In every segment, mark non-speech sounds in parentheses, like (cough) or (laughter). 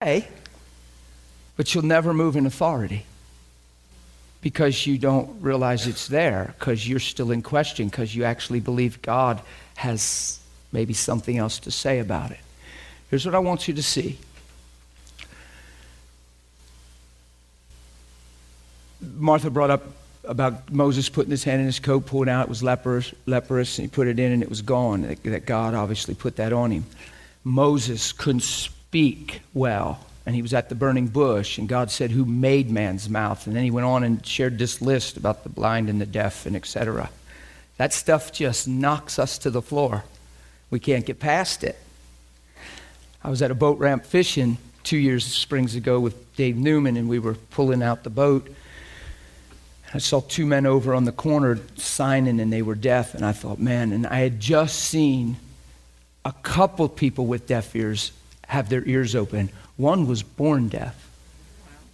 pray, but you'll never move in authority because you don't realize it's there, because you're still in question, because you actually believe God has maybe something else to say about it. Here's what I want you to see. Martha brought up about Moses putting his hand in his coat, pulling out, it was leprous, leprous, and he put it in and it was gone. That God obviously put that on him. Moses couldn't speak well, and he was at the burning bush, and God said, Who made man's mouth? And then he went on and shared this list about the blind and the deaf and etc. That stuff just knocks us to the floor. We can't get past it. I was at a boat ramp fishing two years springs ago with Dave Newman, and we were pulling out the boat I saw two men over on the corner signing and they were deaf, and I thought, man, and I had just seen a couple people with deaf ears have their ears open. One was born deaf,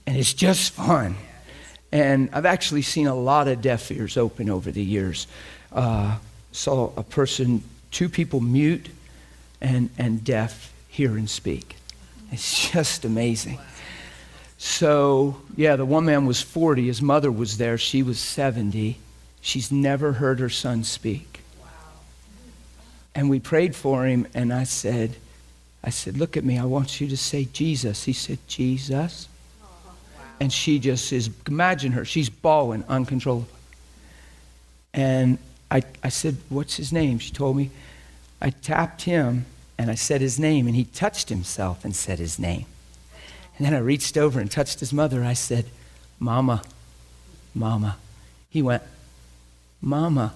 and it's just fun. And I've actually seen a lot of deaf ears open over the years. Uh, saw a person, two people mute and, and deaf hear and speak. It's just amazing. So, yeah, the one man was 40. His mother was there. She was 70. She's never heard her son speak. And we prayed for him, and I said, I said, look at me. I want you to say Jesus. He said, Jesus. And she just is, imagine her. She's bawling uncontrollably. And I, I said, what's his name? She told me. I tapped him, and I said his name, and he touched himself and said his name. And then I reached over and touched his mother. I said, Mama, Mama. He went, Mama.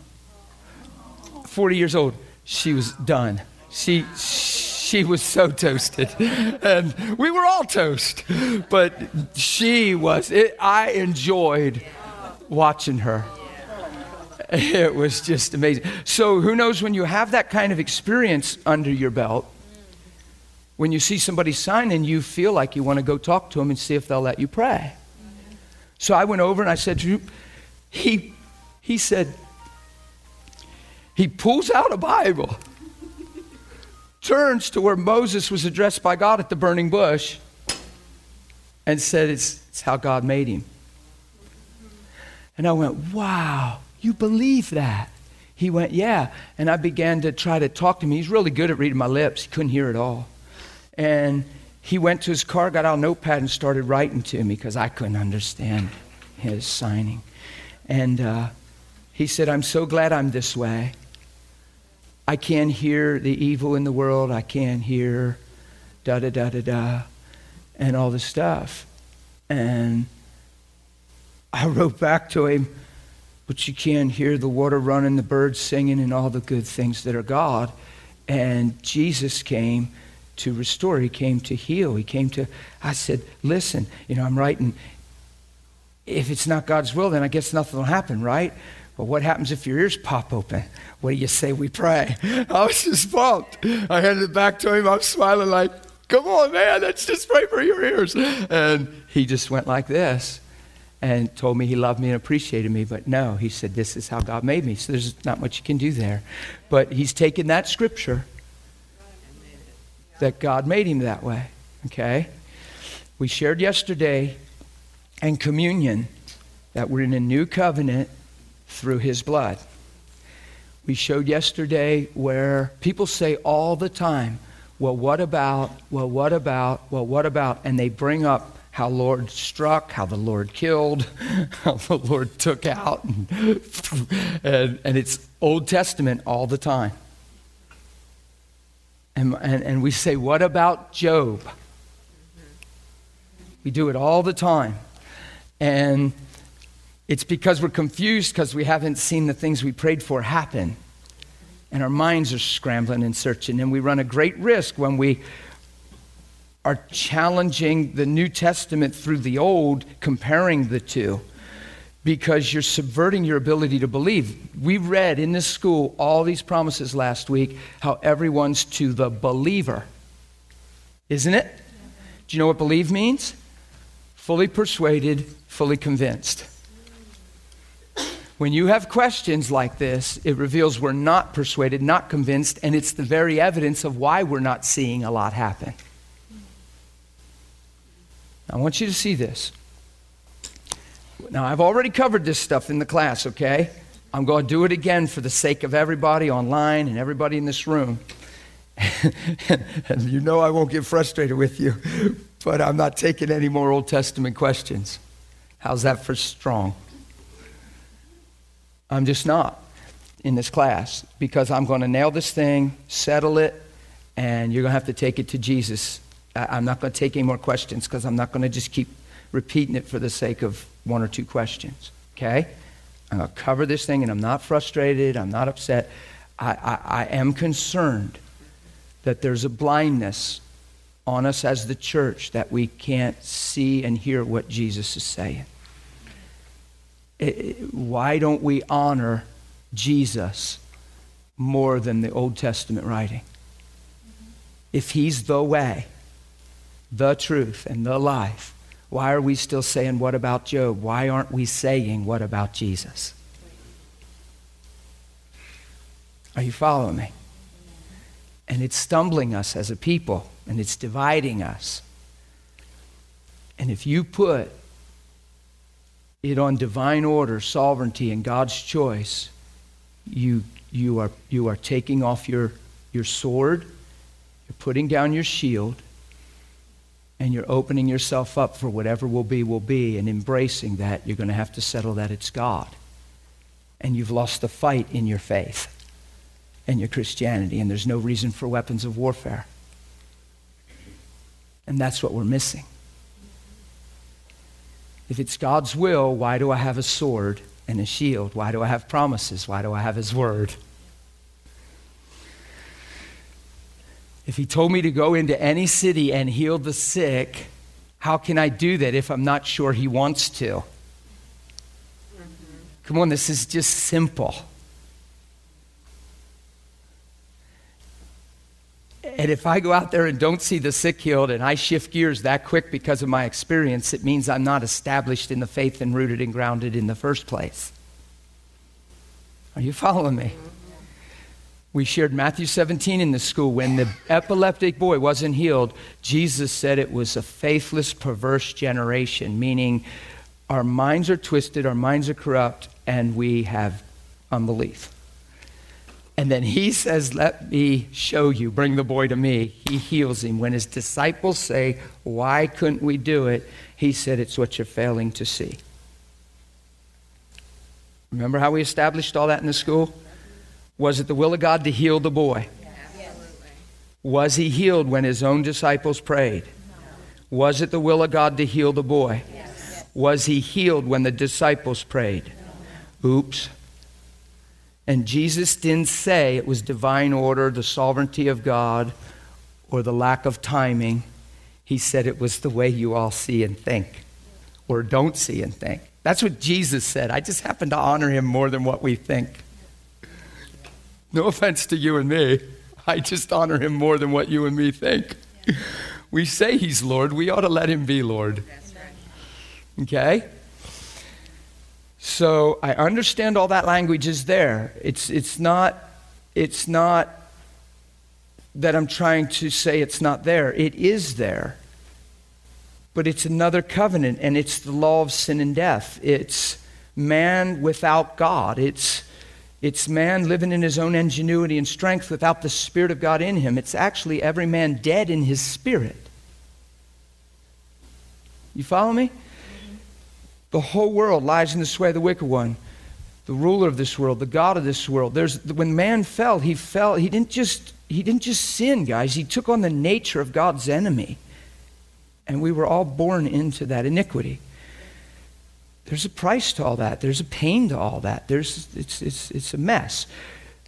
40 years old. She was done. She, she was so toasted. And we were all toast. But she was, it, I enjoyed watching her. It was just amazing. So, who knows when you have that kind of experience under your belt, when you see somebody signing, you feel like you want to go talk to them and see if they'll let you pray. So I went over and I said, he, he said, he pulls out a Bible, turns to where Moses was addressed by God at the burning bush, and said, It's, it's how God made him. And I went, Wow, you believe that? He went, Yeah. And I began to try to talk to him. He's really good at reading my lips, he couldn't hear at all. And he went to his car, got out a notepad, and started writing to me because I couldn't understand his signing. And uh, he said, I'm so glad I'm this way. I can't hear the evil in the world. I can't hear da da da da da and all this stuff. And I (laughs) wrote back to him, but you can't hear the water running, the birds singing, and all the good things that are God. And Jesus came to restore. He came to heal. He came to, I said, listen, you know, I'm writing, if it's not God's will, then I guess nothing will happen, right? Well, what happens if your ears pop open? What do you say we pray? (laughs) I was just pumped. I handed it back to him. I'm smiling like, come on, man, let's just pray for your ears. And he just went like this and told me he loved me and appreciated me. But no, he said, this is how God made me. So there's not much you can do there. But he's taken that scripture that God made him that way. Okay? We shared yesterday and communion that we're in a new covenant through his blood. We showed yesterday where people say all the time, well, what about, well, what about, well, what about, and they bring up how Lord struck, how the Lord killed, (laughs) how the Lord took out, and, (laughs) and, and it's Old Testament all the time. And, and, and we say, What about Job? We do it all the time. And it's because we're confused because we haven't seen the things we prayed for happen. And our minds are scrambling and searching. And we run a great risk when we are challenging the New Testament through the Old, comparing the two because you're subverting your ability to believe. We read in this school all these promises last week how everyone's to the believer. Isn't it? Do you know what believe means? Fully persuaded, fully convinced. When you have questions like this, it reveals we're not persuaded, not convinced, and it's the very evidence of why we're not seeing a lot happen. I want you to see this. Now, I've already covered this stuff in the class, okay? I'm going to do it again for the sake of everybody online and everybody in this room. and (laughs) you know I won't get frustrated with you, (laughs) but I'm not taking any more Old Testament questions. How's that for strong? I'm just not in this class because I'm going to nail this thing, settle it, and you're going to have to take it to Jesus. I'm not going to take any more questions because I'm not going to just keep repeating it for the sake of one or two questions. Okay? I'm going to cover this thing, and I'm not frustrated. I'm not upset. I, I, I am concerned that there's a blindness on us as the church that we can't see and hear what Jesus is saying. Why don't we honor Jesus more than the Old Testament writing? Mm-hmm. If he's the way, the truth, and the life, why are we still saying, What about Job? Why aren't we saying, What about Jesus? Are you following me? And it's stumbling us as a people, and it's dividing us. And if you put it on divine order, sovereignty, and God's choice, you, you, are, you are taking off your, your sword, you're putting down your shield, and you're opening yourself up for whatever will be, will be, and embracing that, you're going to have to settle that it's God. And you've lost the fight in your faith and your Christianity, and there's no reason for weapons of warfare. And that's what we're missing. If it's God's will, why do I have a sword and a shield? Why do I have promises? Why do I have His word? If He told me to go into any city and heal the sick, how can I do that if I'm not sure He wants to? Come on, this is just simple. And if I go out there and don't see the sick healed and I shift gears that quick because of my experience, it means I'm not established in the faith and rooted and grounded in the first place. Are you following me? We shared Matthew 17 in the school. When the epileptic boy wasn't healed, Jesus said it was a faithless, perverse generation, meaning our minds are twisted, our minds are corrupt, and we have unbelief. And then he says, Let me show you. Bring the boy to me. He heals him. When his disciples say, Why couldn't we do it? He said, It's what you're failing to see. Remember how we established all that in the school? Was it the will of God to heal the boy? Absolutely. Was he healed when his own disciples prayed? Was it the will of God to heal the boy? Was he healed when the disciples prayed? Oops. And Jesus didn't say it was divine order, the sovereignty of God, or the lack of timing. He said it was the way you all see and think, or don't see and think. That's what Jesus said. I just happen to honor him more than what we think. No offense to you and me. I just honor him more than what you and me think. We say he's Lord, we ought to let him be Lord. Okay? So I understand all that language is there. It's, it's, not, it's not that I'm trying to say it's not there, it is there. But it's another covenant, and it's the law of sin and death. It's man without God. It's, it's man living in his own ingenuity and strength without the Spirit of God in him. It's actually every man dead in his spirit. You follow me? The whole world lies in the sway of the wicked one, the ruler of this world, the God of this world. There's, when man fell, he fell. He didn't just he didn't just sin, guys. He took on the nature of God's enemy, and we were all born into that iniquity. There's a price to all that. There's a pain to all that. There's it's it's it's a mess.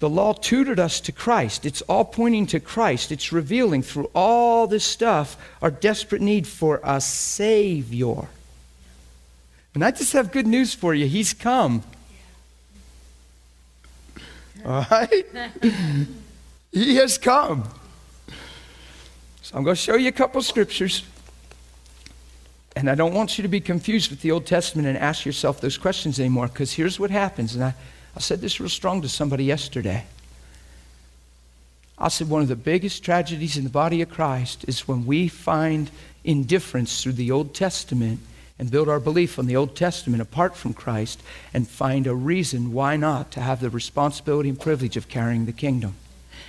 The law tutored us to Christ. It's all pointing to Christ. It's revealing through all this stuff our desperate need for a Savior. And I just have good news for you. He's come. All right? (laughs) he has come. So I'm going to show you a couple scriptures. And I don't want you to be confused with the Old Testament and ask yourself those questions anymore because here's what happens. And I, I said this real strong to somebody yesterday. I said one of the biggest tragedies in the body of Christ is when we find indifference through the Old Testament and build our belief on the Old Testament apart from Christ and find a reason why not to have the responsibility and privilege of carrying the kingdom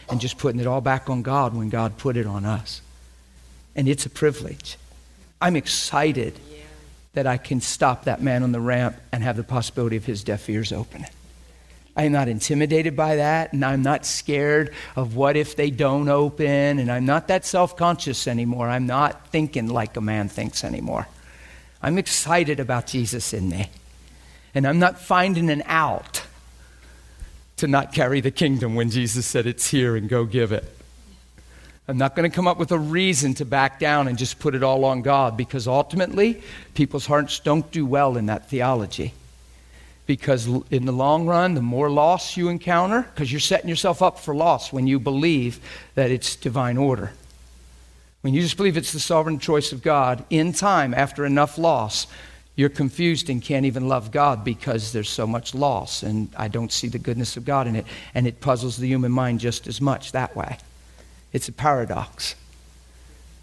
and just putting it all back on God when God put it on us. And it's a privilege. I'm excited that I can stop that man on the ramp and have the possibility of his deaf ears opening. I'm not intimidated by that, and I'm not scared of what if they don't open, and I'm not that self conscious anymore. I'm not thinking like a man thinks anymore. I'm excited about Jesus in me, and I'm not finding an out to not carry the kingdom when Jesus said it's here and go give it. I'm not going to come up with a reason to back down and just put it all on God because ultimately people's hearts don't do well in that theology. Because in the long run, the more loss you encounter, because you're setting yourself up for loss when you believe that it's divine order. When you just believe it's the sovereign choice of God, in time, after enough loss, you're confused and can't even love God because there's so much loss, and I don't see the goodness of God in it. And it puzzles the human mind just as much that way. It's a paradox.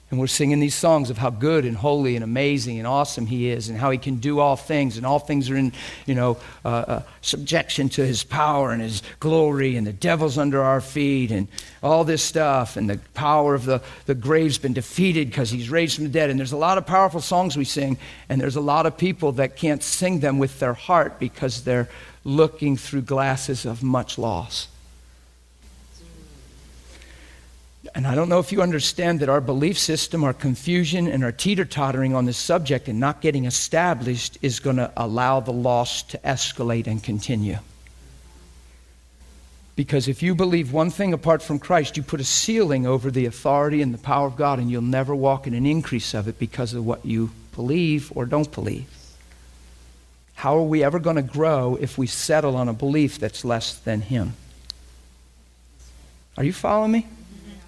And we're singing these songs of how good and holy and amazing and awesome He is, and how He can do all things, and all things are in, you know, uh, uh, subjection to His power and His glory, and the devil's under our feet, and all this stuff, and the power of the, the grave's been defeated because He's raised from the dead. And there's a lot of powerful songs we sing, and there's a lot of people that can't sing them with their heart because they're looking through glasses of much loss. And I don't know if you understand that our belief system, our confusion, and our teeter tottering on this subject and not getting established is going to allow the loss to escalate and continue. Because if you believe one thing apart from Christ, you put a ceiling over the authority and the power of God, and you'll never walk in an increase of it because of what you believe or don't believe. How are we ever going to grow if we settle on a belief that's less than Him? Are you following me?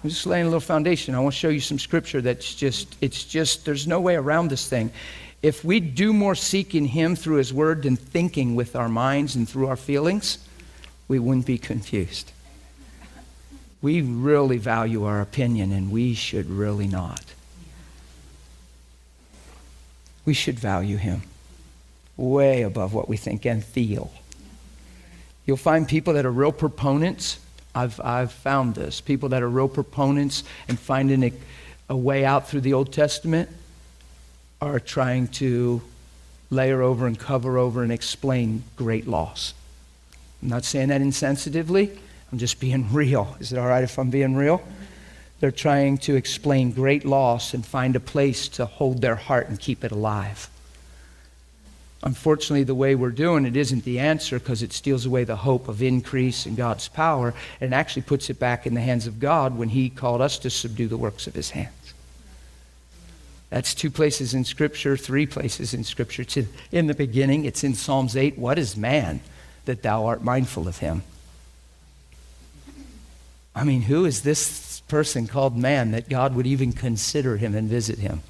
I'm just laying a little foundation. I want to show you some scripture that's just, it's just, there's no way around this thing. If we do more seeking Him through His Word than thinking with our minds and through our feelings, we wouldn't be confused. We really value our opinion, and we should really not. We should value Him way above what we think and feel. You'll find people that are real proponents I've, I've found this. People that are real proponents and finding a, a way out through the Old Testament are trying to layer over and cover over and explain great loss. I'm not saying that insensitively. I'm just being (laughs) real. Is it all right if I'm being real? They're trying to explain great loss and find a place to hold their heart and keep it alive. Unfortunately, the way we're doing it isn't the answer because it steals away the hope of increase in God's power and actually puts it back in the hands of God when He called us to subdue the works of His hands. That's two places in Scripture, three places in Scripture. It's In the beginning, it's in Psalms 8 What is man that thou art mindful of him? I mean, who is this person called man that God would even consider him and visit him?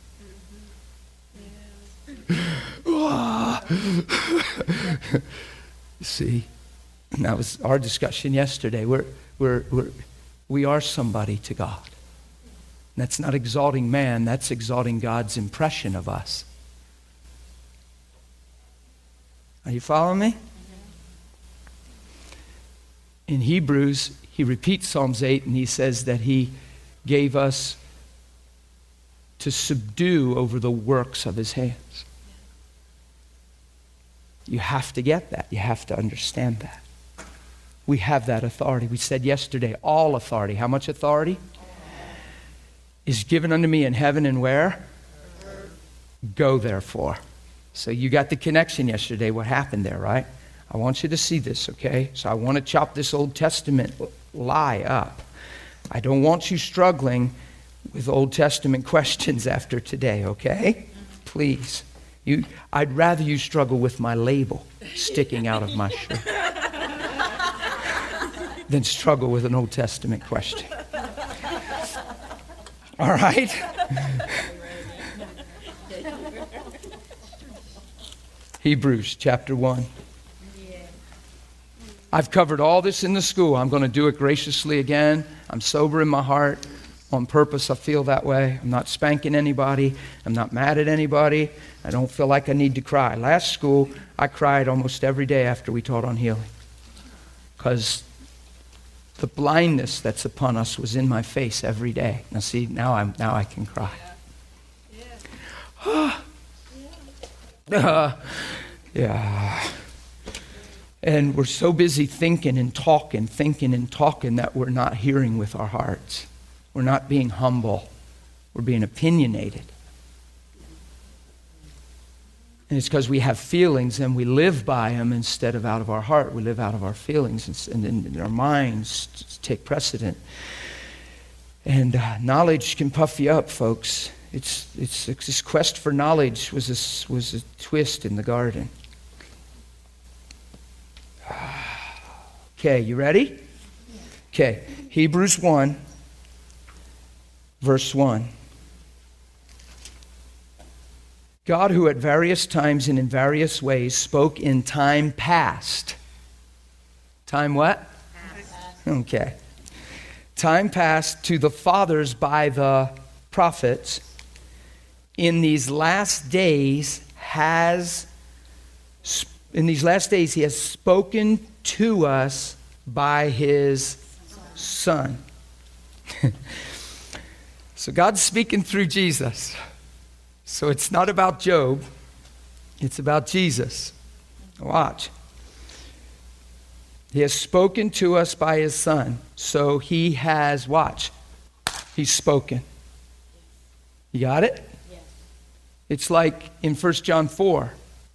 (laughs) See, that was our discussion yesterday. We're, we're, we're, we are somebody to God. That's not exalting man, that's exalting God's impression of us. Are you following me? In Hebrews, he repeats Psalms 8 and he says that he gave us to subdue over the works of his hands. You have to get that. You have to understand that. We have that authority. We said yesterday, all authority. How much authority? Is given unto me in heaven and where? Go therefore. So you got the connection yesterday. What happened there, right? I want you to see this, okay? So I want to chop this Old Testament lie up. I don't want you struggling with Old Testament (laughs) questions after today, okay? Please. You, I'd rather you struggle with my label sticking out of my shirt than struggle with an Old Testament question. All right? Hebrews chapter 1. I've covered all this in the school. I'm going to do it graciously again. I'm sober in my heart. On purpose, I feel that way. I'm not spanking anybody. I'm not mad at anybody. I don't feel like I need to cry. Last school, I cried almost every day after we taught on healing because the blindness that's upon us was in my face every day. Now, see, now, I'm, now I can cry. Yeah. (sighs) uh, (sighs) yeah. And we're so busy thinking and talking, thinking and talking that we're not hearing with our hearts. We're not being humble. We're being opinionated. And it's because we have feelings and we live by them instead of out of our heart. We live out of our feelings and, and our minds take precedent. And uh, knowledge can puff you up, folks. It's, it's, this quest for knowledge was a, was a twist in the garden. (sighs) Okay, you ready? Okay, Hebrews 1, verse 1. God, who at various times and in various ways spoke in time past. Time what? Okay. Time past to the fathers by the prophets, in these last days has in these last days he has spoken to us by his son. (laughs) so God's speaking through Jesus. So it's not about Job, it's about Jesus. Watch. He has spoken to us by his son. So he has, watch, he's spoken. You got it? Yes. It's like in 1 John 4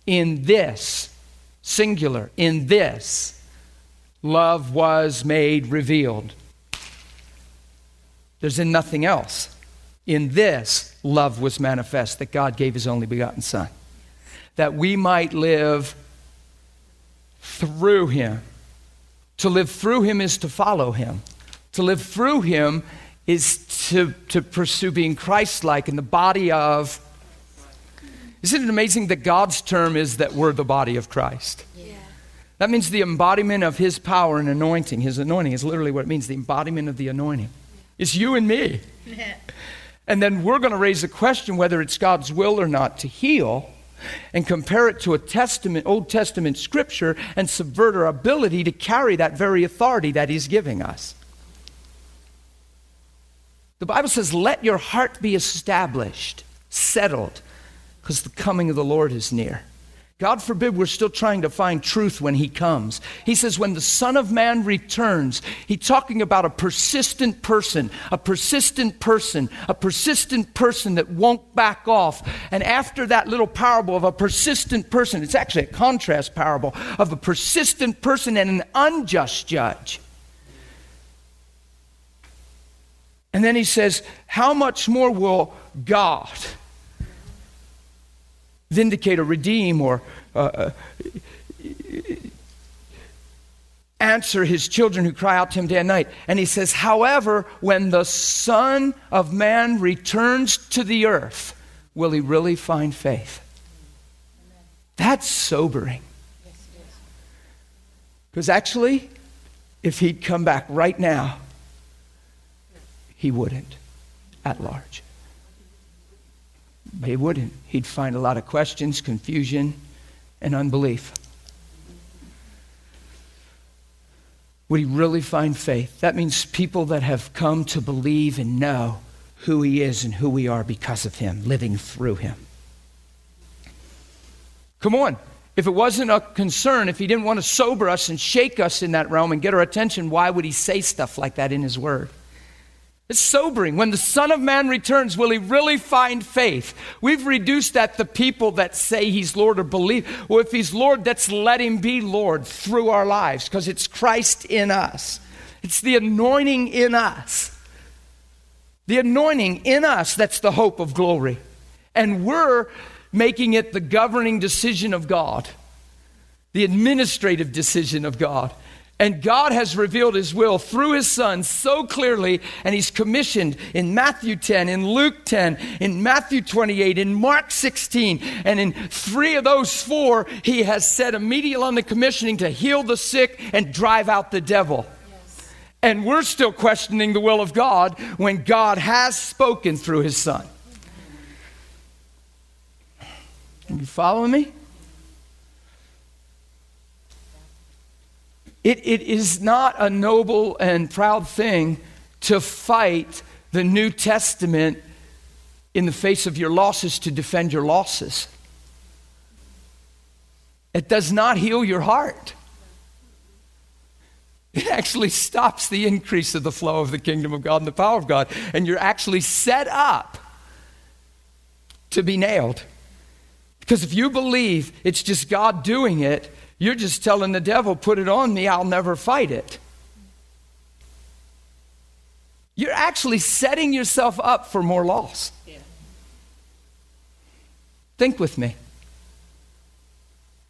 in this, singular, in this, love was made revealed. There's in nothing else. In this, love was manifest that God gave his only begotten Son, that we might live through him. To live through him is to follow him. To live through him is to, to pursue being Christ like in the body of. Isn't it amazing that God's term is that we're the body of Christ? Yeah. That means the embodiment of his power and anointing. His anointing is literally what it means the embodiment of the anointing. It's you and me. And then we're going to raise the question whether it's God's will or not to heal and compare it to a testament old testament scripture and subvert our ability to carry that very authority that he's giving us. The bible says let your heart be established settled because the coming of the lord is near God forbid we're still trying to find truth when He comes. He says, when the Son of Man returns, He's talking about a persistent person, a persistent person, a persistent person that won't back off. And after that little parable of a persistent person, it's actually a contrast parable of a persistent person and an unjust judge. And then He says, How much more will God? Vindicate or redeem or uh, uh, answer his children who cry out to him day and night. And he says, However, when the Son of Man returns to the earth, will he really find faith? That's sobering. Because actually, if he'd come back right now, he wouldn't at large. But he wouldn't. He'd find a lot of questions, confusion, and unbelief. Would he really find faith? That means people that have come to believe and know who he is and who we are because of him, living through him. Come on. If it wasn't a concern, if he didn't want to sober us and shake us in that realm and get our attention, why would he say stuff like that in his word? It's sobering. When the Son of Man returns, will he really find faith? We've reduced that to people that say he's Lord or believe. Well, if he's Lord, let's let him be Lord through our lives because it's Christ in us. It's the anointing in us. The anointing in us that's the hope of glory. And we're making it the governing decision of God, the administrative decision of God. And God has revealed his will through his son so clearly, and he's commissioned in Matthew 10, in Luke 10, in Matthew 28, in Mark 16, and in three of those four, he has set immediately on the commissioning to heal the sick and drive out the devil. Yes. And we're still questioning the will of God when God has spoken through his son. Are you following me? It, it is not a noble and proud thing to fight the New Testament in the face of your losses to defend your losses. It does not heal your heart. It actually stops the increase of the flow of the kingdom of God and the power of God. And you're actually set up to be nailed. Because if you believe it's just God doing it, you're just telling the devil, put it on me, I'll never fight it. You're actually setting yourself up for more loss. Yeah. Think with me.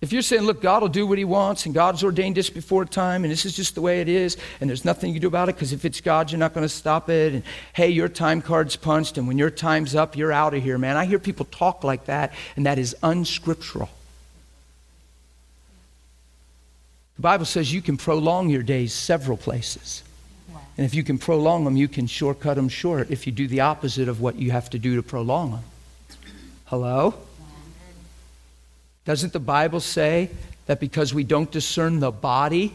If you're saying, look, God will do what he wants, and God's ordained this before time, and this is just the way it is, and there's nothing you can do about it, because if it's God, you're not going to stop it, and hey, your time card's punched, and when your time's up, you're out of here, man. I hear people talk like that, and that is unscriptural. The Bible says you can prolong your days several places. And if you can prolong them, you can shortcut them short if you do the opposite of what you have to do to prolong them. Hello? Doesn't the Bible say that because we don't discern the body,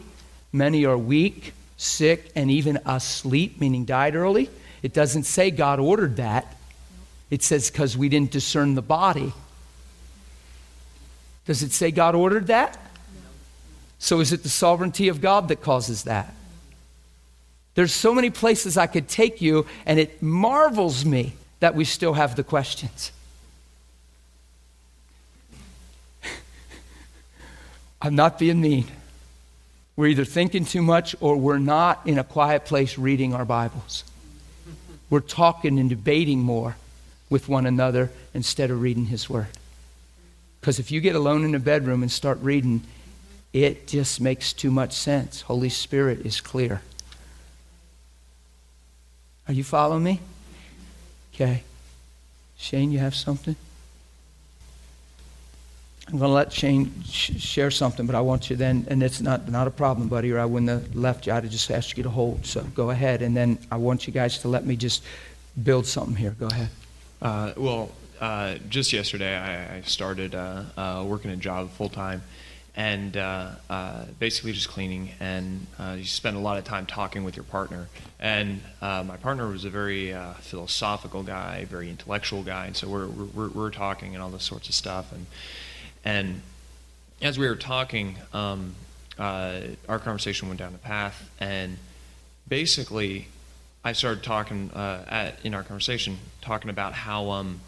many are weak, sick, and even asleep, meaning died early? It doesn't say God ordered that. It says because we didn't discern the body. Does it say God ordered that? So is it the sovereignty of God that causes that? There's so many places I could take you, and it marvels me that we still have the questions. (laughs) I'm not being mean. We're either thinking too much or we're not in a quiet place reading our Bibles. We're talking and debating more with one another instead of reading His Word. Because if you get alone in a bedroom and start reading, it just makes too much sense. Holy Spirit is clear. Are you following me? Okay. Shane, you have something? I'm going to let Shane sh- share something, but I want you then, and it's not, not a problem, buddy, or I wouldn't have left you. I'd have just asked you to hold. So go ahead, and then I want you guys to let me just build something here. Go ahead. Uh, well, uh, just yesterday, I, I started uh, uh working a job full time and uh, uh, basically just cleaning. And uh, you spend a lot of time talking with your partner. And uh, my partner was a very uh, philosophical guy, very intellectual guy, and so we're, we're, we're talking and all this sorts of stuff. And and as we were talking, um, uh, our conversation went down the path, and basically, I started talking at, in our conversation, talking about how um,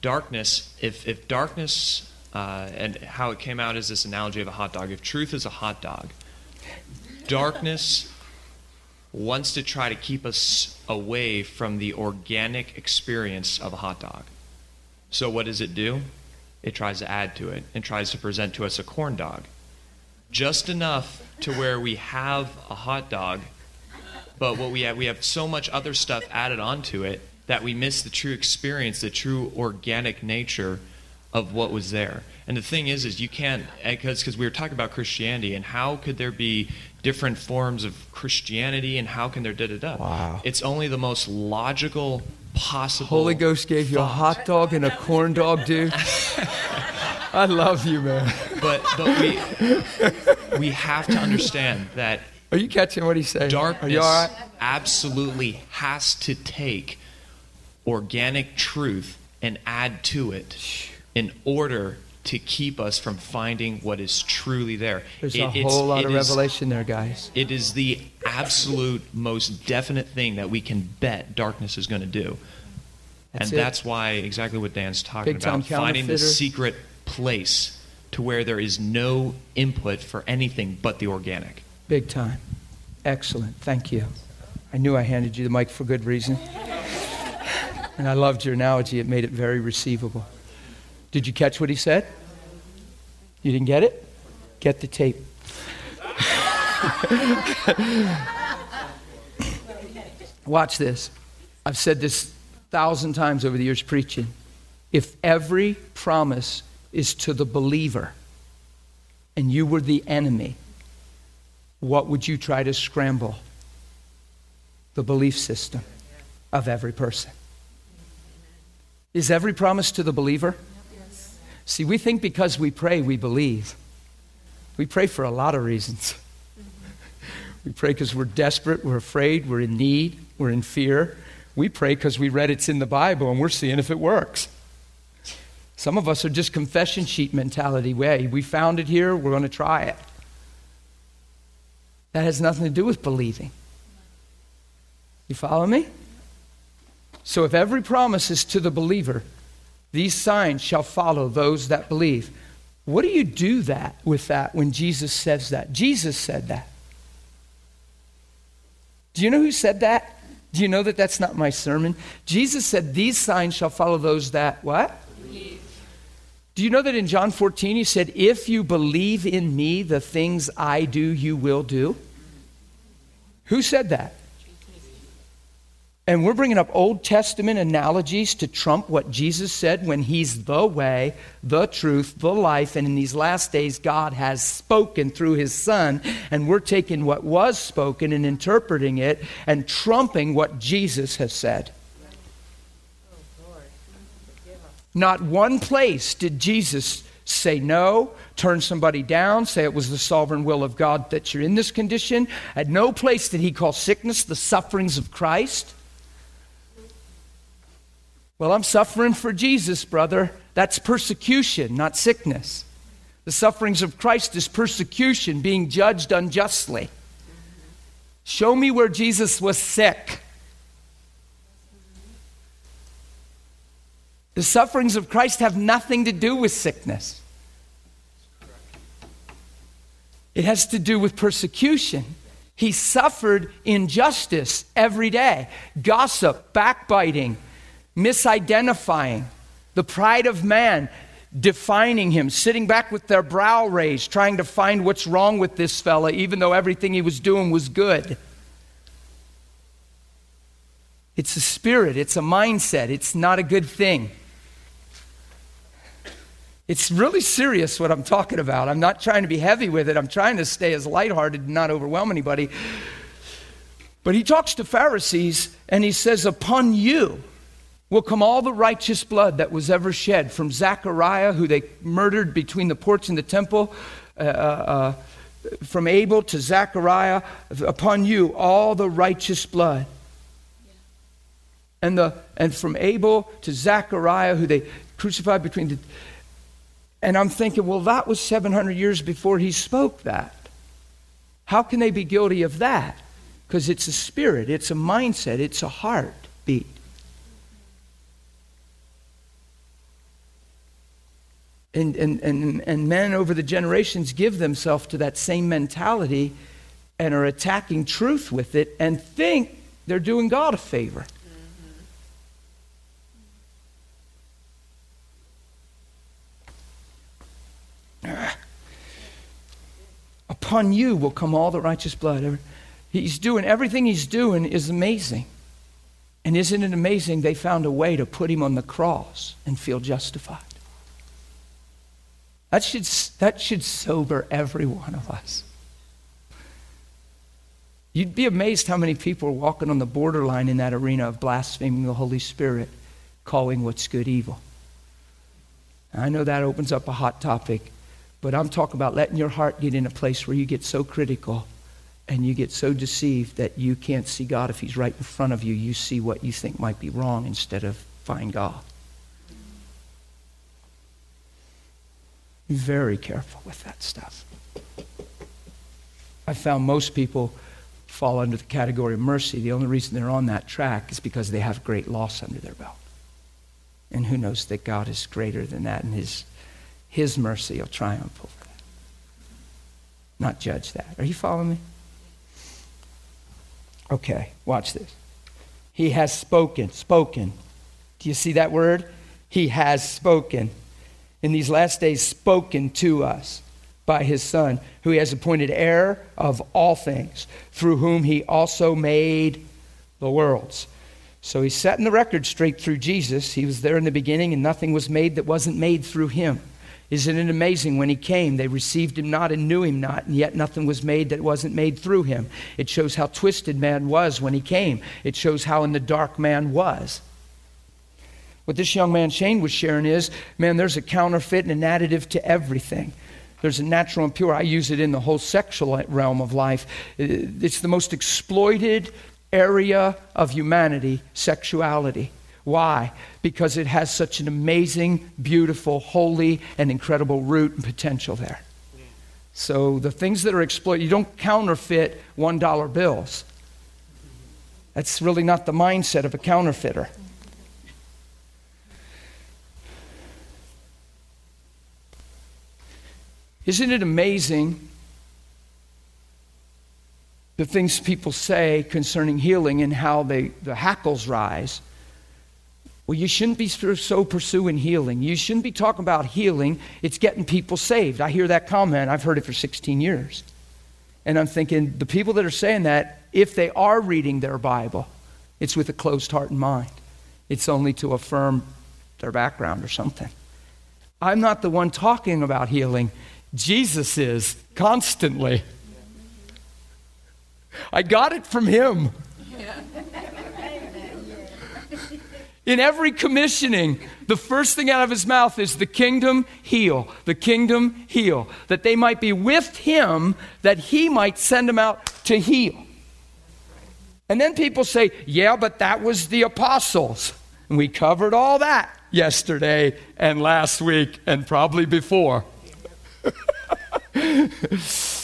darkness, if if darkness uh, and how it came out is this analogy of a hot dog. If truth is a hot dog, darkness wants to try to keep us away from the organic experience of a hot dog. So, what does it do? It tries to add to it and tries to present to us a corn dog. Just enough to where we have a hot dog, but what we have, we have so much other stuff added onto it that we miss the true experience, the true organic nature of what was there. And the thing is, is you can't eh, because because we were talking about Christianity and how could there be different forms of Christianity and how can there da da da? Wow! It's only the most logical possible. Holy Ghost gave you a hot dog and a corn dog, dude. (laughs) I love you, man. But but we we have to understand that. Are you catching what he's saying? Darkness absolutely has to take organic truth and add to it in order to keep us from finding what is truly there. There's it, a whole lot of is, revelation there, guys. It is the absolute most definite thing that we can bet darkness is going to do. That's and it. that's why exactly what Dan's talking Big about finding the secret place to where there is no input for anything but the organic. Big time. Excellent. Thank you. I knew I handed you the mic for good reason. And I loved your analogy, it made it very receivable. Did you catch what he said? You didn't get it? Get the tape. (laughs) Watch this. I've said this thousand times over the years preaching. If every promise is to the believer and you were the enemy, what would you try to scramble? The belief system of every person. Is every promise to the believer? See, we think because we pray, we believe. We pray for a lot of reasons. We pray because we're desperate, we're afraid, we're in need, we're in fear. We pray because we read it's in the Bible and we're seeing if it works. Some of us are just confession sheet mentality. Way we found it here, we're going to try it. That has nothing to do with believing. You follow me? So if every promise is to the believer, these signs shall follow those that believe. What do you do that with that when Jesus says that? Jesus said that. Do you know who said that? Do you know that that's not my sermon? Jesus said, These signs shall follow those that what? Believe. Do you know that in John 14 he said, If you believe in me, the things I do, you will do? Who said that? And we're bringing up Old Testament analogies to trump what Jesus said when He's the way, the truth, the life. And in these last days, God has spoken through His Son. And we're taking what was spoken and interpreting it and trumping what Jesus has said. Not one place did Jesus say no, turn somebody down, say it was the sovereign will of God that you're in this condition. At no place did He call sickness the sufferings of Christ. Well, I'm suffering for Jesus, brother. That's persecution, not sickness. The sufferings of Christ is persecution, being judged unjustly. Show me where Jesus was sick. The sufferings of Christ have nothing to do with sickness. It has to do with persecution. He suffered injustice every day gossip, backbiting, misidentifying, the pride of man defining him, sitting back with their brow raised, trying to find what's wrong with this fella, even though everything he was doing was good. It's a spirit, it's a mindset, it's not a good thing. It's really serious what I'm talking about. I'm not trying to be heavy with it. I'm trying to stay as lighthearted and not overwhelm anybody. But he talks to Pharisees and he says, Upon you, will come all the righteous blood that was ever shed from Zechariah, who they murdered between the porch and the temple, uh, uh, uh, from Abel to Zechariah, upon you all the righteous blood. And, the, and from Abel to Zechariah, who they crucified between the. And I'm thinking, well, that was 700 years before he spoke that. How can they be guilty of that? Because it's a spirit, it's a mindset, it's a heartbeat. And, and, and, and men over the generations give themselves to that same mentality and are attacking truth with it and think they're doing God a favor. Mm-hmm. Upon you will come all the righteous blood. He's doing everything he's doing is amazing. And isn't it amazing they found a way to put him on the cross and feel justified? That should, that should sober every one of us. You'd be amazed how many people are walking on the borderline in that arena of blaspheming the Holy Spirit, calling what's good evil. I know that opens up a hot topic, but I'm talking about letting your heart get in a place where you get so critical and you get so deceived that you can't see God if He's right in front of you. You see what you think might be wrong instead of find God. Be very careful with that stuff. I found most people fall under the category of mercy. The only reason they're on that track is because they have great loss under their belt. And who knows that God is greater than that and his, his mercy will triumph over that. Not judge that. Are you following me? Okay, watch this. He has spoken, spoken. Do you see that word? He has spoken in these last days spoken to us. by his Son, who he has appointed heir of all things, through whom he also made the worlds. So he's setting the record straight through Jesus. He was there in the beginning, and nothing was made that wasn't made through him. Isn't it amazing? When he came, they received him not and knew him not, and yet nothing was made that wasn't made through him. It shows how twisted man was when he came, it shows how in the dark man was. What this young man Shane was sharing is man, there's a counterfeit and an additive to everything. There's a natural and pure. I use it in the whole sexual realm of life. Uh, it's the most exploited area of humanity, sexuality. Why? Because it has such an amazing, beautiful, holy, and incredible root and potential there. So the things that are exploited, you don't counterfeit $1 bills. That's really not the mindset of a counterfeiter. Isn't it amazing the things people say concerning healing and how they, the hackles rise? Well, you shouldn't be so pursuing healing. You shouldn't be talking about healing. It's getting people saved. I hear that comment. I've heard it for 16 years. And I'm thinking the people that are saying that, if they are reading their Bible, it's with a closed heart and mind. It's only to affirm their background or something. I'm not the one talking about healing. Jesus is constantly. I got it from him. In every commissioning, the first thing out of his mouth is the kingdom heal, the kingdom heal, that they might be with him, that he might send them out to heal. And then people say, yeah, but that was the apostles. And we covered all that yesterday and last week and probably before. (laughs)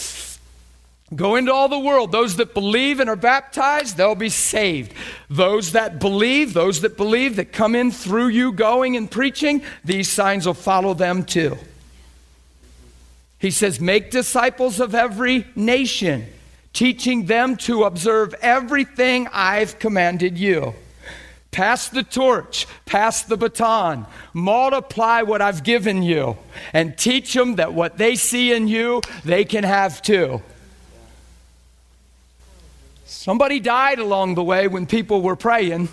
Go into all the world. Those that believe and are baptized, they'll be saved. Those that believe, those that believe that come in through you going and preaching, these signs will follow them too. He says, Make disciples of every nation, teaching them to observe everything I've commanded you. Pass the torch, pass the baton, multiply what I've given you, and teach them that what they see in you, they can have too. Somebody died along the way when people were praying,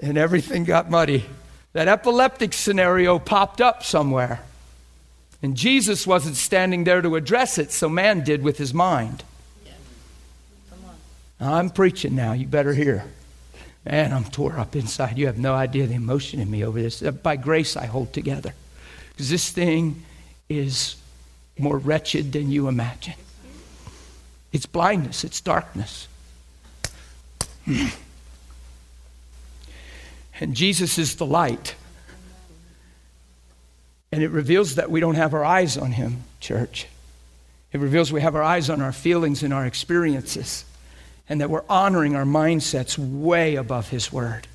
and everything got muddy. That epileptic scenario popped up somewhere. And Jesus wasn't standing there to address it, so man did with his mind. I'm preaching now. You better hear. Man, I'm tore up inside. You have no idea the emotion in me over this. Uh, by grace, I hold together. Because this thing is more wretched than you imagine. It's blindness, it's darkness. (clears throat) And Jesus is the light. And it reveals that we don't have our eyes on Him, church. It reveals we have our eyes on our feelings and our experiences and that we're honoring our mindsets way above His Word.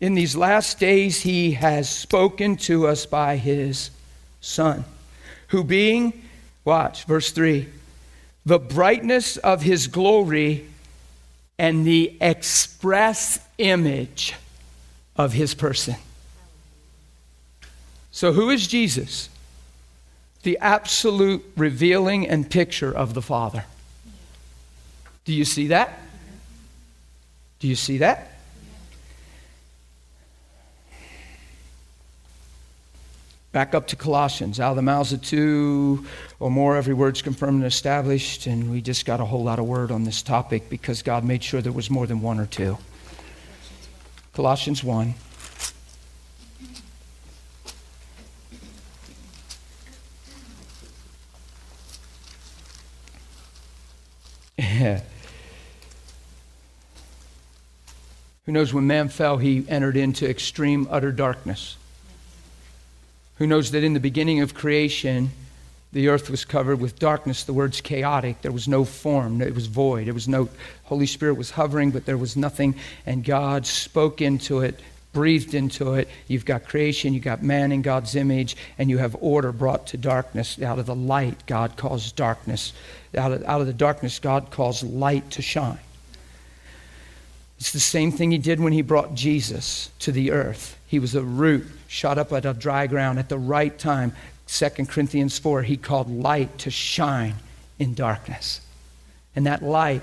In these last days, He has spoken to us by His Son, who being, watch, verse 3, the brightness of His glory and the express image of His person. So, who is Jesus? The absolute revealing and picture of the Father. Do you see that? Do you see that? Back up to Colossians. Out of the mouths of two or more, every word's confirmed and established. And we just got a whole lot of word on this topic because God made sure there was more than one or two. Colossians 1. (laughs) Who knows when man fell, he entered into extreme, utter darkness. Who knows that in the beginning of creation, the earth was covered with darkness. The word's chaotic. There was no form. It was void. It was no, Holy Spirit was hovering, but there was nothing. And God spoke into it, breathed into it. You've got creation, you've got man in God's image, and you have order brought to darkness. Out of the light, God calls darkness. Out of, out of the darkness, God calls light to shine. It's the same thing he did when he brought Jesus to the earth. He was a root shot up at a dry ground at the right time. 2 Corinthians 4, he called light to shine in darkness. And that light,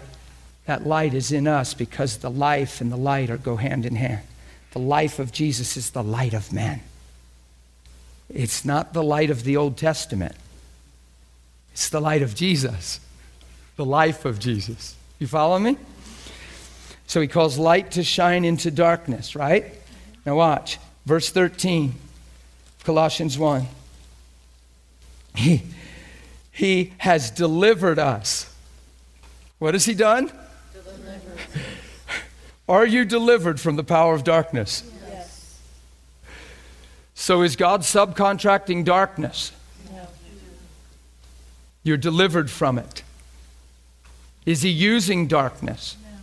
that light is in us because the life and the light are, go hand in hand. The life of Jesus is the light of men. It's not the light of the Old Testament. It's the light of Jesus, the life of Jesus. You follow me? So he calls light to shine into darkness, right? Now watch. Verse 13, Colossians 1. He, he has delivered us. What has he done? Are you delivered from the power of darkness? Yes. So is God subcontracting darkness? No. You're delivered from it. Is he using darkness? No.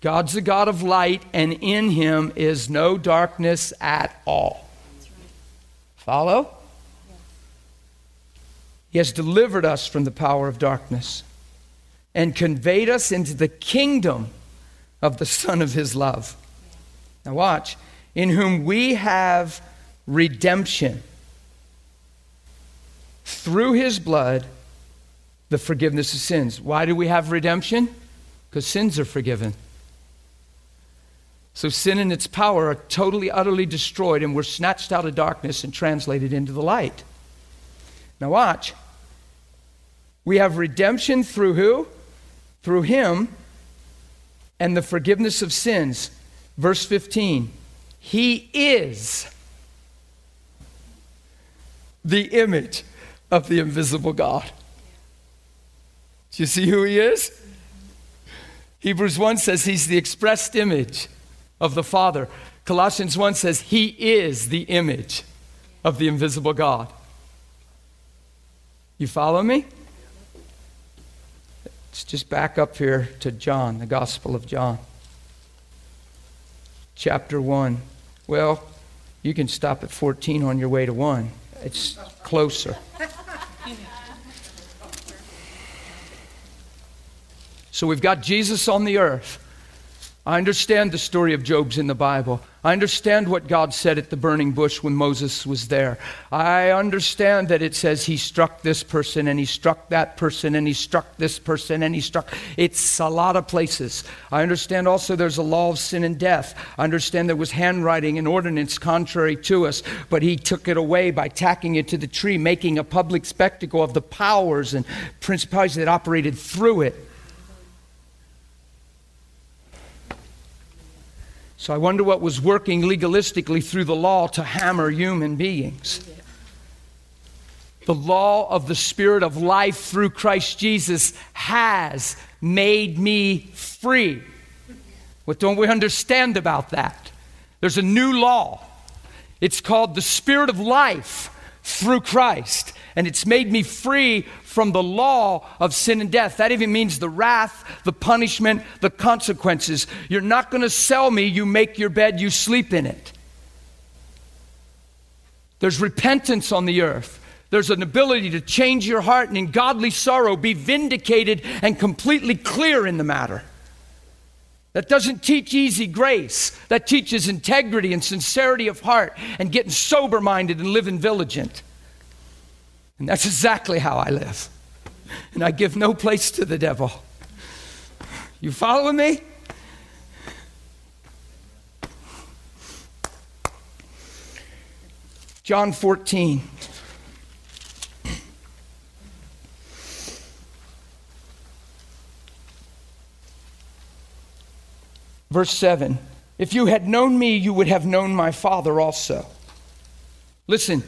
God's a God of light, and in him is no darkness at all. Follow? He has delivered us from the power of darkness and conveyed us into the kingdom of the Son of His love. Now, watch. In whom we have redemption through His blood, the forgiveness of sins. Why do we have redemption? Because sins are forgiven. So sin and its power are totally, utterly destroyed, and we're snatched out of darkness and translated into the light. Now, watch. We have redemption through who? Through Him and the forgiveness of sins. Verse 15. He is the image of the invisible God. Do you see who He is? Hebrews 1 says He's the expressed image of the Father. Colossians 1 says, He is the image of the invisible God. You follow me? Let's just back up here to John, the Gospel of John. Chapter 1. Well, you can stop at 14 on your way to 1. It's closer. So we've got Jesus on the earth. I understand the story of Job's in the Bible. I understand what God said at the burning bush when Moses was there. I understand that it says he struck this person and he struck that person and he struck this person and he struck. It's a lot of places. I understand also there's a law of sin and death. I understand there was handwriting and ordinance contrary to us, but he took it away by tacking it to the tree, making a public spectacle of the powers and principalities that operated through it. So I wonder what was working legalistically through the law to hammer human beings. The law of the Spirit of life through Christ Jesus has made me free. What don't we understand about that? There's a new law. It's called the Spirit of life through Christ. And it's made me free from the law of sin and death. That even means the wrath, the punishment, the consequences. You're not going to sell me, you make your bed, you sleep in it. There's repentance on the earth. There's an ability to change your heart and in godly sorrow be vindicated and completely clear in the matter. That doesn't teach easy grace. That teaches integrity and sincerity of heart and getting sober minded and living vigilant. And that's exactly how I live. And I give no place to the devil. You follow me? John 14. Verse 7 If you had known me, you would have known my Father also. Listen,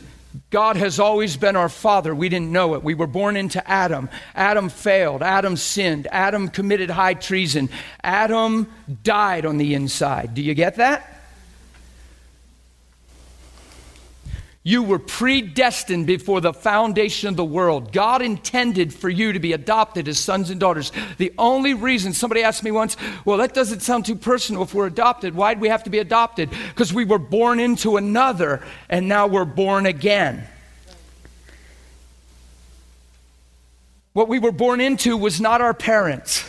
God has always been our father. We didn't know it. We were born into Adam. Adam failed. Adam sinned. Adam committed high treason. Adam died on the inside. Do you get that? You were predestined before the foundation of the world. God intended for you to be adopted as sons and daughters. The only reason, somebody asked me once, well, that doesn't sound too personal if we're adopted. Why'd we have to be adopted? Because we were born into another and now we're born again. What we were born into was not our parents.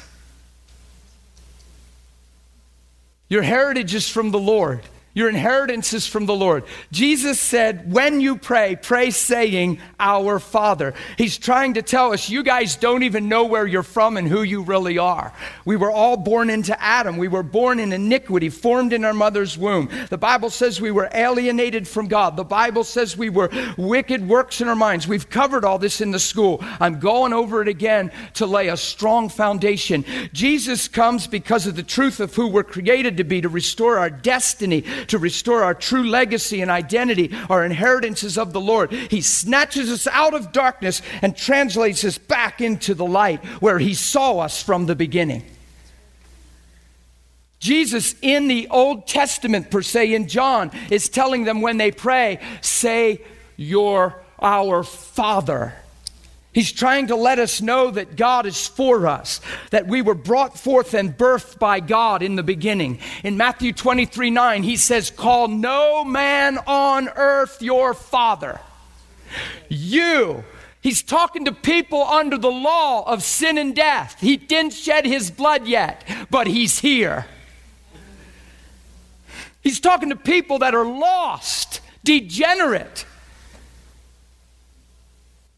Your heritage is from the Lord. Your inheritance is from the Lord. Jesus said, when you pray, pray saying, Our Father. He's trying to tell us, you guys don't even know where you're from and who you really are. We were all born into Adam. We were born in iniquity, formed in our mother's womb. The Bible says we were alienated from God. The Bible says we were wicked works in our minds. We've covered all this in the school. I'm going over it again to lay a strong foundation. Jesus comes because of the truth of who we're created to be, to restore our destiny to restore our true legacy and identity, our inheritances of the Lord. He snatches us out of darkness and translates us back into the light where He saw us from the beginning. Jesus in the Old Testament, per se, in John, is telling them when they pray, say, Your, our Father. He's trying to let us know that God is for us, that we were brought forth and birthed by God in the beginning. In Matthew 23 9, he says, Call no man on earth your father. You. He's talking to people under the law of sin and death. He didn't shed his blood yet, but he's here. He's talking to people that are lost, degenerate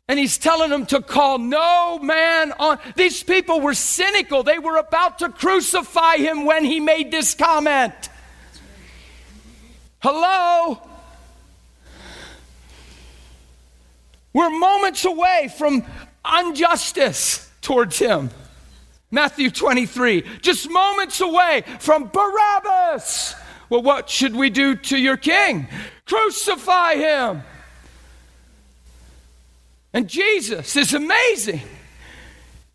and he's telling them to call no man on. These people were cynical. They were about to crucify him when he made this comment. Hello? We're moments away from injustice towards him. Matthew 23, just moments away from Barabbas. Well, what should we do to your king? Crucify him. And Jesus is amazing.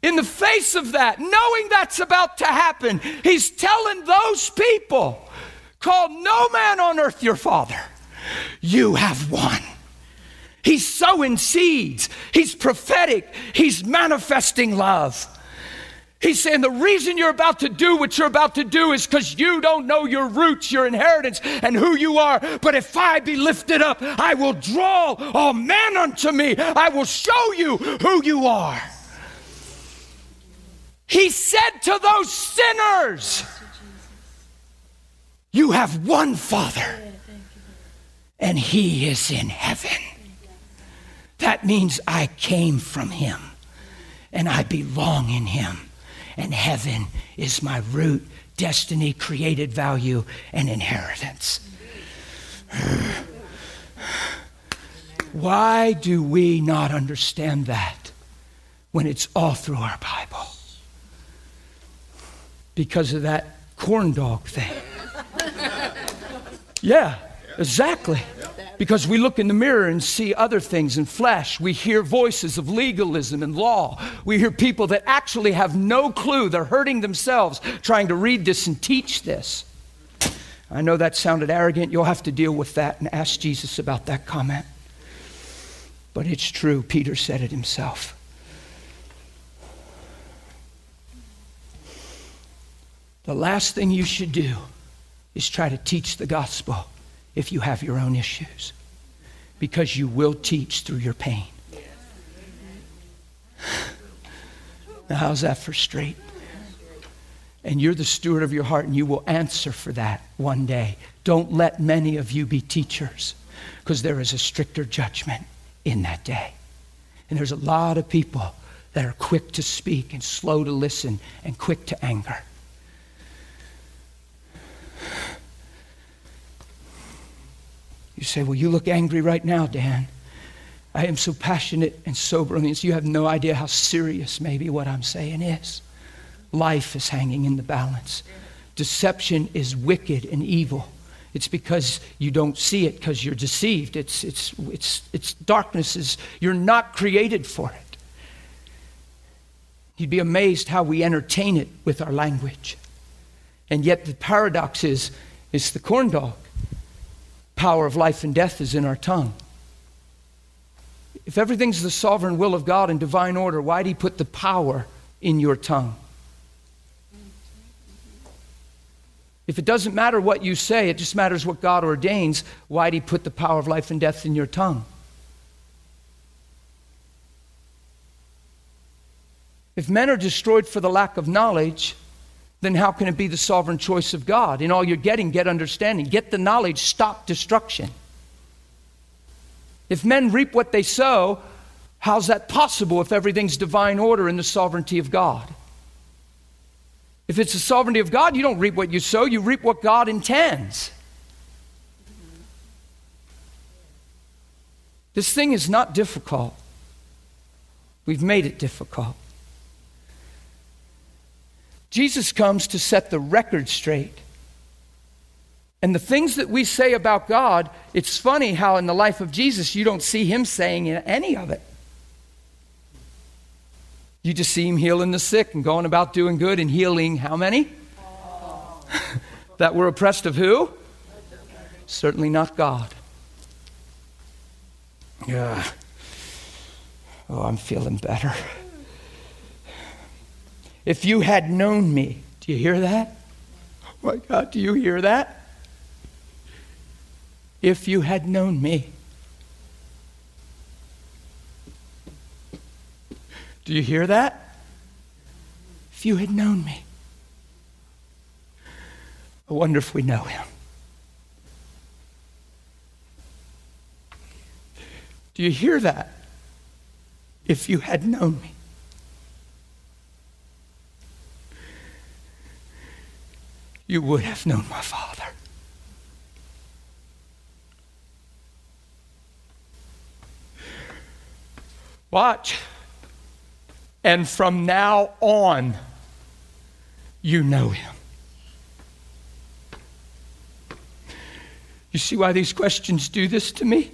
In the face of that, knowing that's about to happen, he's telling those people, call no man on earth your father. You have won. He's sowing seeds. He's prophetic. He's manifesting love. He's saying the reason you're about to do what you're about to do is because you don't know your roots, your inheritance, and who you are. But if I be lifted up, I will draw all men unto me. I will show you who you are. He said to those sinners, You have one Father, and He is in heaven. That means I came from Him, and I belong in Him and heaven is my root, destiny, created value, and inheritance. Why do we not understand that when it's all through our Bible? Because of that corn dog thing. (laughs) Yeah, exactly. Because we look in the mirror and see other things in flesh. We hear voices of legalism and law. We hear people that actually have no clue. They're hurting themselves trying to read this and teach this. I know that sounded arrogant. You'll have to deal with that and ask Jesus about that comment. But it's true. Peter said it himself. The last thing you should do is try to teach the gospel if you have your own issues, because you will teach through your pain. Now, how's that for straight? And you're the steward of your heart, and you will answer for that one day. Don't let many of you be teachers, because there is a stricter judgment in that day. And there's a lot of people that are quick to speak and slow to listen and quick to anger. You say, Well, you look angry right now, Dan. I am so passionate and sober on this. You have no idea how serious maybe what I'm saying is. Life is hanging in the balance. Deception is wicked and evil. It's because you don't see it because you're deceived. It's, it's, it's, it's darkness is, you're not created for it. You'd be amazed how we entertain it with our language. And yet the paradox is, it's the corn dog power of life and death is in our tongue. If everything's the sovereign will of God and divine order, why did He put the power in your tongue? If it doesn't matter what you say, it just matters what God ordains, why did He put the power of life and death in your tongue? If men are destroyed for the lack of knowledge, then how can it be the sovereign choice of God? In all you're getting, get understanding, get the knowledge, stop destruction. If men reap what they sow, how's that possible if everything's divine order in the sovereignty of God? If it's the sovereignty of God, you don't reap what you sow, you reap what God intends. This thing is not difficult. We've made it difficult. Jesus comes to set the record straight. And the things that we say about God, it's funny how in the life of Jesus you don't see him saying any of it. You just see him healing the sick and going about doing good and healing how many? (laughs) that were oppressed of who? Certainly not God. Yeah. Oh, I'm feeling better. If you had known me, do you hear that? Oh my God, do you hear that? If you had known me. Do you hear that? If you had known me. I wonder if we know him. Do you hear that? If you had known me. You would have known my Father. Watch. And from now on, you know him. You see why these questions do this to me?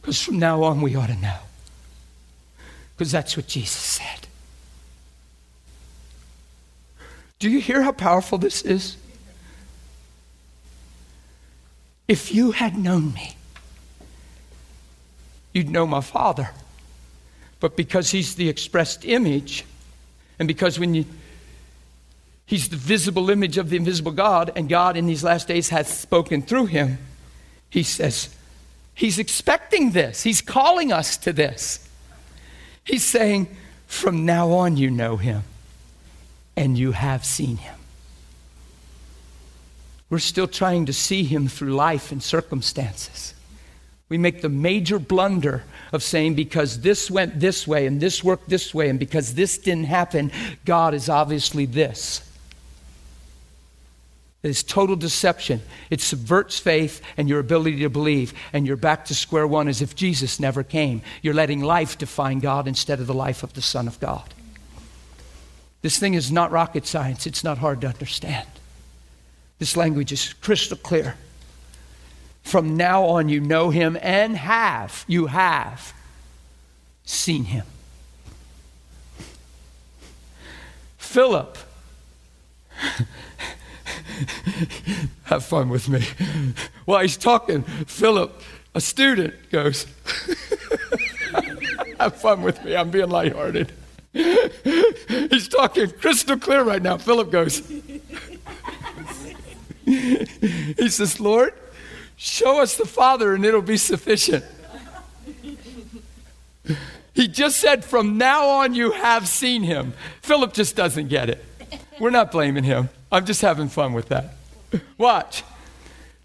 Because from now on, we ought to know. Because that's what Jesus said. Do you hear how powerful this is? If you had known me, you'd know my Father. But because he's the expressed image, and because when you he's the visible image of the invisible God, and God in these last days has spoken through him, he says, He's expecting this. He's calling us to this. He's saying, From now on, you know him and you have seen him. We're still trying to see him through life and circumstances. We make the major blunder of saying, because this went this way and this worked this way, and because this didn't happen, God is obviously this. It is total deception. It subverts faith and your ability to believe, and you're back to square one as if Jesus never came. You're letting life define God instead of the life of the Son of God. This thing is not rocket science, it's not hard to understand. This language is crystal clear. From now on, you know him and have, you have seen him. Philip, (laughs) have fun with me. While he's talking, Philip, a student, goes, (laughs) Have fun with me. I'm being lighthearted. (laughs) He's talking crystal clear right now. Philip goes, (laughs) He says, Lord, show us the Father and it'll be sufficient. (laughs) He just said, From now on, you have seen him. Philip just doesn't get it. We're not blaming him. I'm just having fun with that. Watch.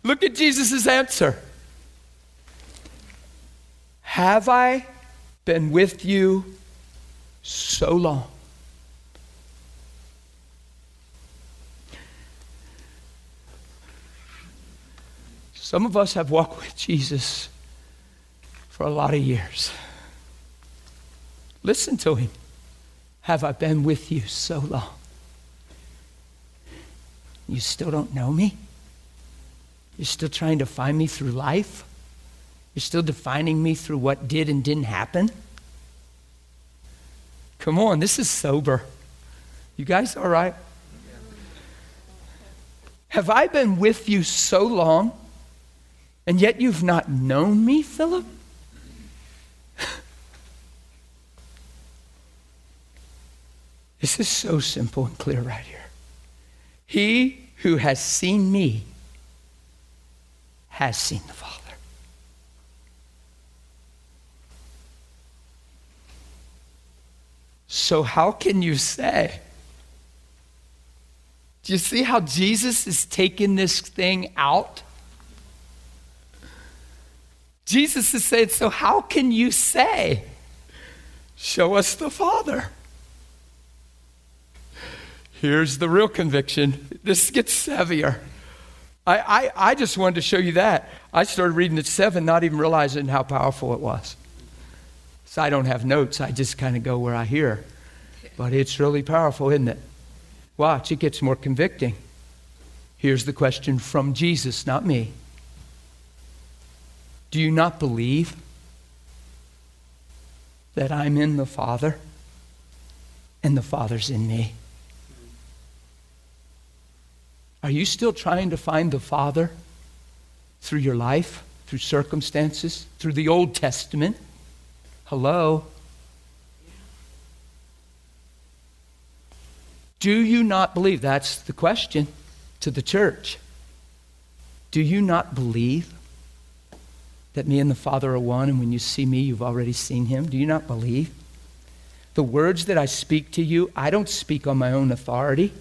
Look at Jesus' answer. Have I been with you so long. Some of us have walked with Jesus for a lot of years. Listen to him. Have I been with you so long? You still don't know me? You're still trying to find me through life? You're still defining me through what did and didn't happen? Come on, this is sober. You guys all right? Have I been with you so long, and yet you've not known me, Philip? (laughs) this is so simple and clear right here. He who has seen me has seen the Father. So, how can you say Do you see how Jesus is taking this thing out? Jesus is saying, So, how can you say, Show us the Father? Here's the real conviction. This gets heavier. I, I, I just wanted to show you that. I started reading at seven, not even realizing how powerful it was. So I don't have notes, I just kind of go where I hear. But it's really powerful, isn't it? Watch, it gets more convicting. Here's the question from Jesus, not me. Do you not believe that I'm in the Father and the Father's in me? Are you still trying to find the Father through your life, through circumstances, through the Old Testament? Hello? Do you not believe? That's the question to the church. Do you not believe that me and the Father are one, and when you see me, you've already seen him? Do you not believe? The words that I speak to you, I don't speak on my own authority.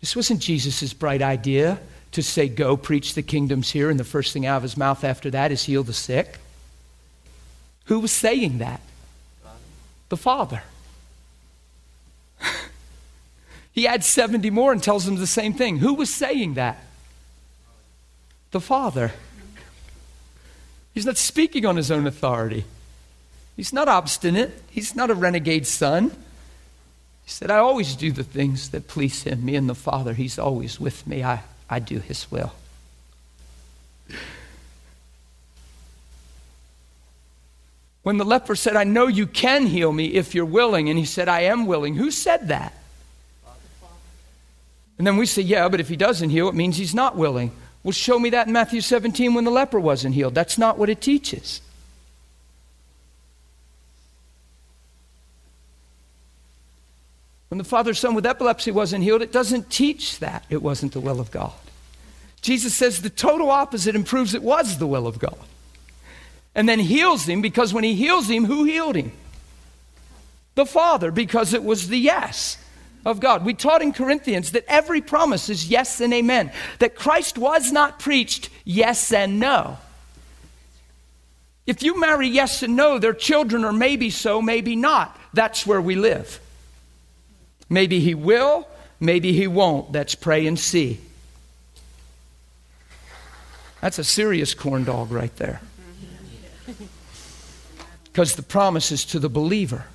This wasn't Jesus' bright idea to say, Go preach the kingdom's here, and the first thing out of his mouth after that is heal the sick. Who was saying that? The Father. He adds 70 more and tells them the same thing. Who was saying that? The Father. He's not speaking on his own authority. He's not obstinate. He's not a renegade son. He said, I always do the things that please him, me and the Father. He's always with me. I, I do his will. When the leper said, I know you can heal me if you're willing, and he said, I am willing, who said that? And then we say, yeah, but if he doesn't heal, it means he's not willing. Well, show me that in Matthew 17 when the leper wasn't healed. That's not what it teaches. When the father's son with epilepsy wasn't healed, it doesn't teach that it wasn't the will of God. Jesus says the total opposite and proves it was the will of God. And then heals him because when he heals him, who healed him? The Father, because it was the yes of God. We taught in Corinthians that every promise is yes and amen, that Christ was not preached yes and no. If you marry yes and no, their children are maybe so, maybe not. That's where we live. Maybe he will, maybe he won't. Let's pray and see. That's a serious corn dog right there. Because the promise is to the believer.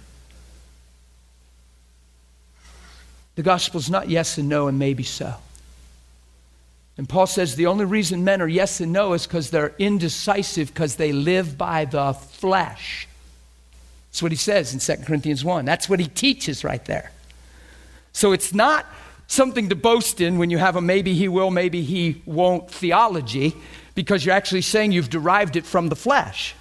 The gospel is not yes and no and maybe so. And Paul says the only reason men are yes and no is because they're indecisive because they live by the flesh. That's what he says in 2 Corinthians 1. That's what he teaches right there. So it's not something to boast in when you have a maybe he will, maybe he won't theology, because you're actually saying you've derived it from the flesh.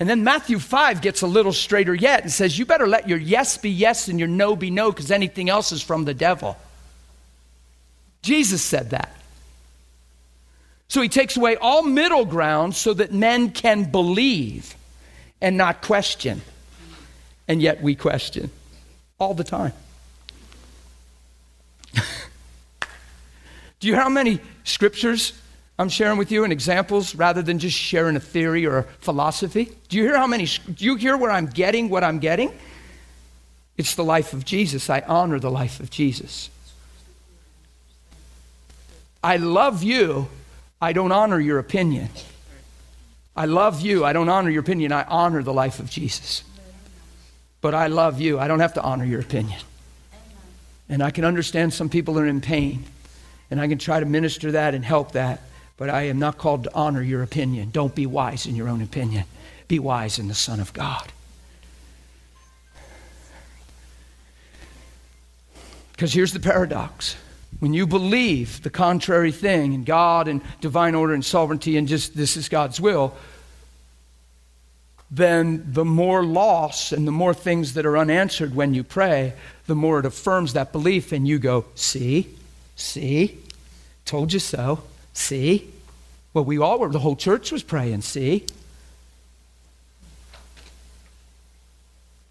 And then Matthew 5 gets a little straighter yet and says, You better let your yes be yes and your no be no, because anything else is from the devil. Jesus said that. So he takes away all middle ground so that men can believe and not question. And yet we question all the time. (laughs) Do you hear how many scriptures I'm sharing with you and examples rather than just sharing a theory or a philosophy? Do you hear how many? Do you hear where I'm getting what I'm getting? It's the life of Jesus. I honor the life of Jesus. I love you. I don't honor your opinion. I love you. I don't honor your opinion. I honor the life of Jesus. But I love you. I don't have to honor your opinion. And I can understand some people are in pain. And I can try to minister that and help that. But I am not called to honor your opinion. Don't be wise in your own opinion, be wise in the Son of God. Because here's the paradox. When you believe the contrary thing in God and divine order and sovereignty and just this is God's will, then the more loss and the more things that are unanswered when you pray, the more it affirms that belief, and you go, See, see, told you so, see. Well, we all were, the whole church was praying, see.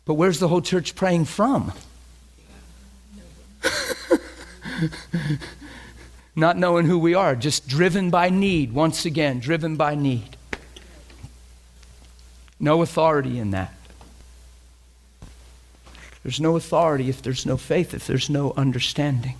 But where's the whole church praying from? (laughs) Not knowing who we are, just driven by need, once again, driven by need. No authority in that. There's no authority if there's no faith, if there's no understanding.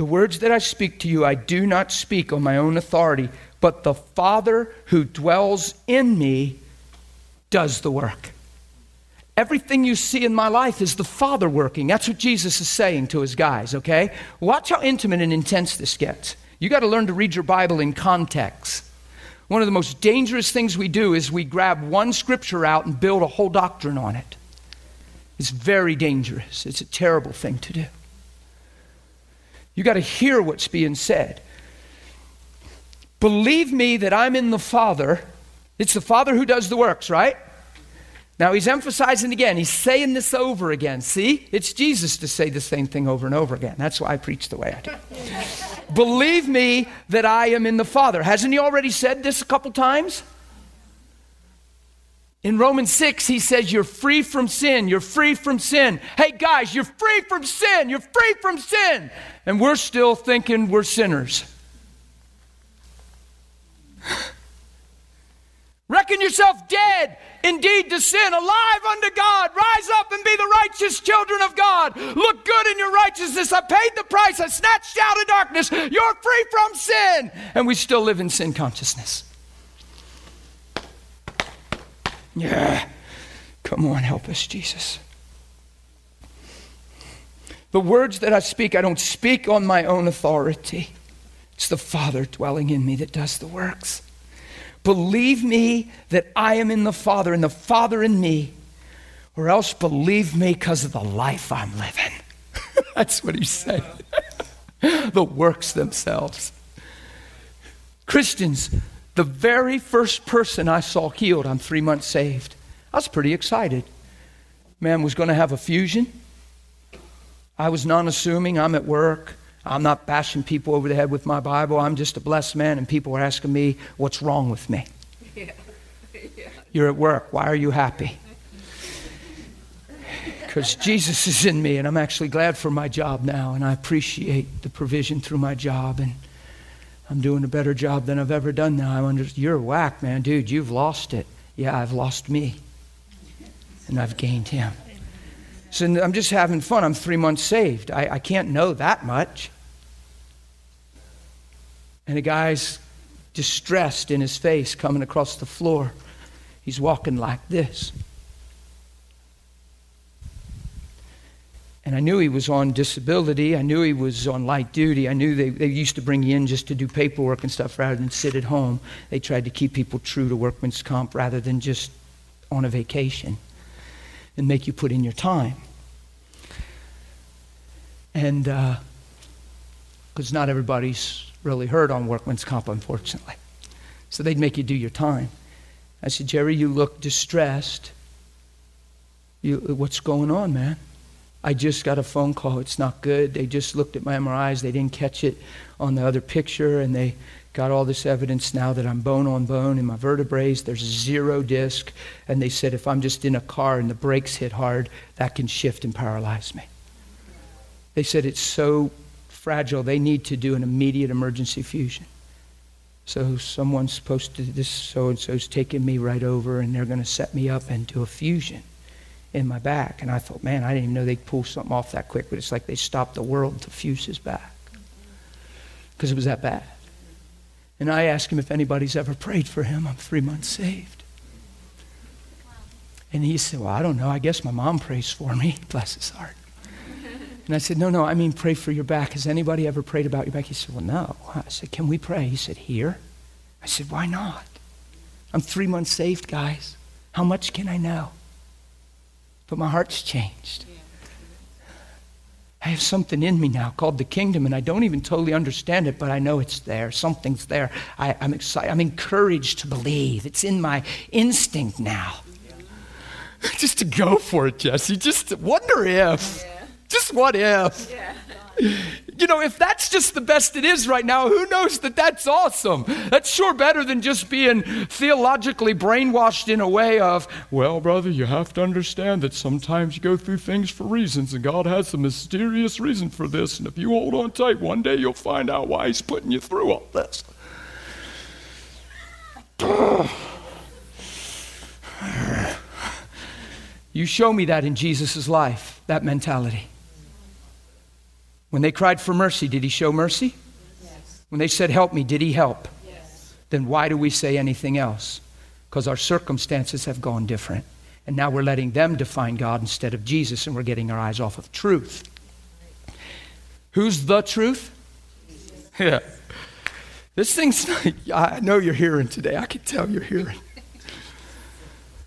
The words that I speak to you, I do not speak on my own authority, but the Father who dwells in me does the work. Everything you see in my life is the Father working. That's what Jesus is saying to his guys, okay? Watch how intimate and intense this gets. You got to learn to read your Bible in context. One of the most dangerous things we do is we grab one scripture out and build a whole doctrine on it. It's very dangerous. It's a terrible thing to do. You got to hear what's being said. Believe me that I'm in the Father. It's the Father who does the works, right? Now he's emphasizing again, he's saying this over again. See? It's Jesus to say the same thing over and over again. That's why I preach the way I do. Believe me that I am in the Father. Hasn't he already said this a couple times? In Romans 6, he says, You're free from sin. You're free from sin. Hey, guys, you're free from sin. You're free from sin. And we're still thinking we're sinners. (sighs) Reckon yourself dead indeed to sin, alive unto God. Rise up and be the righteous children of God. Look good in your righteousness. I paid the price. I snatched out of darkness. You're free from sin. And we still live in sin consciousness. Yeah. Come on, help us, Jesus. The words that I speak, I don't speak on my own authority. It's the Father dwelling in me that does the works. Believe me that I am in the Father and the Father in me, or else believe me because of the life I'm living. (laughs) That's what he's saying. (laughs) the works themselves. Christians, the very first person I saw healed, I'm three months saved. I was pretty excited. Man was going to have a fusion. I was non assuming. I'm at work. I'm not bashing people over the head with my Bible. I'm just a blessed man, and people are asking me, What's wrong with me? Yeah. Yeah. (laughs) You're at work. Why are you happy? Because Jesus is in me, and I'm actually glad for my job now, and I appreciate the provision through my job, and I'm doing a better job than I've ever done now. I'm under, you're whack, man. Dude, you've lost it. Yeah, I've lost me, and I've gained him. So I'm just having fun. I'm three months saved. I, I can't know that much. And a guy's distressed in his face coming across the floor. He's walking like this. And I knew he was on disability. I knew he was on light duty. I knew they, they used to bring you in just to do paperwork and stuff rather than sit at home. They tried to keep people true to workman's comp rather than just on a vacation and make you put in your time. And because uh, not everybody's really heard on workman's comp, unfortunately. So they'd make you do your time. I said, Jerry, you look distressed. You, what's going on, man? I just got a phone call. It's not good. They just looked at my MRIs. They didn't catch it on the other picture, and they got all this evidence now that I'm bone on bone in my vertebrae. There's zero disc. And they said if I'm just in a car and the brakes hit hard, that can shift and paralyze me. They said it's so fragile, they need to do an immediate emergency fusion. So someone's supposed to, this so and so's taking me right over, and they're going to set me up and do a fusion in my back. And I thought, man, I didn't even know they'd pull something off that quick, but it's like they stopped the world to fuse his back because it was that bad. And I asked him if anybody's ever prayed for him. I'm three months saved. And he said, Well, I don't know. I guess my mom prays for me. (laughs) Bless his heart. And I said, No, no, I mean pray for your back. Has anybody ever prayed about your back? He said, Well, no. I said, Can we pray? He said, Here. I said, Why not? I'm three months saved, guys. How much can I know? But my heart's changed. I have something in me now called the kingdom, and I don't even totally understand it, but I know it's there. Something's there. I, am excited. I'm encouraged to believe. It's in my instinct now. (laughs) Just to go for it, Jesse. Just wonder if. Yeah. Just what if. Yeah. (laughs) you know, if that's just the best it is right now, who knows that that's awesome? That's sure better than just being theologically brainwashed in a way of, well, brother, you have to understand that sometimes you go through things for reasons, and God has a mysterious reason for this. And if you hold on tight, one day you'll find out why He's putting you through all this. (sighs) You show me that in Jesus' life, that mentality. When they cried for mercy, did he show mercy? Yes. When they said, Help me, did he help? Yes. Then why do we say anything else? Because our circumstances have gone different. And now we're letting them define God instead of Jesus, and we're getting our eyes off of truth. Who's the truth? Yeah. This thing's, (laughs) I know you're hearing today. I can tell you're hearing.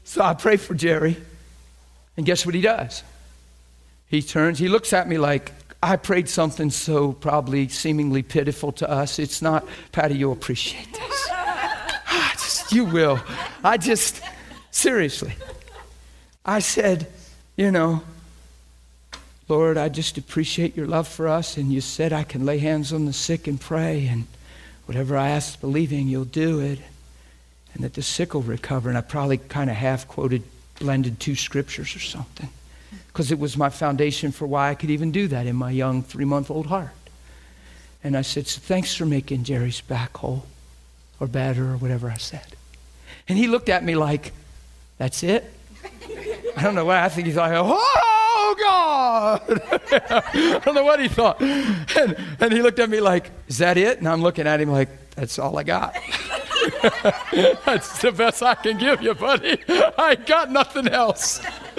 So I pray for Jerry. And guess what he does? He turns, he looks at me like, I prayed something so probably seemingly pitiful to us. It's not, Patty, you'll appreciate this. (laughs) just, you will. I just, seriously. I said, you know, Lord, I just appreciate your love for us. And you said I can lay hands on the sick and pray. And whatever I ask, believing, you'll do it. And that the sick will recover. And I probably kind of half quoted, blended two scriptures or something because it was my foundation for why I could even do that in my young three month old heart. And I said, so Thanks for making Jerry's back whole or better or whatever I said. And he looked at me like, That's it? I don't know why. I think he thought, Oh, God! (laughs) I don't know what he thought. And, and he looked at me like, Is that it? And I'm looking at him like, That's all I got. (laughs) (laughs) That's the best I can give you, buddy. I got nothing else. (laughs)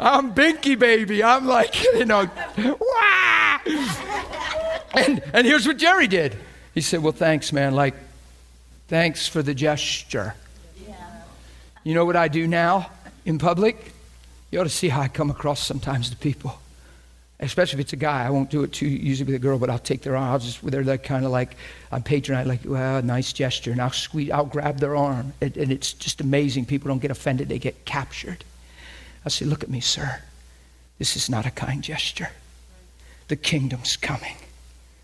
I am Binky baby. I'm like, (laughs) you know, Wah! and and here's what Jerry did. He said, "Well, thanks, man. Like, thanks for the gesture." You know what I do now in public? You ought to see how I come across sometimes to people especially if it's a guy. I won't do it too usually with a girl, but I'll take their arm. I'll just, they're like kind of like, I'm patronizing, like, well, nice gesture. And I'll squeeze, I'll grab their arm. and it's just amazing. People don't get offended, they get captured. I say, look at me, sir. This is not a kind gesture. The kingdom's coming.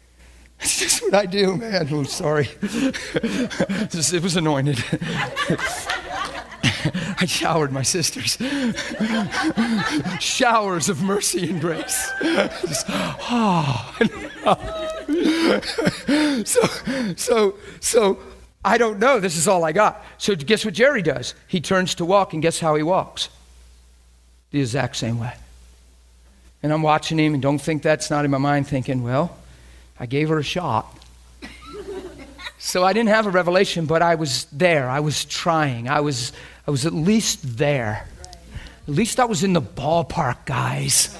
(laughs) That's just what I do, man. I'm sorry. (laughs) it was anointed. (laughs) (laughs) I showered my sisters. Showers of mercy and grace. Just, oh. so, so, so I don't know. This is all I got. So guess what Jerry does? He turns to walk, and guess how he walks? The exact same way. And I'm watching him, and don't think that's not in my mind, thinking, well, I gave her a shot. So I didn't have a revelation, but I was there. I was trying. I was, I was at least there. At least I was in the ballpark, guys.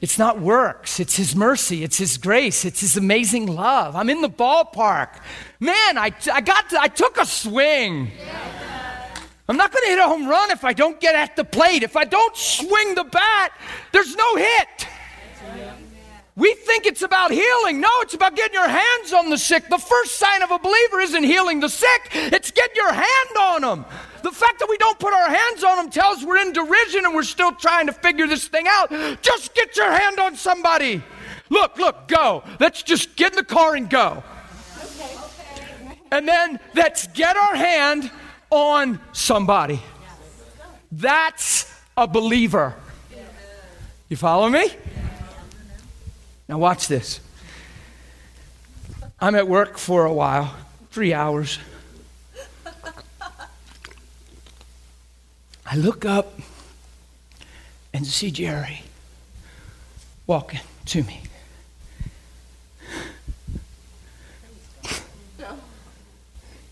It's not works, it's His mercy, it's His grace, it's His amazing love. I'm in the ballpark. Man, I, I, got to, I took a swing. I'm not going to hit a home run if I don't get at the plate. If I don't swing the bat, there's no hit. We think it's about healing. No, it's about getting your hands on the sick. The first sign of a believer isn't healing the sick, it's getting your hand on them. The fact that we don't put our hands on them tells we're in derision and we're still trying to figure this thing out. Just get your hand on somebody. Look, look, go. Let's just get in the car and go. Okay. And then let's get our hand on somebody. That's a believer. You follow me? Now, watch this. I'm at work for a while, three hours. I look up and see Jerry walking to me.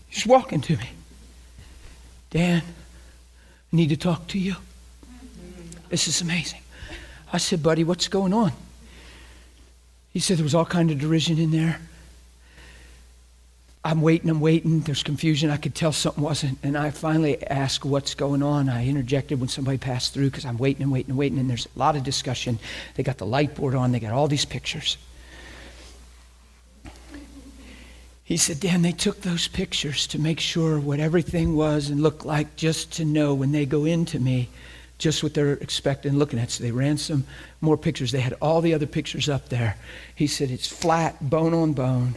He's walking to me. Dan, I need to talk to you. This is amazing. I said, buddy, what's going on? He said there was all kind of derision in there. I'm waiting, I'm waiting. There's confusion. I could tell something wasn't. And I finally asked what's going on. I interjected when somebody passed through because I'm waiting and waiting and waiting. And there's a lot of discussion. They got the light board on, they got all these pictures. He said, Dan, they took those pictures to make sure what everything was and looked like, just to know when they go into me just what they're expecting, looking at. So they ran some more pictures. They had all the other pictures up there. He said, It's flat, bone on bone.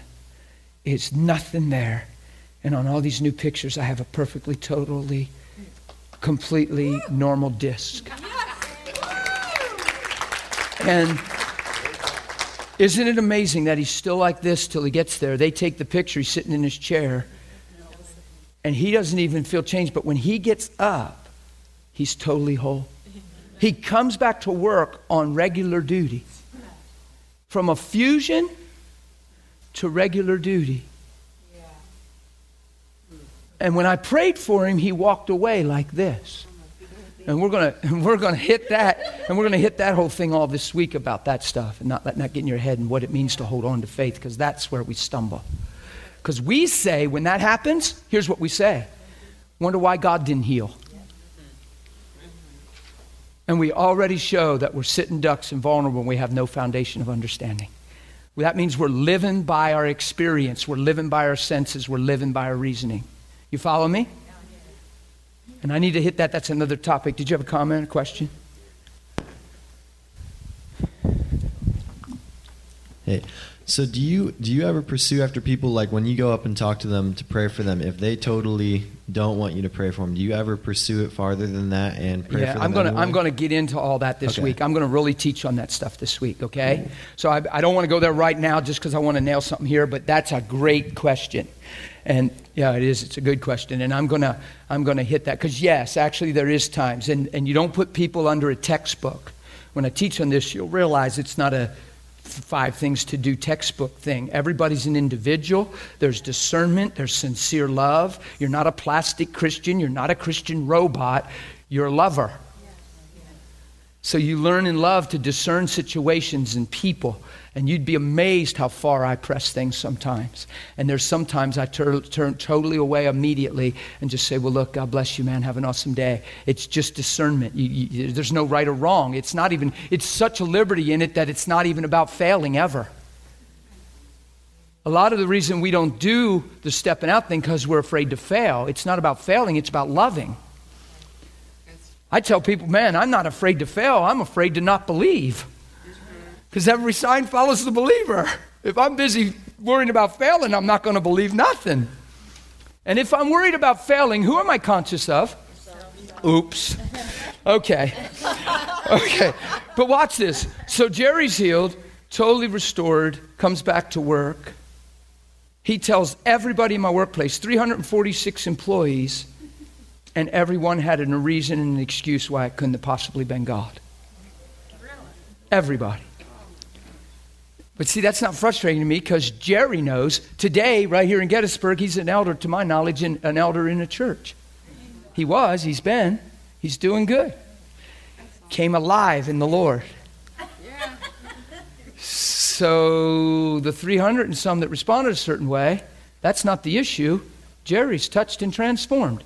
It's nothing there. And on all these new pictures, I have a perfectly, totally, completely normal disc. And isn't it amazing that he's still like this till he gets there? They take the picture, he's sitting in his chair, and he doesn't even feel changed. But when he gets up, he's totally whole. He comes back to work on regular duty. From a fusion to regular duty. And when I prayed for him, he walked away like this. And we're to and (laughs) we're to hit that and we're to hit that whole thing all this week about that stuff and not letting that get in your head and what it means to hold on to faith because that's where we stumble. Because we say when that happens, here's what we say. Wonder why God didn't heal. And we already show that we're sitting ducks and vulnerable and we have no foundation of understanding. That means we're living by our experience, we're living by our senses, we're living by our reasoning. You follow me? And I need to hit that. That's another topic. Did you have a comment, a question? Hey, so do you do you ever pursue after people like when you go up and talk to them to pray for them if they totally don't want you to pray for them? Do you ever pursue it farther than that and pray yeah, for them? I'm gonna? I'm gonna get into all that this Okay. week. I'm gonna really teach on that stuff this week. Okay, mm-hmm. so I, I don't want to go there right now just because I want to nail something here, but that's a great question, and yeah, it is. It's a good question, and I'm gonna I'm gonna hit that because yes, actually there is times, and and you don't put people under a textbook. When I teach on this, you'll realize it's not a five things to do textbook thing. Everybody's an individual. There's discernment, there's sincere love. You're not a plastic Christian, you're not a Christian robot, you're a lover. So you learn in love to discern situations and people. And you'd be amazed how far I press things sometimes. And there's sometimes I tur- turn totally away immediately and just say, Well, look, God bless you, man. Have an awesome day. It's just discernment. You, you, there's no right or wrong. It's not even, it's such a liberty in it that it's not even about failing ever. A lot of the reason we don't do the stepping out thing because we're afraid to fail. It's not about failing, it's about loving. I tell people, man, I'm not afraid to fail. I'm afraid to not believe. Because every sign follows the believer. If I'm busy worrying about failing, I'm not going to believe nothing. And if I'm worried about failing, who am I conscious of? Oops. Okay. (laughs) Okay. But watch this. So Jerry's healed, totally restored, comes back to work. He tells everybody in my workplace, 346 employees, and everyone had a reason and an excuse why it couldn't have possibly been God. Everybody. But see, that's not frustrating to me because Jerry knows today, right here in Gettysburg, he's an elder, to my knowledge, in, an elder in a church. He was, he's been, he's doing good. Came alive in the Lord. So the 300 and some that responded a certain way, that's not the issue. Jerry's touched and transformed.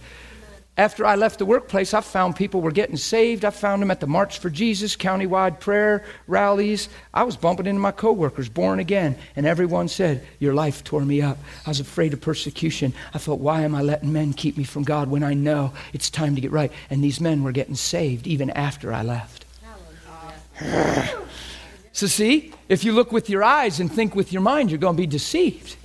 After I left the workplace, I found people were getting saved. I found them at the March for Jesus countywide prayer rallies. I was bumping into my coworkers, born again, and everyone said, "Your life tore me up. I was afraid of persecution. I thought, why am I letting men keep me from God when I know it's time to get right?" And these men were getting saved even after I left. (sighs) So see, if you look with your eyes and think with your mind, you're going to be deceived.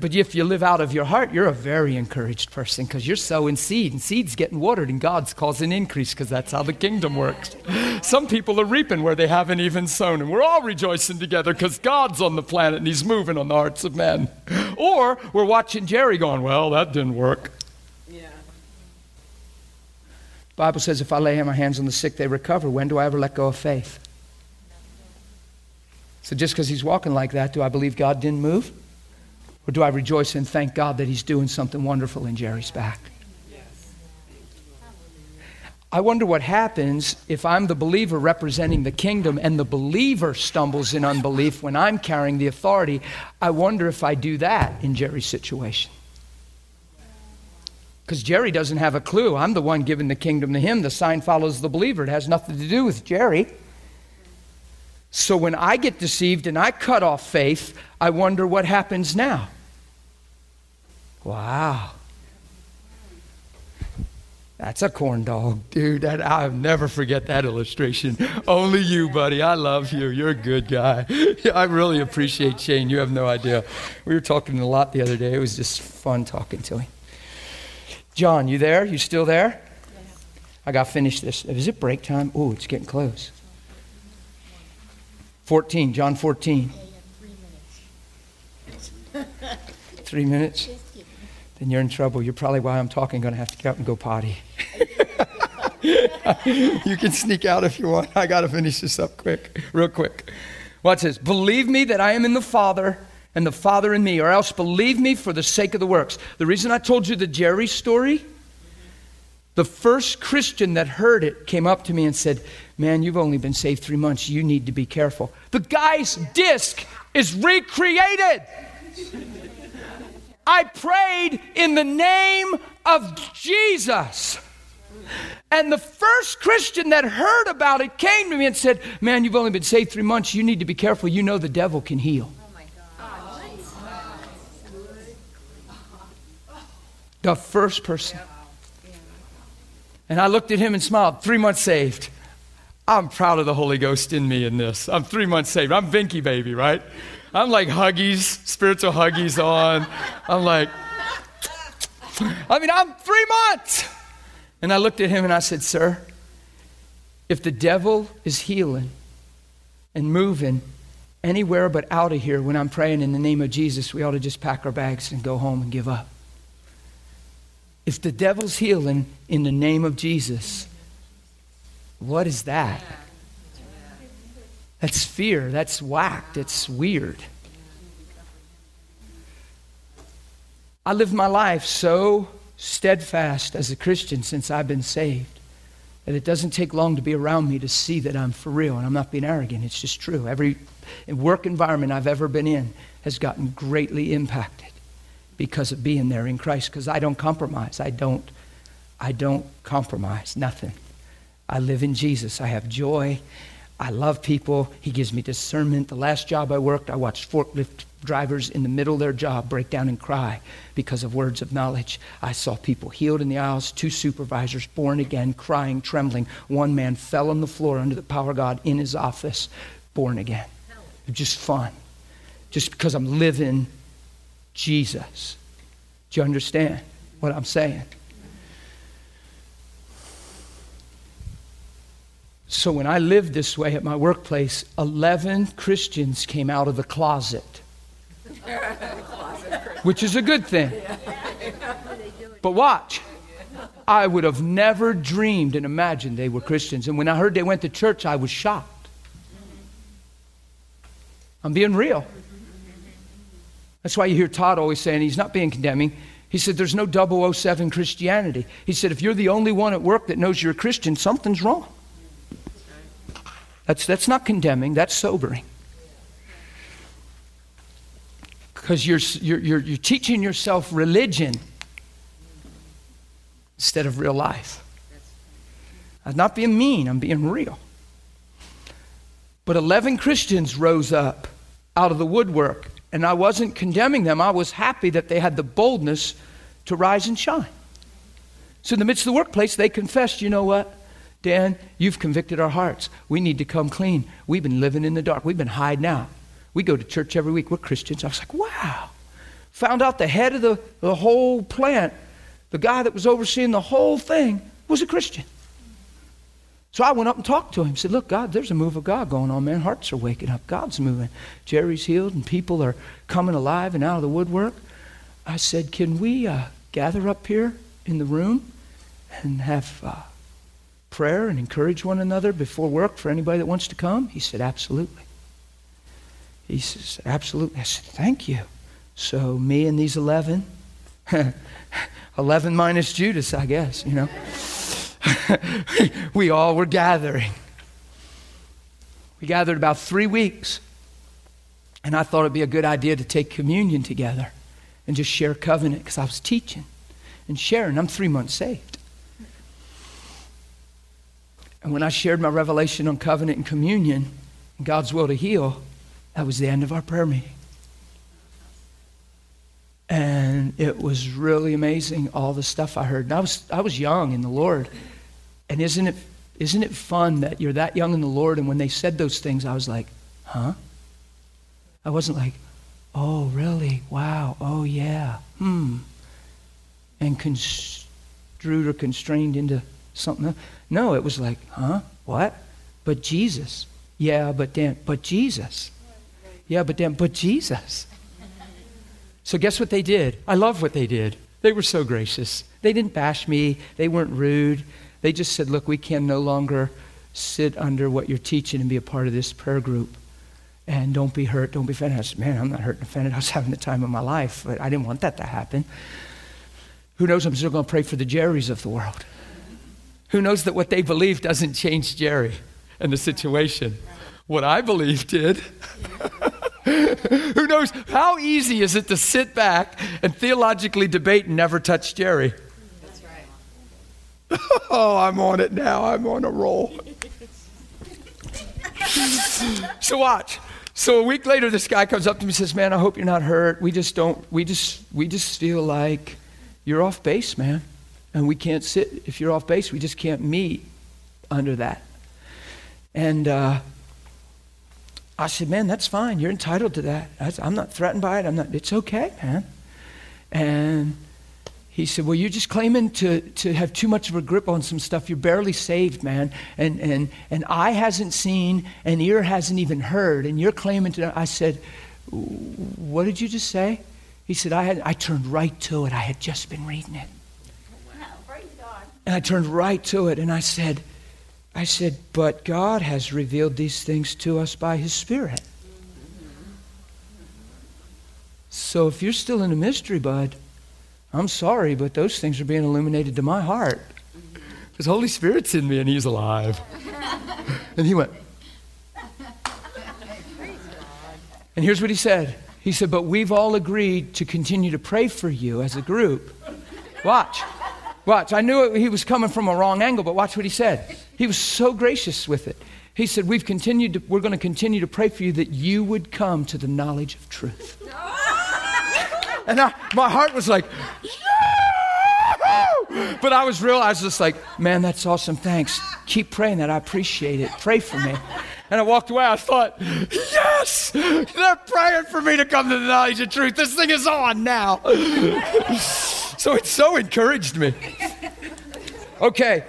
But if you live out of your heart, you're a very encouraged person because you're sowing seed, and seed's getting watered, and God's causing increase because that's how the kingdom works. Some people are reaping where they haven't even sown, and we're all rejoicing together because God's on the planet and He's moving on the hearts of men. Or we're watching Jerry going, "Well, that didn't work." Yeah. Bible says, "If I lay my hands on the sick, they recover." When do I ever let go of faith? So just because he's walking like that, do I believe God didn't move? Or do I rejoice and thank God that He's doing something wonderful in Jerry's back? I wonder what happens if I'm the believer representing the kingdom and the believer stumbles in unbelief when I'm carrying the authority. I wonder if I do that in Jerry's situation. Because Jerry doesn't have a clue. I'm the one giving the kingdom to him. The sign follows the believer. It has nothing to do with Jerry. So when I get deceived and I cut off faith, I wonder what happens now. Wow. That's a corn dog, dude. I'll never forget that illustration. (laughs) Only you, buddy. I love you. You're a good guy. (laughs) I really appreciate Shane. You have no idea. We were talking a lot the other day. It was just fun talking to him. John, you there? You still there? I got to finish this. Is it break time? Oh, it's getting close. 14, John 14. (laughs) Three minutes? Then you're in trouble. You're probably why I'm talking going to have to get up and go potty. (laughs) you can sneak out if you want. I got to finish this up quick, real quick. Watch this. Believe me that I am in the Father and the Father in me, or else believe me for the sake of the works. The reason I told you the Jerry story, the first Christian that heard it came up to me and said, Man, you've only been saved three months. You need to be careful. The guy's disc is recreated. I prayed in the name of Jesus. And the first Christian that heard about it came to me and said, Man, you've only been saved three months. You need to be careful. You know the devil can heal. Oh, the first person. And I looked at him and smiled. Three months saved. I'm proud of the Holy Ghost in me in this. I'm three months saved. I'm Vinky baby, right? I'm like huggies, spiritual huggies on. I'm like, I mean, I'm three months. And I looked at him and I said, Sir, if the devil is healing and moving anywhere but out of here when I'm praying in the name of Jesus, we ought to just pack our bags and go home and give up. If the devil's healing in the name of Jesus, what is that? That's fear. That's whacked. It's weird. I lived my life so steadfast as a Christian since I've been saved that it doesn't take long to be around me to see that I'm for real. And I'm not being arrogant, it's just true. Every work environment I've ever been in has gotten greatly impacted because of being there in Christ because I don't compromise. I don't I don't compromise nothing. I live in Jesus. I have joy. I love people. He gives me discernment. The last job I worked, I watched forklift drivers in the middle of their job break down and cry because of words of knowledge. I saw people healed in the aisles, two supervisors born again, crying, trembling. One man fell on the floor under the power of God in his office, born again. Just fun. Just because I'm living Jesus. Do you understand what I'm saying? So when I lived this way at my workplace, 11 Christians came out of the closet which is a good thing. But watch. I would have never dreamed and imagined they were Christians. And when I heard they went to church, I was shocked. I'm being real. That's why you hear Todd always saying he's not being condemning. He said, There's no 007 Christianity. He said, If you're the only one at work that knows you're a Christian, something's wrong. That's, that's not condemning, that's sobering because you're, you're, you're, you're teaching yourself religion instead of real life. I'm not being mean, I'm being real. But 11 Christians rose up out of the woodwork, and I wasn't condemning them. I was happy that they had the boldness to rise and shine. So, in the midst of the workplace, they confessed, you know what? Dan, you've convicted our hearts. We need to come clean. We've been living in the dark. We've been hiding out. We go to church every week. We're Christians. I was like, wow. Found out the head of the, the whole plant, the guy that was overseeing the whole thing, was a Christian. So I went up and talked to him. Said, Look, God, there's a move of God going on, man. Hearts are waking up. God's moving. Jerry's healed, and people are coming alive and out of the woodwork. I said, Can we uh, gather up here in the room and have uh, prayer and encourage one another before work for anybody that wants to come? He said, Absolutely. He says, Absolutely. I said, Thank you. So, me and these 11, (laughs) 11 minus Judas, I guess, you know, (laughs) we all were gathering. We gathered about three weeks. And I thought it'd be a good idea to take communion together and just share covenant because I was teaching and sharing. I'm three months saved. And when I shared my revelation on covenant and communion, and God's will to heal, that was the end of our prayer meeting. And it was really amazing all the stuff I heard. And I was, I was young in the Lord. And isn't it, isn't it fun that you're that young in the Lord? And when they said those things, I was like, huh? I wasn't like, oh, really? Wow. Oh, yeah. Hmm. And construed or constrained into something else. No, it was like, huh? What? But Jesus. Yeah, but then, but Jesus. Yeah, but then, but Jesus. So, guess what they did? I love what they did. They were so gracious. They didn't bash me, they weren't rude. They just said, Look, we can no longer sit under what you're teaching and be a part of this prayer group. And don't be hurt, don't be offended. I said, Man, I'm not hurt and offended. I was having the time of my life, but I didn't want that to happen. Who knows? I'm still going to pray for the Jerrys of the world. Who knows that what they believe doesn't change Jerry and the situation? What I believe did. (laughs) Who knows? How easy is it to sit back and theologically debate and never touch Jerry? That's right. (laughs) oh, I'm on it now. I'm on a roll. (laughs) so watch. So a week later, this guy comes up to me and says, "Man, I hope you're not hurt. We just don't. We just we just feel like you're off base, man, and we can't sit. If you're off base, we just can't meet under that." And uh, I said, man, that's fine. You're entitled to that. I'm not threatened by it. I'm not, it's okay, man. And he said, well, you're just claiming to, to have too much of a grip on some stuff. You're barely saved, man. And, and, and eye hasn't seen and ear hasn't even heard. And you're claiming to, I said, what did you just say? He said, I, had, I turned right to it. I had just been reading it. And I turned right to it and I said, I said, but God has revealed these things to us by His Spirit. So if you're still in a mystery, bud, I'm sorry, but those things are being illuminated to my heart. Because Holy Spirit's in me and He's alive. and he went, and here's what he said. He said, But we've all agreed to continue to pray for you as a group. Watch. Watch. I knew it, he was coming from a wrong angle, but watch what he said. He was so gracious with it. He said, We've continued to, we're going to continue to pray for you that you would come to the knowledge of truth. (laughs) and I, my heart was like, yeah! But I was real, I was just like, man, that's awesome. Thanks. Keep praying that. I appreciate it. Pray for me. And I walked away. I thought, yes, they're praying for me to come to the knowledge of truth. This thing is on now. (laughs) so it so encouraged me. Okay.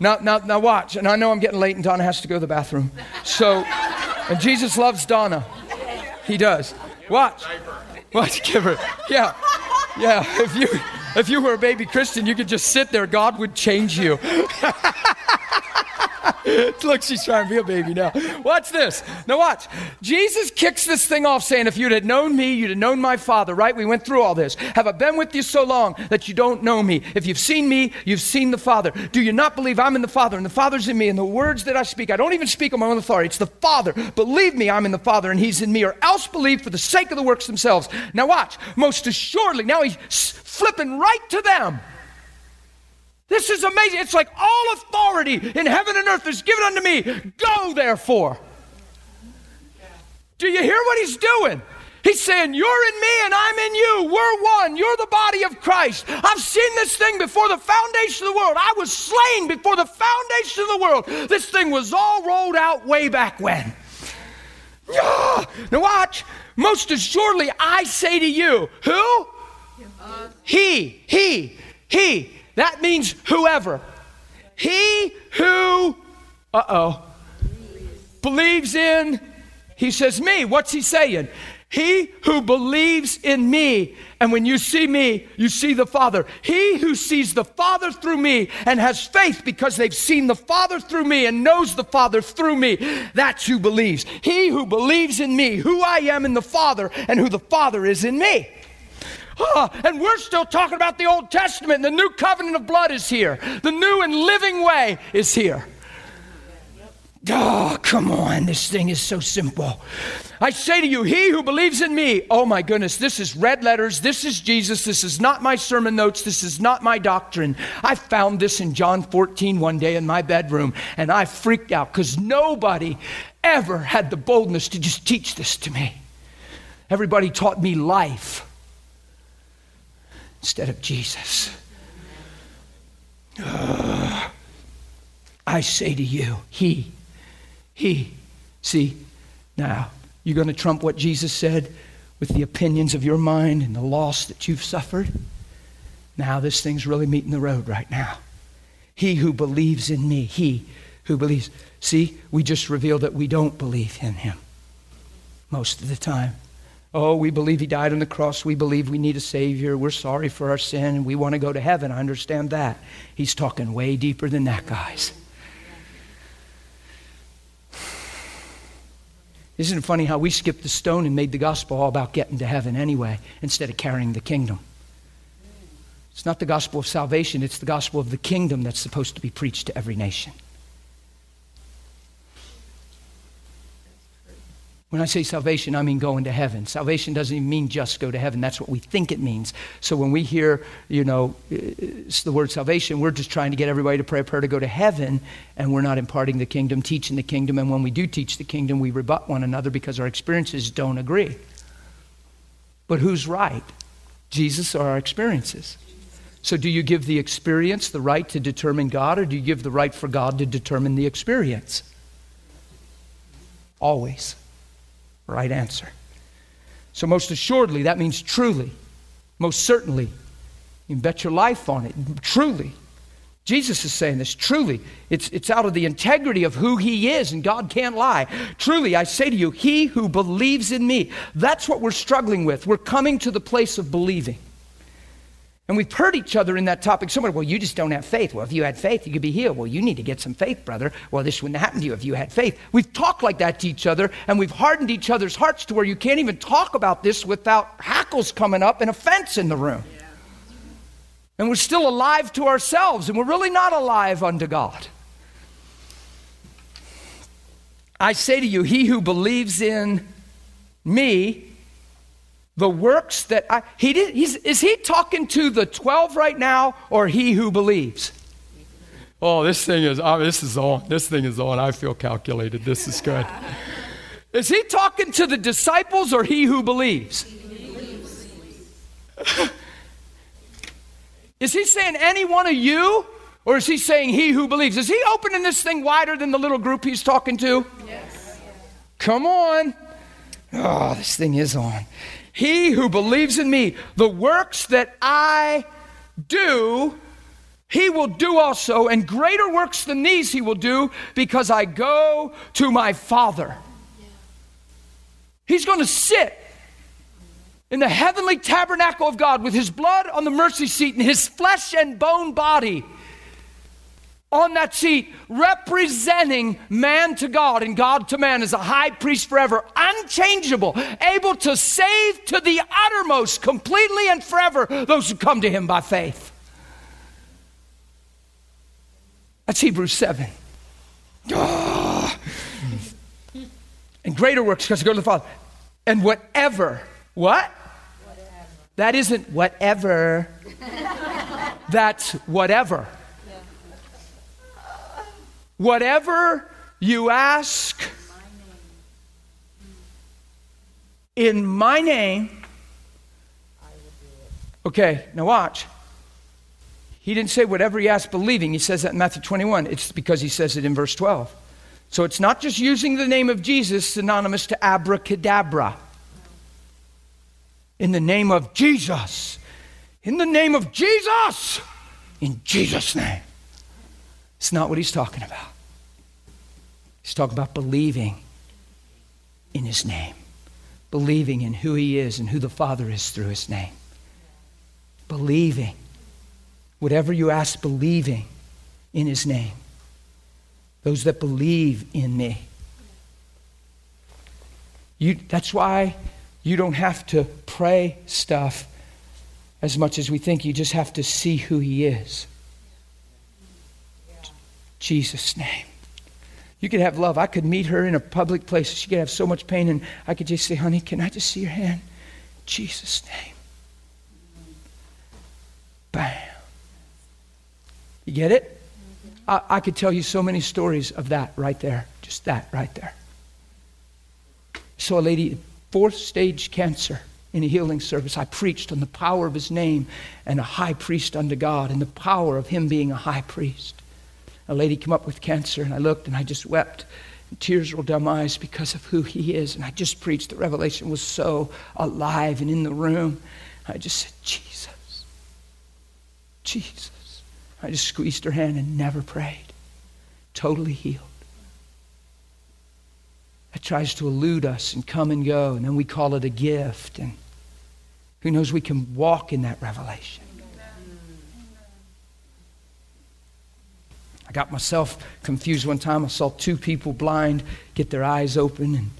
Now, now, now watch. And I know I'm getting late and Donna has to go to the bathroom. So, and Jesus loves Donna. He does. Watch. Watch, give her. Yeah. Yeah. If you if you were a baby Christian, you could just sit there. God would change you. (laughs) (laughs) Look, she's trying to be a baby now. Watch this. Now, watch. Jesus kicks this thing off saying, If you'd have known me, you'd have known my Father, right? We went through all this. Have I been with you so long that you don't know me? If you've seen me, you've seen the Father. Do you not believe I'm in the Father and the Father's in me? And the words that I speak, I don't even speak on my own authority. It's the Father. Believe me, I'm in the Father and He's in me, or else believe for the sake of the works themselves. Now, watch. Most assuredly, now He's flipping right to them. This is amazing. It's like all authority in heaven and earth is given unto me. Go, therefore. Do you hear what he's doing? He's saying, You're in me and I'm in you. We're one. You're the body of Christ. I've seen this thing before the foundation of the world. I was slain before the foundation of the world. This thing was all rolled out way back when. Yeah. Now, watch. Most assuredly, I say to you, who? He, he, he. That means whoever. He who, uh oh, believes in, he says, me. What's he saying? He who believes in me, and when you see me, you see the Father. He who sees the Father through me and has faith because they've seen the Father through me and knows the Father through me, that's who believes. He who believes in me, who I am in the Father, and who the Father is in me. And we're still talking about the Old Testament. The new covenant of blood is here. The new and living way is here. Oh, come on. This thing is so simple. I say to you, he who believes in me, oh my goodness, this is red letters. This is Jesus. This is not my sermon notes. This is not my doctrine. I found this in John 14 one day in my bedroom, and I freaked out because nobody ever had the boldness to just teach this to me. Everybody taught me life. Instead of Jesus. Uh, I say to you, He, He. See, now, you're going to trump what Jesus said with the opinions of your mind and the loss that you've suffered? Now, this thing's really meeting the road right now. He who believes in me, he who believes. See, we just reveal that we don't believe in him most of the time. Oh, we believe he died on the cross. We believe we need a Savior. We're sorry for our sin we want to go to heaven. I understand that. He's talking way deeper than that, guys. Isn't it funny how we skipped the stone and made the gospel all about getting to heaven anyway, instead of carrying the kingdom? It's not the gospel of salvation, it's the gospel of the kingdom that's supposed to be preached to every nation. When I say salvation, I mean going to heaven. Salvation doesn't even mean just go to heaven. That's what we think it means. So when we hear, you know, the word salvation, we're just trying to get everybody to pray a prayer to go to heaven, and we're not imparting the kingdom, teaching the kingdom. And when we do teach the kingdom, we rebut one another because our experiences don't agree. But who's right? Jesus or our experiences? So, do you give the experience the right to determine God, or do you give the right for God to determine the experience? Always. Right answer. So, most assuredly, that means truly, most certainly. You bet your life on it. Truly. Jesus is saying this truly. It's, it's out of the integrity of who he is, and God can't lie. Truly, I say to you, he who believes in me, that's what we're struggling with. We're coming to the place of believing. And we've heard each other in that topic so much. Well, you just don't have faith. Well, if you had faith, you could be healed. Well, you need to get some faith, brother. Well, this wouldn't happen to you if you had faith. We've talked like that to each other, and we've hardened each other's hearts to where you can't even talk about this without hackles coming up and offense in the room. And we're still alive to ourselves, and we're really not alive unto God. I say to you, he who believes in me the works that I, he did, is he talking to the 12 right now or he who believes? Oh, this thing is, oh, this is on. This thing is on. I feel calculated. This is good. Is he talking to the disciples or he who believes? (laughs) is he saying any one of you or is he saying he who believes? Is he opening this thing wider than the little group he's talking to? Yes. Come on. Oh, this thing is on. He who believes in me, the works that I do, he will do also, and greater works than these he will do because I go to my Father. He's going to sit in the heavenly tabernacle of God with his blood on the mercy seat and his flesh and bone body on that seat, representing man to God and God to man as a high priest forever, unchangeable, able to save to the uttermost, completely and forever, those who come to him by faith. That's Hebrews 7. Oh. And greater works because go to the Father. And whatever, what? Whatever. That isn't whatever. (laughs) That's whatever. Whatever you ask in my name, okay, now watch. He didn't say whatever he asked believing. He says that in Matthew 21. It's because he says it in verse 12. So it's not just using the name of Jesus synonymous to abracadabra. In the name of Jesus. In the name of Jesus. In Jesus' name. It's not what he's talking about. He's talking about believing in his name, believing in who he is and who the Father is through his name. Believing. Whatever you ask, believing in his name. Those that believe in me. You, that's why you don't have to pray stuff as much as we think. You just have to see who he is. Jesus' name. You could have love. I could meet her in a public place. She could have so much pain, and I could just say, honey, can I just see your hand? Jesus' name. Bam. You get it? I, I could tell you so many stories of that right there. Just that right there. So a lady, fourth stage cancer, in a healing service. I preached on the power of his name and a high priest unto God and the power of him being a high priest. A lady came up with cancer, and I looked and I just wept. Tears rolled down my eyes because of who he is. And I just preached. The revelation was so alive and in the room. I just said, Jesus. Jesus. I just squeezed her hand and never prayed. Totally healed. It tries to elude us and come and go, and then we call it a gift. And who knows, we can walk in that revelation. Got myself confused one time. I saw two people blind get their eyes open, and,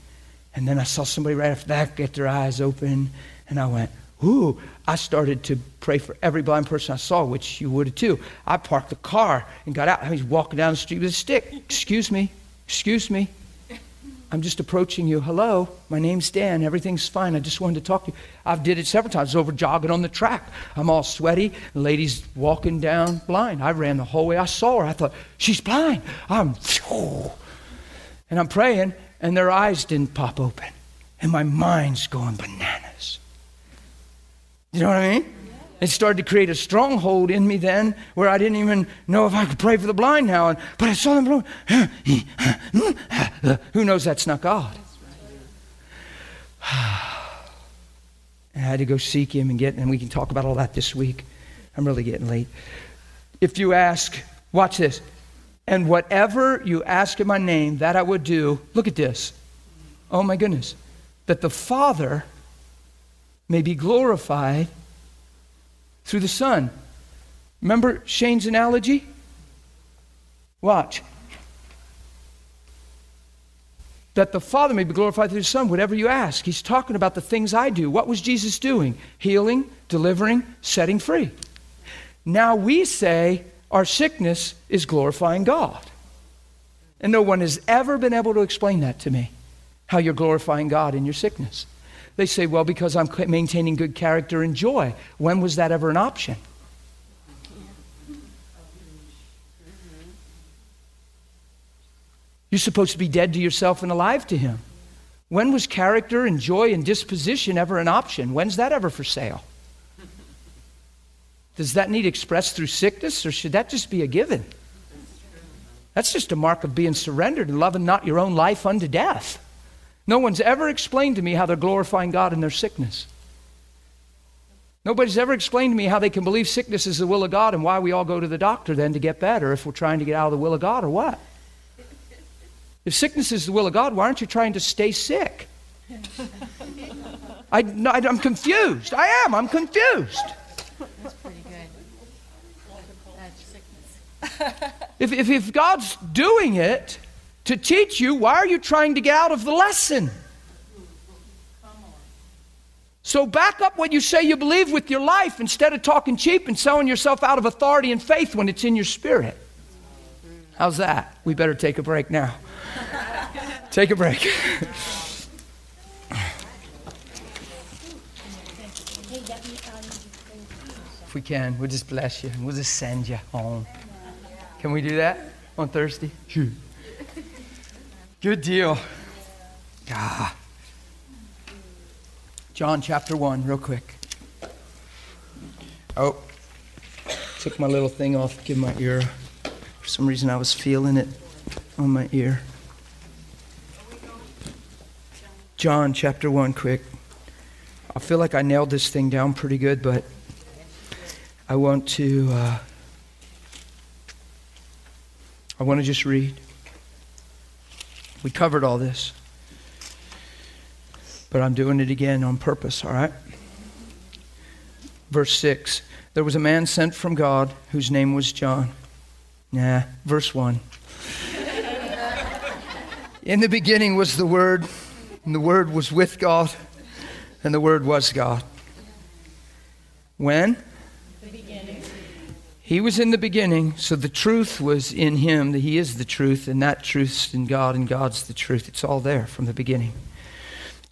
and then I saw somebody right after that get their eyes open, and I went, Ooh, I started to pray for every blind person I saw, which you would too. I parked the car and got out. I was walking down the street with a stick. Excuse me, excuse me. I'm just approaching you. Hello, my name's Dan. Everything's fine. I just wanted to talk to you. I've did it several times. Over jogging on the track. I'm all sweaty. The lady's walking down blind. I ran the whole way. I saw her. I thought, she's blind. I'm, and I'm praying, and their eyes didn't pop open. And my mind's going bananas. You know what I mean? It started to create a stronghold in me then where I didn't even know if I could pray for the blind now. And, but I saw them. Who knows that's not God? And (sighs) I had to go seek him and get, and we can talk about all that this week. I'm really getting late. If you ask, watch this, and whatever you ask in my name, that I would do, look at this. Oh my goodness. That the Father may be glorified through the Son. Remember Shane's analogy? Watch. That the Father may be glorified through the Son, whatever you ask. He's talking about the things I do. What was Jesus doing? Healing, delivering, setting free. Now we say our sickness is glorifying God. And no one has ever been able to explain that to me, how you're glorifying God in your sickness. They say, well, because I'm maintaining good character and joy. When was that ever an option? You're supposed to be dead to yourself and alive to Him. When was character and joy and disposition ever an option? When's that ever for sale? Does that need expressed through sickness, or should that just be a given? That's just a mark of being surrendered and loving not your own life unto death. No one's ever explained to me how they're glorifying God in their sickness. Nobody's ever explained to me how they can believe sickness is the will of God and why we all go to the doctor then to get better if we're trying to get out of the will of God or what. If sickness is the will of God, why aren't you trying to stay sick? I, am confused. I am. I'm confused. That's pretty good. That's sickness. If, if, if God's doing it, to teach you, why are you trying to get out of the lesson? So back up what you say you believe with your life instead of talking cheap and selling yourself out of authority and faith when it's in your spirit. How's that? We better take a break now. (laughs) take a break. if we can, we'll just bless you and we'll just send you home. Can we do that on Thursday? Good deal. Ah. John chapter 1, real quick. Oh, took my little thing off, give my ear. For some reason, I was feeling it on my ear. John chapter 1, quick. I feel like I nailed this thing down pretty good, but I want to. Uh, I want to just read. We covered all this. But I'm doing it again on purpose, all right? Verse 6 There was a man sent from God whose name was John. Nah, verse 1. (laughs) In the beginning was the Word, and the Word was with God, and the Word was God. When? He was in the beginning, so the truth was in him, that he is the truth, and that truth's in God, and God's the truth. It's all there from the beginning.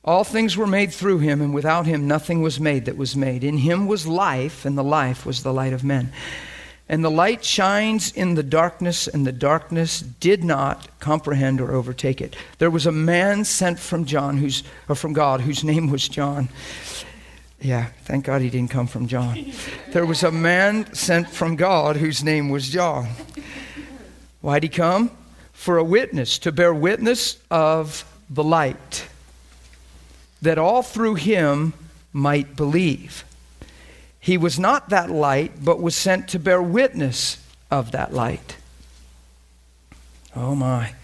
All things were made through him, and without him nothing was made that was made. In him was life, and the life was the light of men. And the light shines in the darkness, and the darkness did not comprehend or overtake it. There was a man sent from John, who's, or from God, whose name was John. Yeah, thank God he didn't come from John. There was a man sent from God whose name was John. Why'd he come? For a witness, to bear witness of the light, that all through him might believe. He was not that light, but was sent to bear witness of that light. Oh my.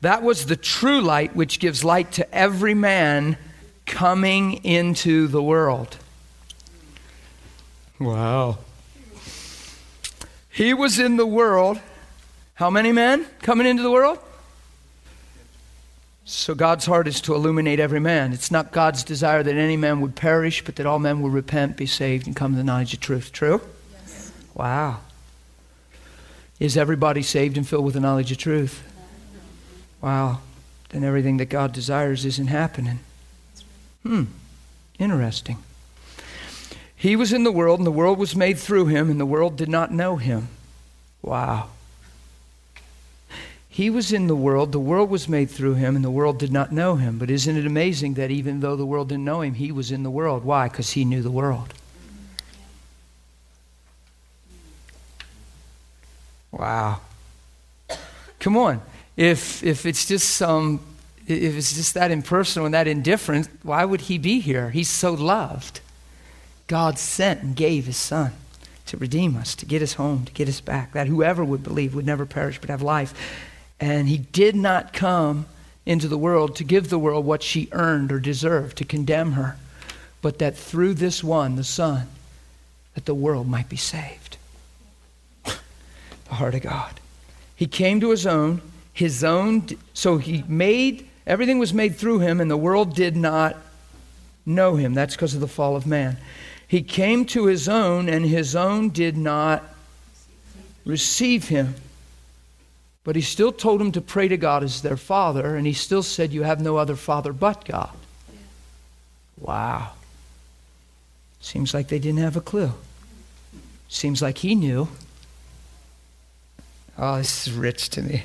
That was the true light which gives light to every man coming into the world. Wow. He was in the world. How many men coming into the world? So God's heart is to illuminate every man. It's not God's desire that any man would perish, but that all men will repent, be saved, and come to the knowledge of truth. True? Yes. Wow. Is everybody saved and filled with the knowledge of truth? Wow. Then everything that God desires isn't happening. Hmm. Interesting. He was in the world, and the world was made through him, and the world did not know him. Wow. He was in the world, the world was made through him, and the world did not know him. But isn't it amazing that even though the world didn't know him, he was in the world? Why? Because he knew the world. Wow. Come on. If, if it's just some, if it's just that impersonal and that indifferent, why would he be here? He's so loved. God sent and gave his son to redeem us, to get us home, to get us back, that whoever would believe would never perish but have life. And he did not come into the world to give the world what she earned or deserved, to condemn her, but that through this one, the Son, that the world might be saved. the heart of God. He came to his own, his own, so he made, everything was made through him, and the world did not know him. That's because of the fall of man. He came to his own, and his own did not receive him. But he still told them to pray to God as their father, and he still said, You have no other father but God. Wow. Seems like they didn't have a clue. Seems like he knew. Oh, this is rich to me.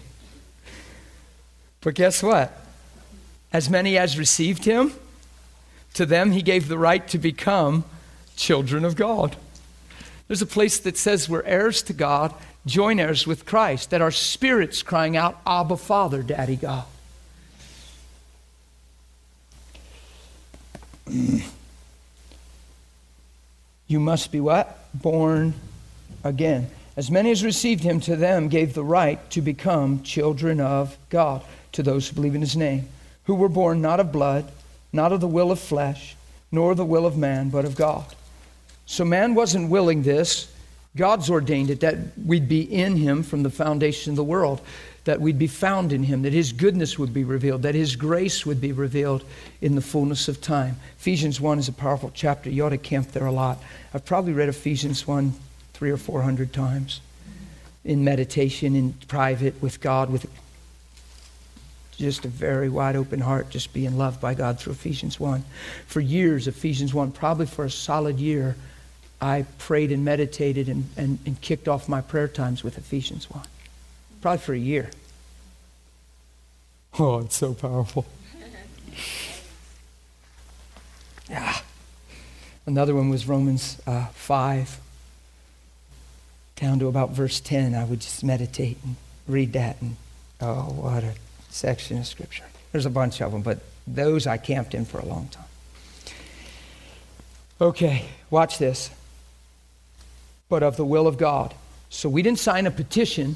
But guess what? As many as received him, to them he gave the right to become children of God. There's a place that says we're heirs to God join heirs with Christ, that our spirits crying out, Abba, Father, Daddy God. (clears throat) you must be what? Born again. As many as received him, to them gave the right to become children of God, to those who believe in his name, who were born not of blood, not of the will of flesh, nor the will of man, but of God. So man wasn't willing this. God's ordained it that we'd be in Him from the foundation of the world, that we'd be found in Him, that His goodness would be revealed, that His grace would be revealed in the fullness of time. Ephesians 1 is a powerful chapter. You ought to camp there a lot. I've probably read Ephesians 1 three or four hundred times in meditation, in private, with God, with just a very wide open heart, just being loved by God through Ephesians 1. For years, Ephesians 1, probably for a solid year, I prayed and meditated and, and, and kicked off my prayer times with Ephesians 1. Probably for a year. (laughs) Oh, it's so powerful. (laughs) yeah. Another one was Romans uh, 5, down to about verse 10. I would just meditate and read that. And oh, what a section of Scripture. There's a bunch of them, but those I camped in for a long time. Okay, watch this but of the will of God. So we didn't sign a petition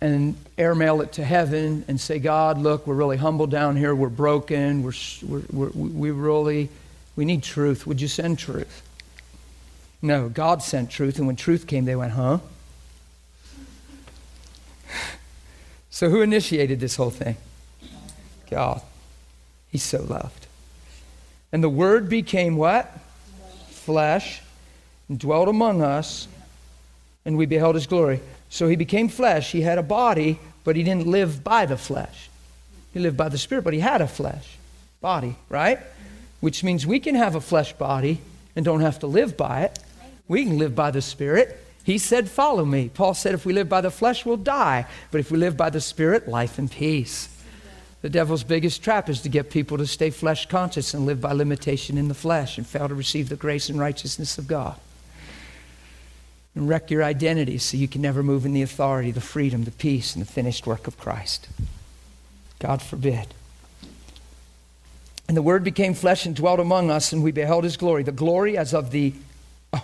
and airmail it to heaven and say, God, look, we're really humble down here. We're broken. We're, we're, we're, we really, we need truth. Would you send truth? No, God sent truth. And when truth came, they went, huh? So who initiated this whole thing? God. He's so loved. And the Word became what? flesh and dwelt among us, and we beheld his glory. So he became flesh. He had a body, but he didn't live by the flesh. He lived by the Spirit, but he had a flesh body, right? Which means we can have a flesh body and don't have to live by it. We can live by the Spirit. He said, Follow me. Paul said, If we live by the flesh, we'll die. But if we live by the Spirit, life and peace. The devil's biggest trap is to get people to stay flesh conscious and live by limitation in the flesh and fail to receive the grace and righteousness of God. And wreck your identity so you can never move in the authority, the freedom, the peace, and the finished work of Christ. God forbid. And the Word became flesh and dwelt among us, and we beheld His glory, the glory as of the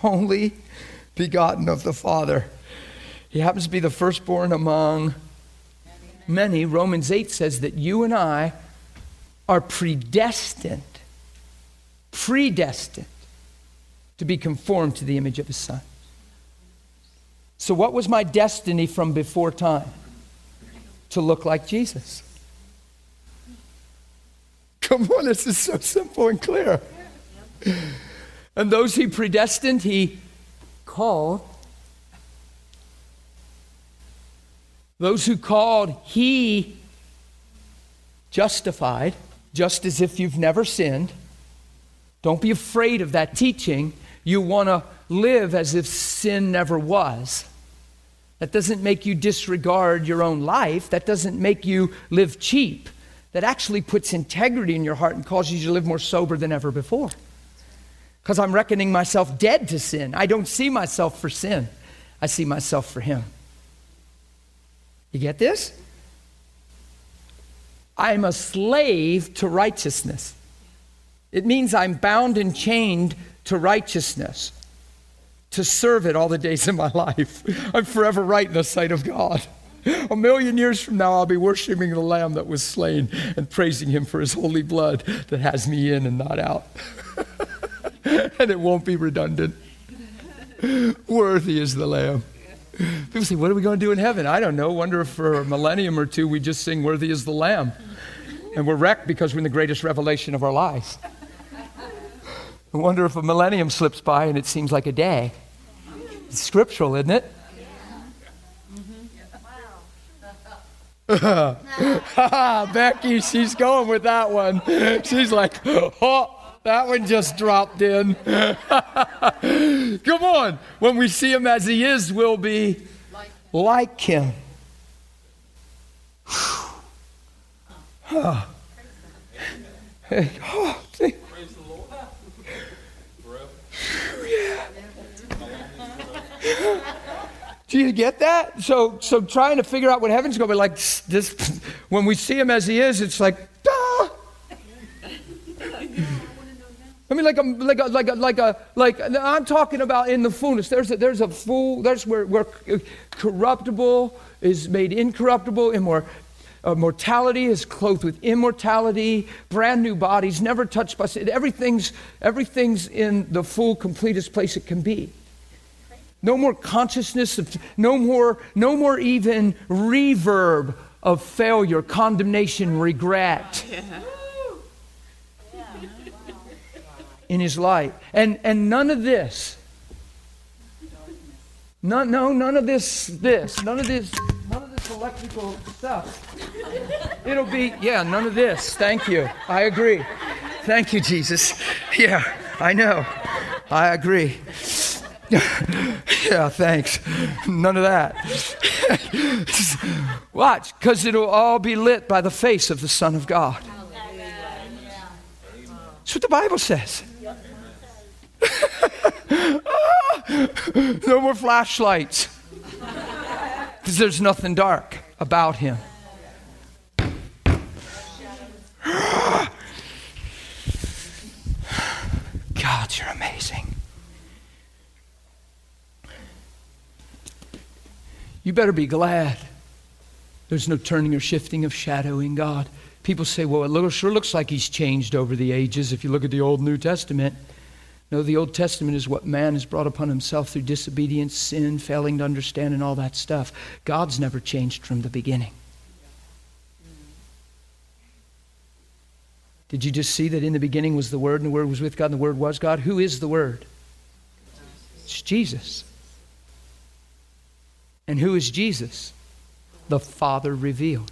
only begotten of the Father. He happens to be the firstborn among many. Romans 8 says that you and I are predestined, predestined to be conformed to the image of His Son. So, what was my destiny from before time? To look like Jesus. Come on, this is so simple and clear. And those he predestined, he called. Those who called, he justified, just as if you've never sinned. Don't be afraid of that teaching. You want to live as if sin never was. That doesn't make you disregard your own life. That doesn't make you live cheap. That actually puts integrity in your heart and causes you to live more sober than ever before. Because I'm reckoning myself dead to sin. I don't see myself for sin, I see myself for Him. You get this? I'm a slave to righteousness. It means I'm bound and chained to righteousness, to serve it all the days of my (laughs) life. I'm forever right in the sight of God. A million years from now, I'll be worshiping the Lamb that was slain and praising Him for His holy blood that has me in and not out. (laughs) (laughs) and it won't be redundant. Worthy is the Lamb. People say, What are we going to do in heaven? I don't know. Wonder if for a millennium or two we just sing, Worthy is the Lamb. And we're wrecked because we're in the greatest revelation of our lives. I wonder if a millennium slips by and it seems like a day. It's scriptural, isn't it? Wow. (laughs) (laughs) Becky, she's going with that one. She's like, oh, that one just dropped in. (laughs) Come on. When we see him as he is, we'll be like him. oh, (sighs) Do you get that? So, so trying to figure out what heaven's going to be like, this, when we see him as he is, it's like, ah. I mean, like a, like a, like a, like a, like I'm talking about in the fullness. There's a, there's a full, there's where, where corruptible is made incorruptible, immor, uh, mortality is clothed with immortality, brand new bodies, never touched by sin. Everything's, everything's in the full, completest place it can be. No more consciousness of, no more, no more even reverb of failure, condemnation, regret. (laughs) In his light. And, and none of this, none, no, none of this, this, none of this, none of this electrical stuff. It'll be, yeah, none of this. Thank you. I agree. Thank you, Jesus. Yeah, I know. I agree. yeah, thanks. None of that. Watch, because it'll all be lit by the face of the Son of God. That's what the Bible says. (laughs) no more flashlights. Because there's nothing dark about him. (gasps) God, you're amazing. You better be glad. There's no turning or shifting of shadow in God. People say, well, it sure looks like he's changed over the ages if you look at the Old New Testament. No, the Old Testament is what man has brought upon himself through disobedience, sin, failing to understand, and all that stuff. God's never changed from the beginning. Did you just see that in the beginning was the Word, and the Word was with God, and the Word was God? Who is the Word? It's Jesus. And who is Jesus? The Father revealed.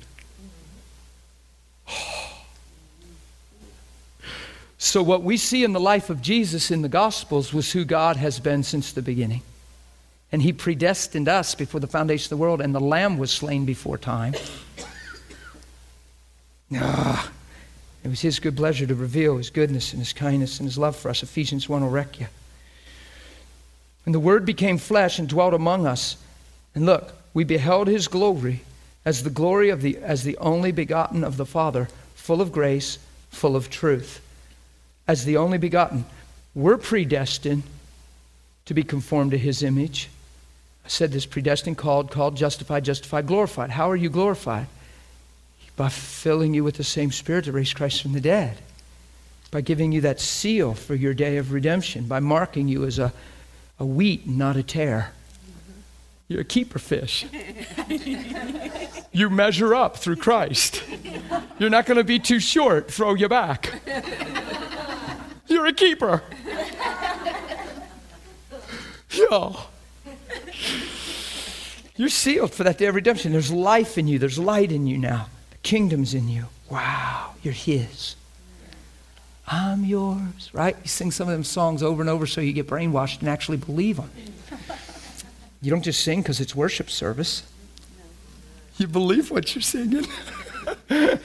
So, what we see in the life of Jesus in the Gospels was who God has been since the beginning. And He predestined us before the foundation of the world, and the Lamb was slain before time. Ah, it was His good pleasure to reveal His goodness and His kindness and His love for us. Ephesians 1 will wreck you. And the Word became flesh and dwelt among us. And look, we beheld His glory as the glory of the, as the only begotten of the Father, full of grace, full of truth. As the only begotten. We're predestined to be conformed to His image. I said this predestined, called, called, justified, justified, glorified. How are you glorified? By filling you with the same Spirit that raised Christ from the dead. By giving you that seal for your day of redemption. By marking you as a, a wheat, not a tare. You're a keeper fish. you measure up through Christ. You're not going to be too short, throw you back. You're a keeper. Yo. You're sealed for that day of redemption. There's life in you, there's light in you now. The kingdom's in you. Wow, you're His. I'm yours, right? You sing some of them songs over and over so you get brainwashed and actually believe them. You don't just sing because it's worship service. You believe what you're singing. and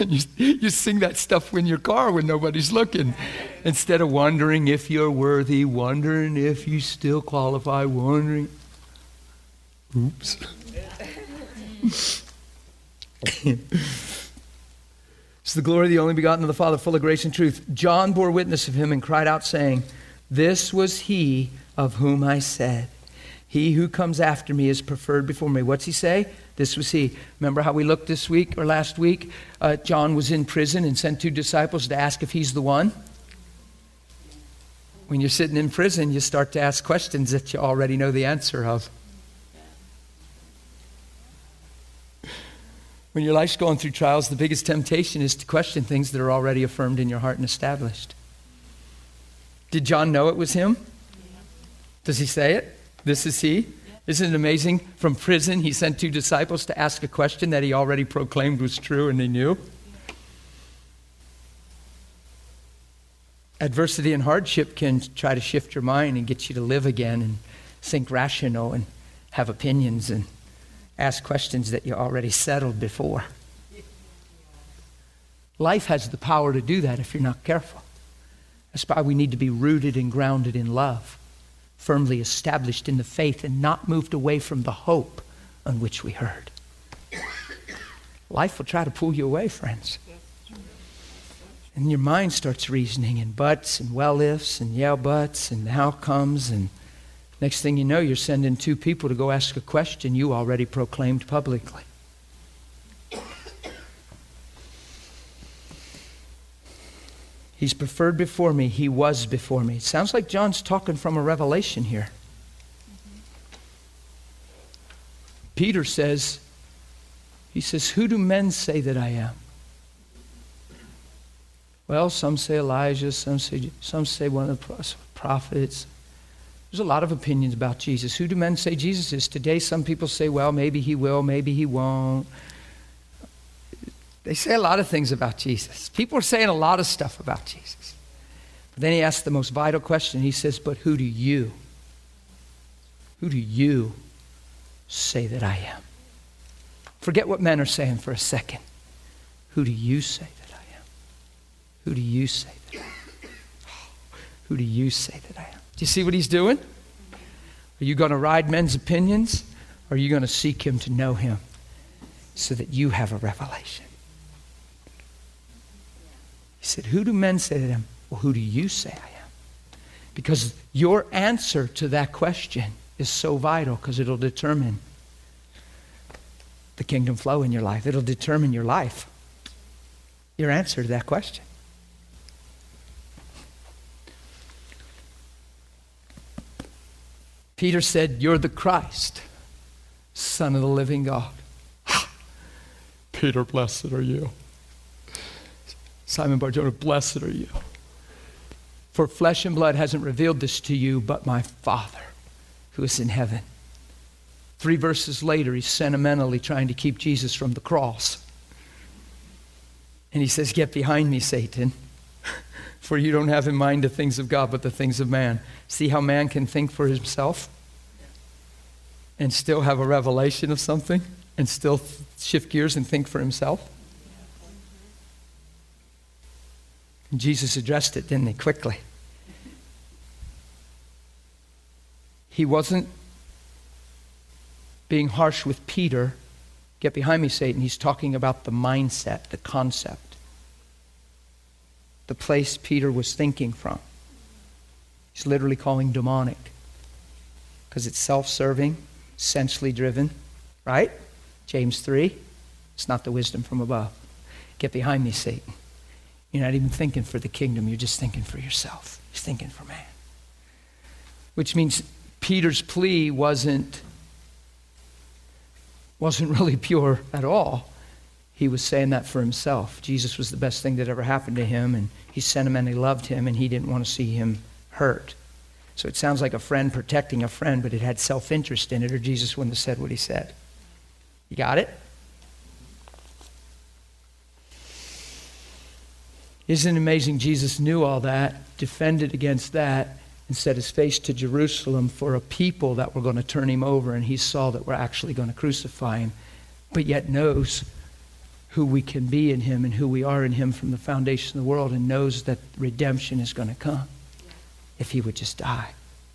(laughs) you, you sing that stuff in your car when nobody's looking. Instead of wondering if you're worthy, wondering if you still qualify, wondering. Oops. (laughs) it's the glory of the only begotten of the Father, full of grace and truth. John bore witness of him and cried out, saying, This was he of whom I said, He who comes after me is preferred before me. What's he say? This was he. Remember how we looked this week or last week? Uh, John was in prison and sent two disciples to ask if he's the one. When you're sitting in prison, you start to ask questions that you already know the answer of. When your life's going through trials, the biggest temptation is to question things that are already affirmed in your heart and established. Did John know it was him? Does he say it? This is he? Isn't it amazing? From prison, he sent two disciples to ask a question that he already proclaimed was true and they knew. Adversity and hardship can try to shift your mind and get you to live again and think rational and have opinions and ask questions that you already settled before. Life has the power to do that if you're not careful. That's why we need to be rooted and grounded in love firmly established in the faith and not moved away from the hope on which we heard. Life will try to pull you away, friends. And your mind starts reasoning in buts and well ifs and yeah buts and how comes. And next thing you know, you're sending two people to go ask a question you already proclaimed publicly. He's preferred before me. He was before me. It sounds like John's talking from a revelation here. Peter says, he says, Who do men say that I am? Well, some say Elijah, some say, some say one of the prophets. There's a lot of opinions about Jesus. Who do men say Jesus is? Today, some people say, well, maybe he will, maybe he won't. They say a lot of things about Jesus. People are saying a lot of stuff about Jesus. But then he asks the most vital question. He says, But who do you, who do you say that I am? Forget what men are saying for a second. Who do you say? Who do you say that I am? Who do you say that I am? Do you see what he's doing? Are you going to ride men's opinions? Or are you going to seek him to know him so that you have a revelation? He said, Who do men say to them? Well, who do you say I am? Because your answer to that question is so vital because it'll determine the kingdom flow in your life. It'll determine your life. Your answer to that question. Peter said, You're the Christ, Son of the living God. Peter, blessed are you. Simon Barjona, blessed are you. For flesh and blood hasn't revealed this to you, but my Father who is in heaven. Three verses later, he's sentimentally trying to keep Jesus from the cross. And he says, Get behind me, Satan, for you don't have in mind the things of God, but the things of man. See how man can think for himself and still have a revelation of something and still shift gears and think for himself? And Jesus addressed it, didn't he, quickly? He wasn't being harsh with Peter. Get behind me, Satan. He's talking about the mindset, the concept, the place Peter was thinking from. He's literally calling demonic because it's self serving, sensually driven, right? James 3. It's not the wisdom from above. Get behind me, Satan. You're not even thinking for the kingdom, you're just thinking for yourself. You're thinking for man. Which means Peter's plea wasn't, wasn't really pure at all. He was saying that for himself. Jesus was the best thing that ever happened to him, and he sent him and he loved him, and he didn't want to see him hurt. So it sounds like a friend protecting a friend, but it had self interest in it, or Jesus wouldn't have said what he said. You got it? Isn't it amazing? Jesus knew all that, defended against that, and set his face to Jerusalem for a people that were going to turn him over, and he saw that we're actually going to crucify him, but yet knows who we can be in him and who we are in him from the foundation of the world, and knows that redemption is going to come. If he would just die,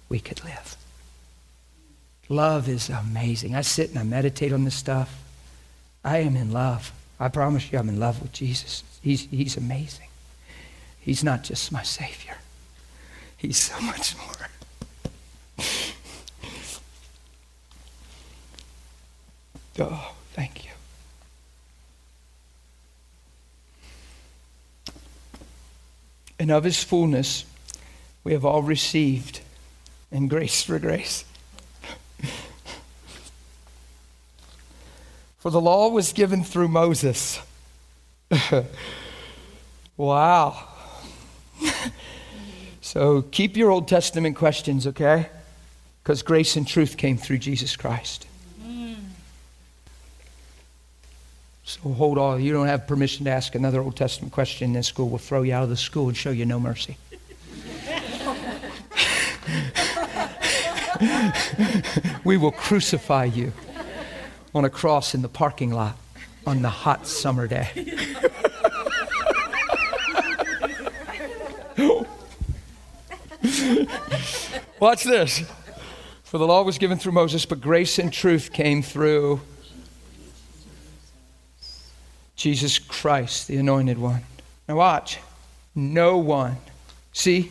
we could live. Love is amazing. I sit and I meditate on this stuff. I am in love. I promise you, I'm in love with Jesus. He's, he's amazing. He's not just my Savior, He's so much more. (laughs) Oh, thank you. And of His fullness, we have all received, and grace for grace. (laughs) For the law was given through Moses. (laughs) wow. (laughs) so keep your Old Testament questions, okay? Because grace and truth came through Jesus Christ. So hold on. You don't have permission to ask another Old Testament question in this school. We'll throw you out of the school and show you no mercy. (laughs) we will crucify you on a cross in the parking lot on the hot summer day. (laughs) Watch this. For the law was given through Moses, but grace and truth came through Jesus Christ, the anointed one. Now, watch. No one. See?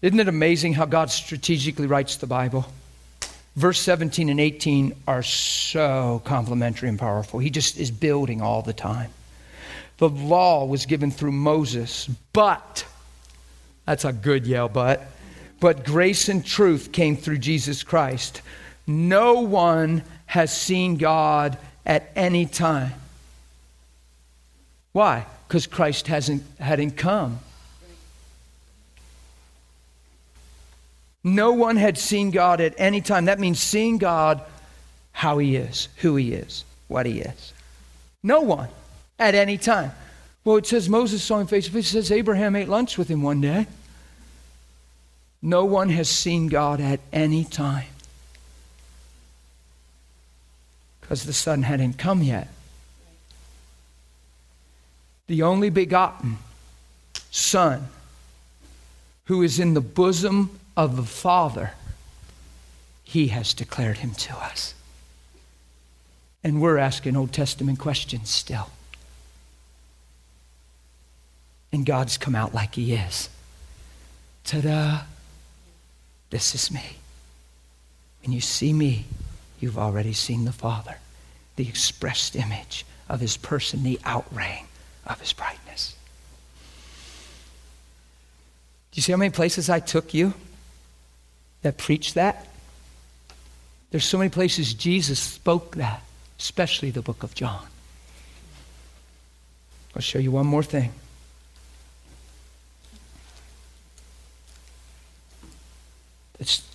Isn't it amazing how God strategically writes the Bible? Verse 17 and 18 are so complementary and powerful. He just is building all the time. The law was given through Moses, but, that's a good yell, but, but grace and truth came through Jesus Christ. No one has seen God at any time. Why? Because Christ hasn't hadn't come. No one had seen God at any time. That means seeing God how he is, who he is, what he is. No one at any time. Well, it says Moses saw him face to face. It says Abraham ate lunch with him one day. No one has seen God at any time because the Son hadn't come yet. The only begotten Son who is in the bosom of the Father, He has declared Him to us. And we're asking Old Testament questions still. And God's come out like He is. Ta da! This is me. When you see me, you've already seen the Father, the expressed image of His person, the outraying of His brightness. Do you see how many places I took you that preached that? There's so many places Jesus spoke that, especially the book of John. I'll show you one more thing. It's,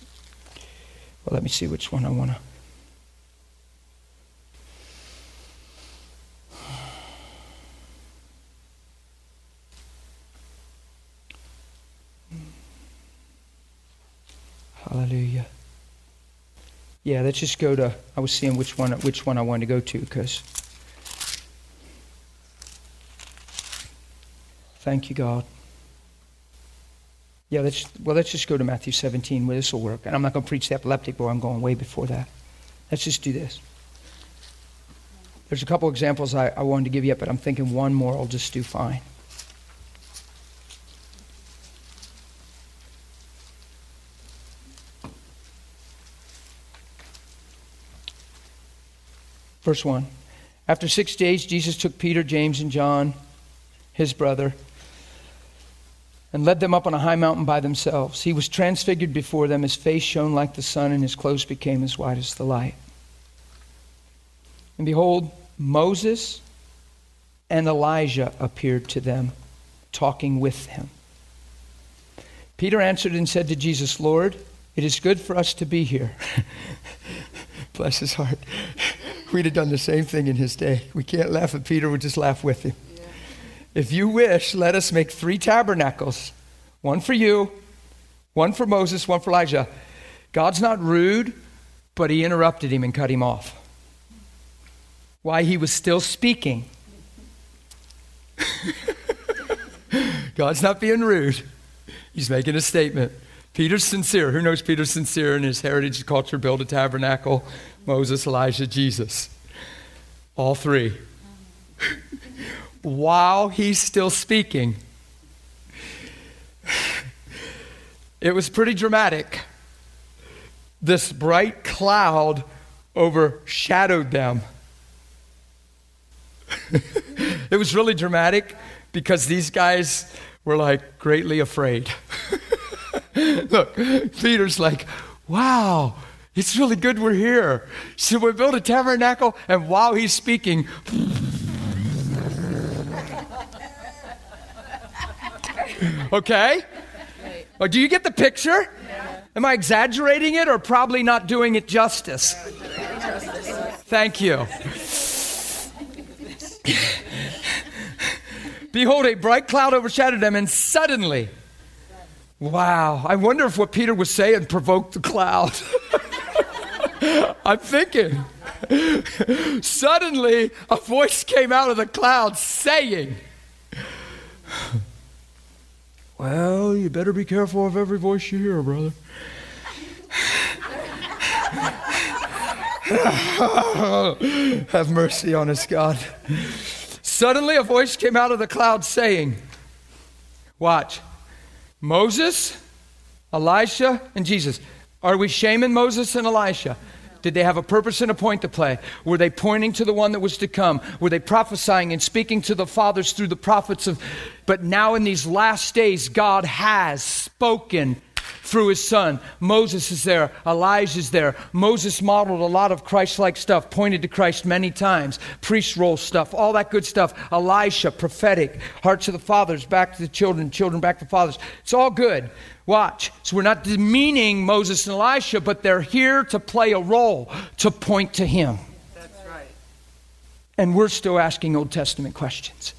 well, let me see which one I want to. Yeah, let's just go to. I was seeing which one which one I wanted to go to because. Thank you, God. Yeah, let's, well, let's just go to Matthew 17 where this will work. And I'm not going to preach the epileptic boy, I'm going way before that. Let's just do this. There's a couple examples I, I wanted to give you, but I'm thinking one more I'll just do fine. Verse 1. After six days, Jesus took Peter, James, and John, his brother, and led them up on a high mountain by themselves. He was transfigured before them. His face shone like the sun, and his clothes became as white as the light. And behold, Moses and Elijah appeared to them, talking with him. Peter answered and said to Jesus, Lord, it is good for us to be here. (laughs) Bless his heart. We'd have done the same thing in his day. We can't laugh at Peter, we just laugh with him. Yeah. If you wish, let us make three tabernacles one for you, one for Moses, one for Elijah. God's not rude, but he interrupted him and cut him off. Why he was still speaking. (laughs) God's not being rude. He's making a statement. Peter's sincere. Who knows Peter's sincere in his heritage culture? Build a tabernacle. Moses, Elijah, Jesus. All three. While he's still speaking, it was pretty dramatic. This bright cloud overshadowed them. (laughs) it was really dramatic because these guys were like greatly afraid. (laughs) Look, Peter's like, wow, it's really good we're here. So we build a tabernacle, and while he's speaking, okay? Oh, do you get the picture? Am I exaggerating it or probably not doing it justice? Thank you. (laughs) Behold, a bright cloud overshadowed them, and suddenly, wow, I wonder if what Peter was saying provoked the cloud. (laughs) I'm thinking. Suddenly, a voice came out of the cloud saying, Well, you better be careful of every voice you hear, brother. (laughs) Have mercy on us, God. Suddenly, a voice came out of the cloud saying, Watch, Moses, Elisha, and Jesus. Are we shaming Moses and Elisha? Did they have a purpose and a point to play? Were they pointing to the one that was to come? Were they prophesying and speaking to the fathers through the prophets of but now in these last days God has spoken through his son. Moses is there, Elijah is there. Moses modeled a lot of Christ like stuff, pointed to Christ many times, priest role stuff, all that good stuff. Elisha, prophetic, hearts of the fathers, back to the children, children back to the fathers. It's all good. Watch. So we're not demeaning Moses and Elisha, but they're here to play a role, to point to him. That's right. And we're still asking Old Testament questions.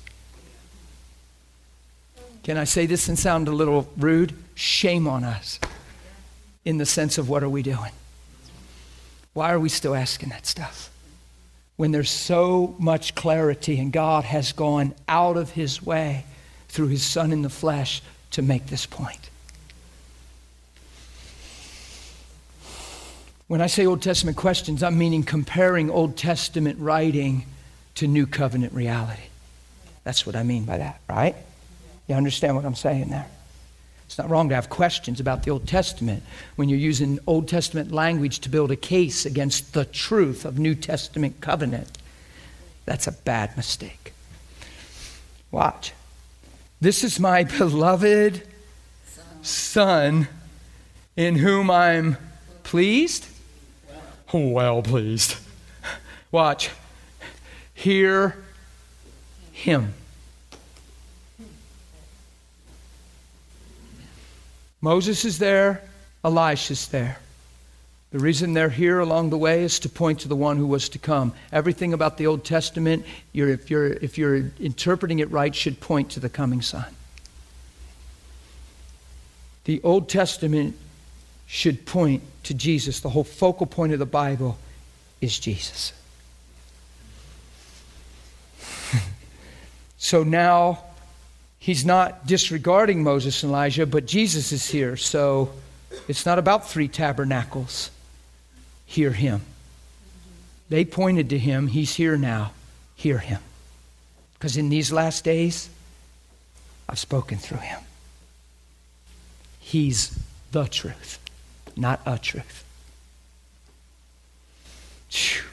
Can I say this and sound a little rude? Shame on us in the sense of what are we doing? Why are we still asking that stuff? When there's so much clarity and God has gone out of his way through his son in the flesh to make this point. When I say Old Testament questions, I'm meaning comparing Old Testament writing to New Covenant reality. That's what I mean by that, right? You understand what I'm saying there? It's not wrong to have questions about the Old Testament when you're using Old Testament language to build a case against the truth of New Testament covenant. That's a bad mistake. Watch. This is my (laughs) beloved Son in whom I'm pleased. Well pleased. Watch. Hear him. Moses is there, Elisha's there. The reason they're here along the way is to point to the one who was to come. Everything about the Old Testament, you're, if, you're, if you're interpreting it right, should point to the coming Son. The Old Testament should point to Jesus. The whole focal point of the Bible is Jesus. (laughs) so now he's not disregarding Moses and Elijah, but Jesus is here. So it's not about three tabernacles. Hear him. They pointed to him. He's here now. Hear him. Because in these last days, I've spoken through him. He's the truth, not a truth. Whew.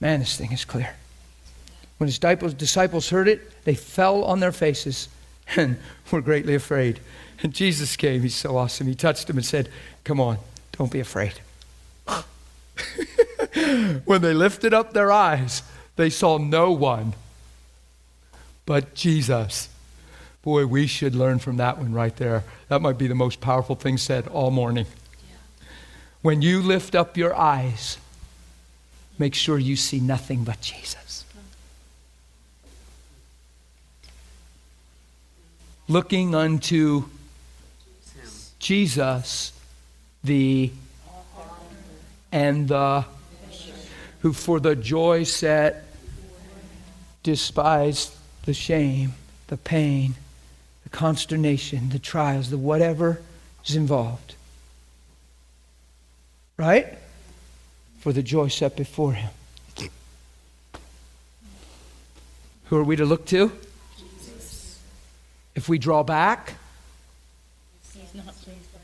Man, this thing is clear. When his disciples heard it, they fell on their faces and were greatly afraid. And Jesus came. He's so awesome. He touched them and said, Come on, don't be afraid. (laughs) when they lifted up their eyes, they saw no one but Jesus. Boy, we should learn from that one right there. That might be the most powerful thing said all morning. When you lift up your eyes, make sure you see nothing but Jesus. Looking unto Jesus, the and the who for the joy set despised the shame, the pain, the consternation, the trials, the whatever is involved. Right? For the joy set before him. Who are we to look to? If we draw back,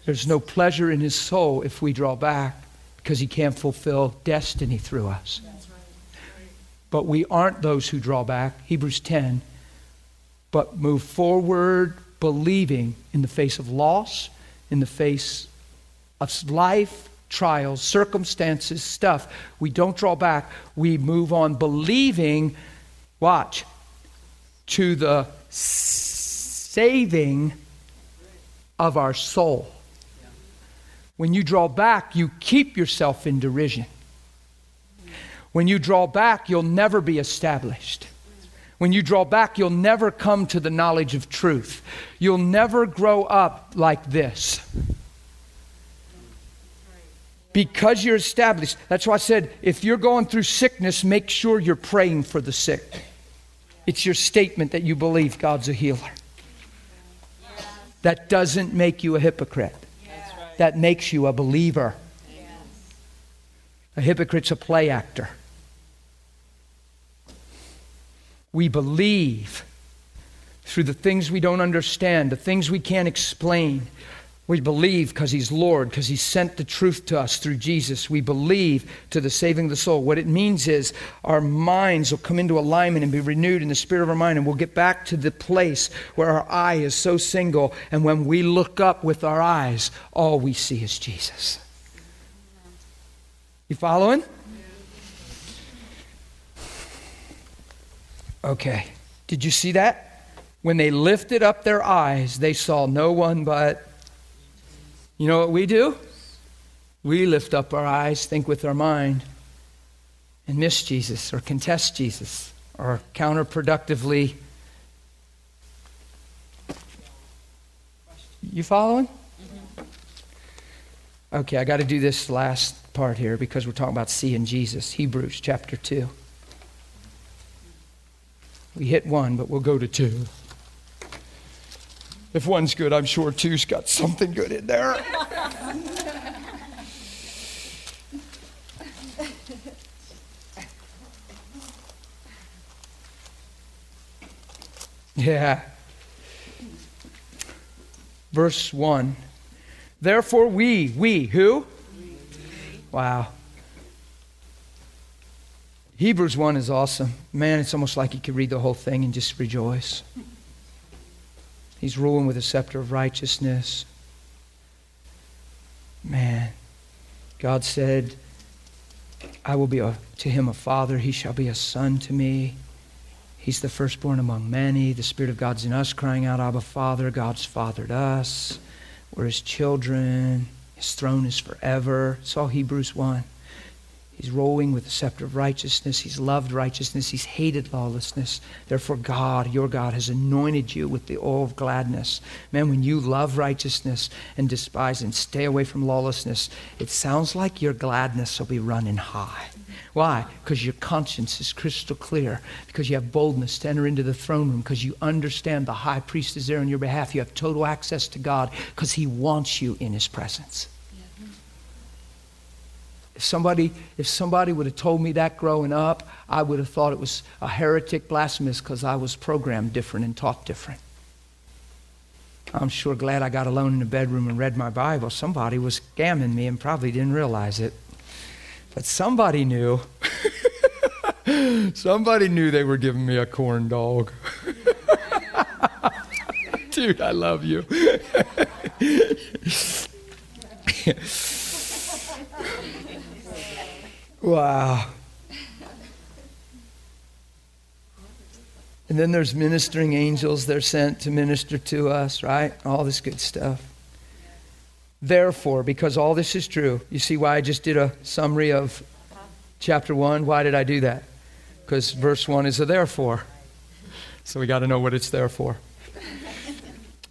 there's no pleasure in his soul if we draw back because he can't fulfill destiny through us. But we aren't those who draw back, Hebrews 10, but move forward believing in the face of loss, in the face of life, trials, circumstances, stuff. We don't draw back. We move on believing, watch, to the saving of our soul. When you draw back, you keep yourself in derision. When you draw back, you'll never be established. When you draw back, you'll never come to the knowledge of truth. You'll never grow up like this. Because you're established. That's why I said if you're going through sickness, make sure you're praying for the sick. It's your statement that you believe God's a healer. That doesn't make you a hypocrite that makes you a believer. A hypocrite's a play actor. We believe through the things we don't understand, the things we can't explain. We believe because He's Lord, because He sent the truth to us through Jesus. We believe to the saving of the soul. What it means is our minds will come into alignment and be renewed in the spirit of our mind, and we'll get back to the place where our eye is so single, and when we look up with our eyes, all we see is Jesus. You following? Okay. Did you see that? When they lifted up their eyes, they saw no one but you know what we do? We lift up our eyes, think with our mind, and miss Jesus or contest Jesus or counterproductively. You following? Mm-hmm. Okay, I got to do this last part here because we're talking about seeing Jesus. Hebrews chapter 2. We hit one, but we'll go to two. If one's good, I'm sure two's got something good in there. yeah. Verse 1. Therefore, we, we, who? Wow. Hebrews 1 is awesome. Man, it's almost like you could read the whole thing and just rejoice. He's ruling with a scepter of righteousness. Man, God said, I will be a, to him a father, he shall be a son to me. He's the firstborn among many. The Spirit of God's in us, crying out, Abba, Father. God's fathered us. We're his children. His throne is forever. It's all Hebrews 1. He's rolling with the scepter of righteousness. He's loved righteousness. He's hated lawlessness. Therefore, God, your God, has anointed you with the oil of gladness. Man, when you love righteousness and despise and stay away from lawlessness, it sounds like your gladness will be running high. Why? Because your conscience is crystal clear. Because you have boldness to enter into the throne room. Because you understand the high priest is there on your behalf. You have total access to God because he wants you in his presence. If somebody, if somebody would have told me that growing up, I would have thought it was a heretic blasphemous because I was programmed different and taught different. I'm sure glad I got alone in the bedroom and read my Bible. Somebody was scamming me and probably didn't realize it. But somebody knew. (laughs) somebody knew they were giving me a corn dog. (laughs) Dude, I love you. (laughs) wow. And then there's ministering angels, they're sent to minister to us, right? All this good stuff. Therefore, because all this is true, you see why I just did a summary of chapter 1? Why did I do that? Because verse 1 is a therefore. So we got to know what it's there for.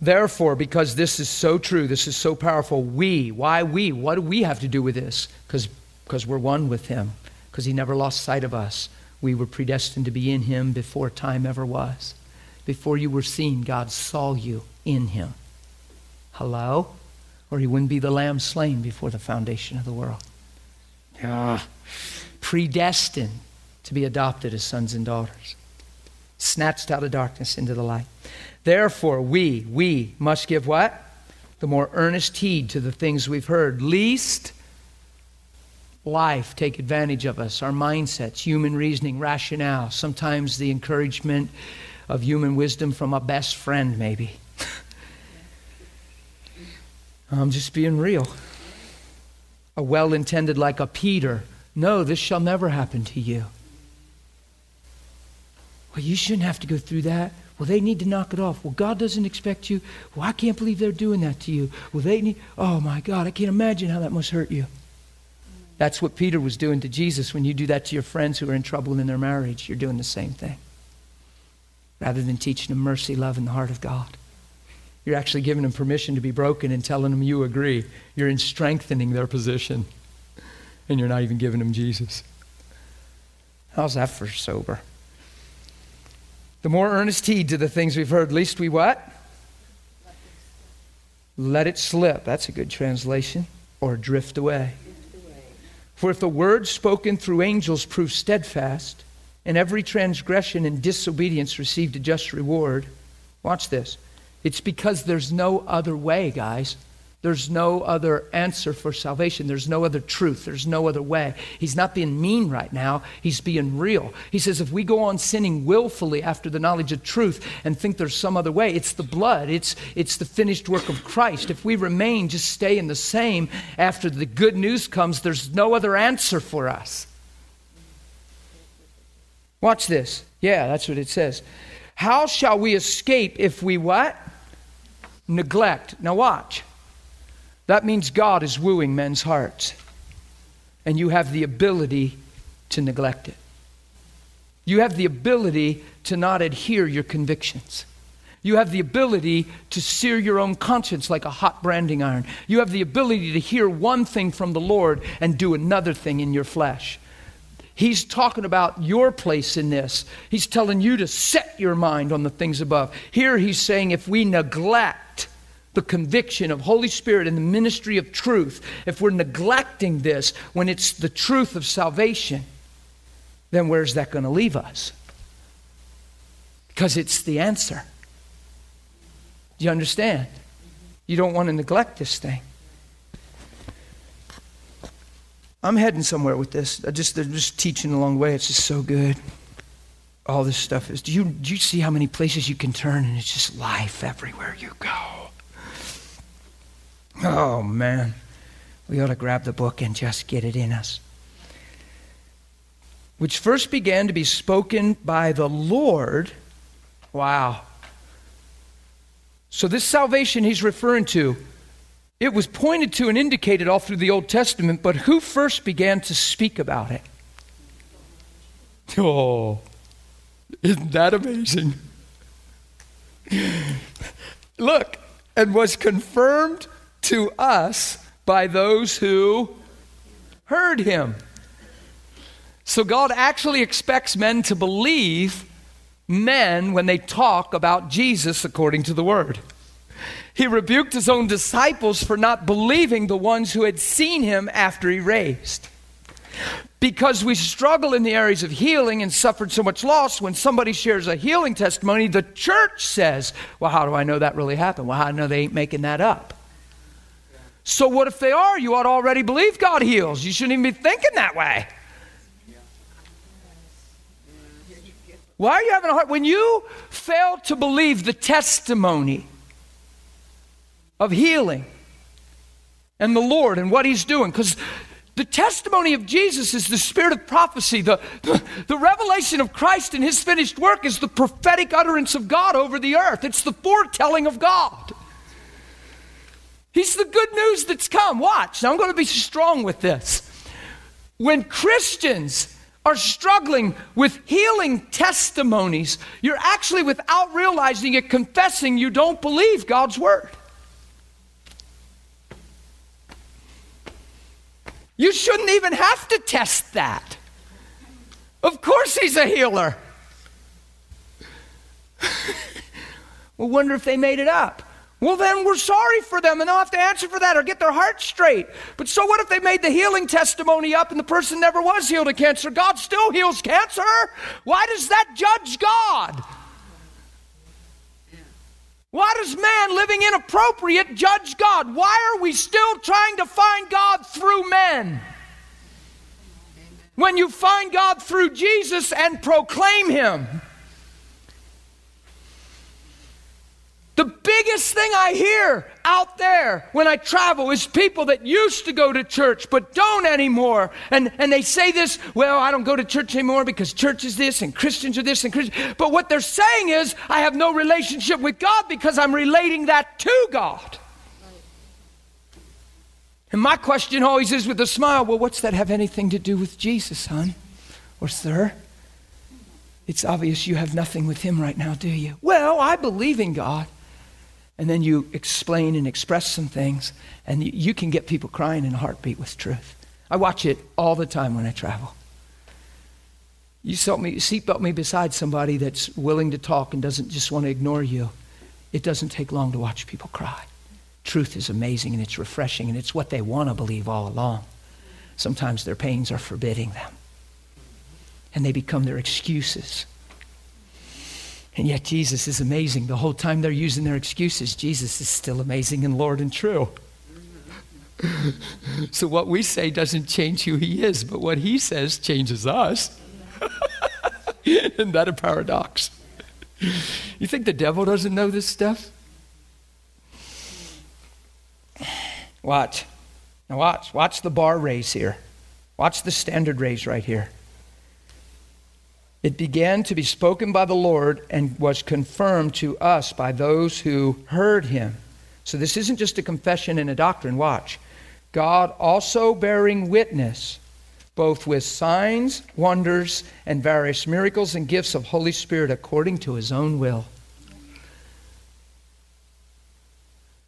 Therefore, because this is so true, this is so powerful, we, why we? What do we have to do with this? Because we're one with Him, because He never lost sight of us. We were predestined to be in him before time ever was. Before you were seen, God saw you in him. Hello? Or he wouldn't be the lamb slain before the foundation of the world. Yeah. Predestined to be adopted as sons and daughters. Snatched out of darkness into the light. Therefore, we, we must give what? The more earnest heed to the things we've heard, least life take advantage of us, our mindsets, human reasoning, rationale, sometimes the encouragement of human wisdom from a best friend, maybe. (laughs) I'm just being real. A well intended, like a Peter. No, this shall never happen to you. Well, you shouldn't have to go through that. Well, they need to knock it off. Well, God doesn't expect you. Well, I can't believe they're doing that to you. Well, they need, oh my God, I can't imagine how that must hurt you. That's what Peter was doing to Jesus. When you do that to your friends who are in trouble in their marriage, you're doing the same thing. Rather than teaching them mercy, love, and the heart of God. You're actually giving them permission to be broken and telling them you agree. You're in strengthening their position. And you're not even giving them Jesus. How's that for sober? The more earnest heed to the things we've heard, least we what? Let it slip. That's a good translation. Or drift away. For if the word spoken through angels proved steadfast, and every transgression and disobedience received a just reward, watch this. It's because there's no other way, guys. There's no other answer for salvation. There's no other truth. There's no other way. He's not being mean right now. He's being real. He says if we go on sinning willfully after the knowledge of truth and think there's some other way, it's the blood, it's, it's the finished work of Christ. If we remain, just stay in the same after the good news comes, there's no other answer for us. Watch this. Yeah, that's what it says. How shall we escape if we what? Neglect. Now watch. That means God is wooing men's hearts. And you have the ability to neglect it. You have the ability to not adhere your convictions. You have the ability to sear your own conscience like a hot branding iron. You have the ability to hear one thing from the Lord and do another thing in your flesh. He's talking about your place in this. He's telling you to set your mind on the things above. Here he's saying if we neglect the conviction of Holy Spirit and the ministry of truth, if we're neglecting this when it's the truth of salvation, then where's that going to leave us? Because it's the answer. Do you understand? You don't want to neglect this thing. I'm heading somewhere with this. I just they're just teaching along the way. It's just so good. All this stuff is. Do you do you see how many places you can turn and it's just life everywhere you go? Oh, man. We ought to grab the book and just get it in us. Which first began to be spoken by the Lord. Wow. So, this salvation he's referring to, it was pointed to and indicated all through the Old Testament, but who first began to speak about it? Oh, isn't that amazing? Look, and was confirmed to us by those who heard him. So God actually expects men to believe men when they talk about Jesus according to the word. He rebuked his own disciples for not believing the ones who had seen him after he raised. Because we struggle in the areas of healing and suffered so much loss, when somebody shares a healing testimony, the church says, Well, how do I know that really happened? Well, how do I know they ain't making that up? So, what if they are? You ought to already believe God heals. You shouldn't even be thinking that way. Why are you having a heart? when you fail to believe the testimony of healing and the Lord and what He's doing? Because the testimony of Jesus is the spirit of prophecy. The, the, (laughs) the, revelation of Christ and his finished work is the prophetic utterance of God over the earth. It's the foretelling of God. He's the good news that's come. Watch. Now I'm going to be strong with this. When Christians are struggling with healing testimonies, you're actually, without realizing it, confessing you don't believe God's word. You shouldn't even have to test that. Of course, he's a healer. (laughs) we'll wonder if they made it up. Well, then we're sorry for them and they'll have to answer for that or get their heart straight. But so what if they made the healing testimony up and the person never was healed of cancer? God still heals cancer. Why does that judge God? Why does man living inappropriate judge God? Why are we still trying to find God through men? When you find God through Jesus and proclaim Him. The biggest thing I hear out there when I travel is people that used to go to church but don't anymore. And, and they say this, well, I don't go to church anymore because church is this and Christians are this and Christians. But what they're saying is, I have no relationship with God because I'm relating that to God. And my question always is with a smile, well, what's that have anything to do with Jesus, son or sir? It's obvious you have nothing with him right now, do you? Well, I believe in God and then you explain and express some things, and you, can get people crying in a heartbeat with truth. I watch it all the time when I travel. You seatbelt me beside somebody that's willing to talk and doesn't just want to ignore you. It doesn't take long to watch people cry. Truth is amazing and it's refreshing and it's what they want to believe all along. Sometimes their pains are forbidding them. And they become their excuses. And yet, Jesus is amazing. The whole time they're using their excuses, Jesus is still amazing and Lord and true. (laughs) so, what we say doesn't change who He is, but what He says changes us. (laughs) Isn't that a paradox? You think the devil doesn't know this stuff? Watch. Now, watch. Watch the bar raise here. Watch the standard raise right here. It began to be spoken by the Lord and was confirmed to us by those who heard him. So this isn't just a confession and a doctrine. Watch. God also bearing witness, both with signs, wonders, and various miracles and gifts of Holy Spirit according to his own will.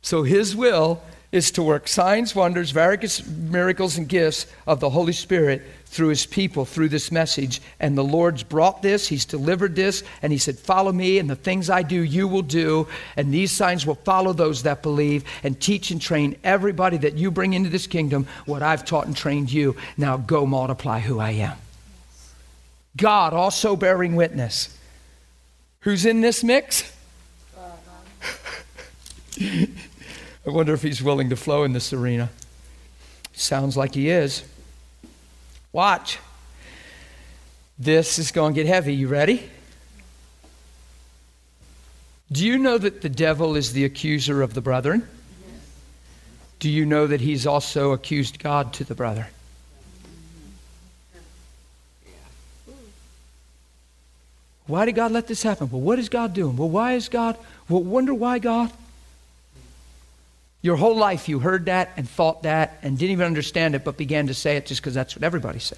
So his will is to work signs, wonders, various miracles, and gifts of the Holy Spirit through his people through this message. And the Lord's brought this, he's delivered this, and he said, Follow me, and the things I do, you will do. And these signs will follow those that believe, and teach and train everybody that you bring into this kingdom what I've taught and trained you. Now go multiply who I am. God also bearing witness. Who's in this mix? (laughs) I wonder if he's willing to flow in this arena. Sounds like he is. Watch. This is going to get heavy. You ready? Do you know that the devil is the accuser of the brethren? Do you know that he's also accused God to the brother? Why did God let this happen? Well, what is God doing? Well, why is God? Well, wonder why God? Your whole life you heard that and thought that and didn't even understand it, but began to say it just because that's what everybody said.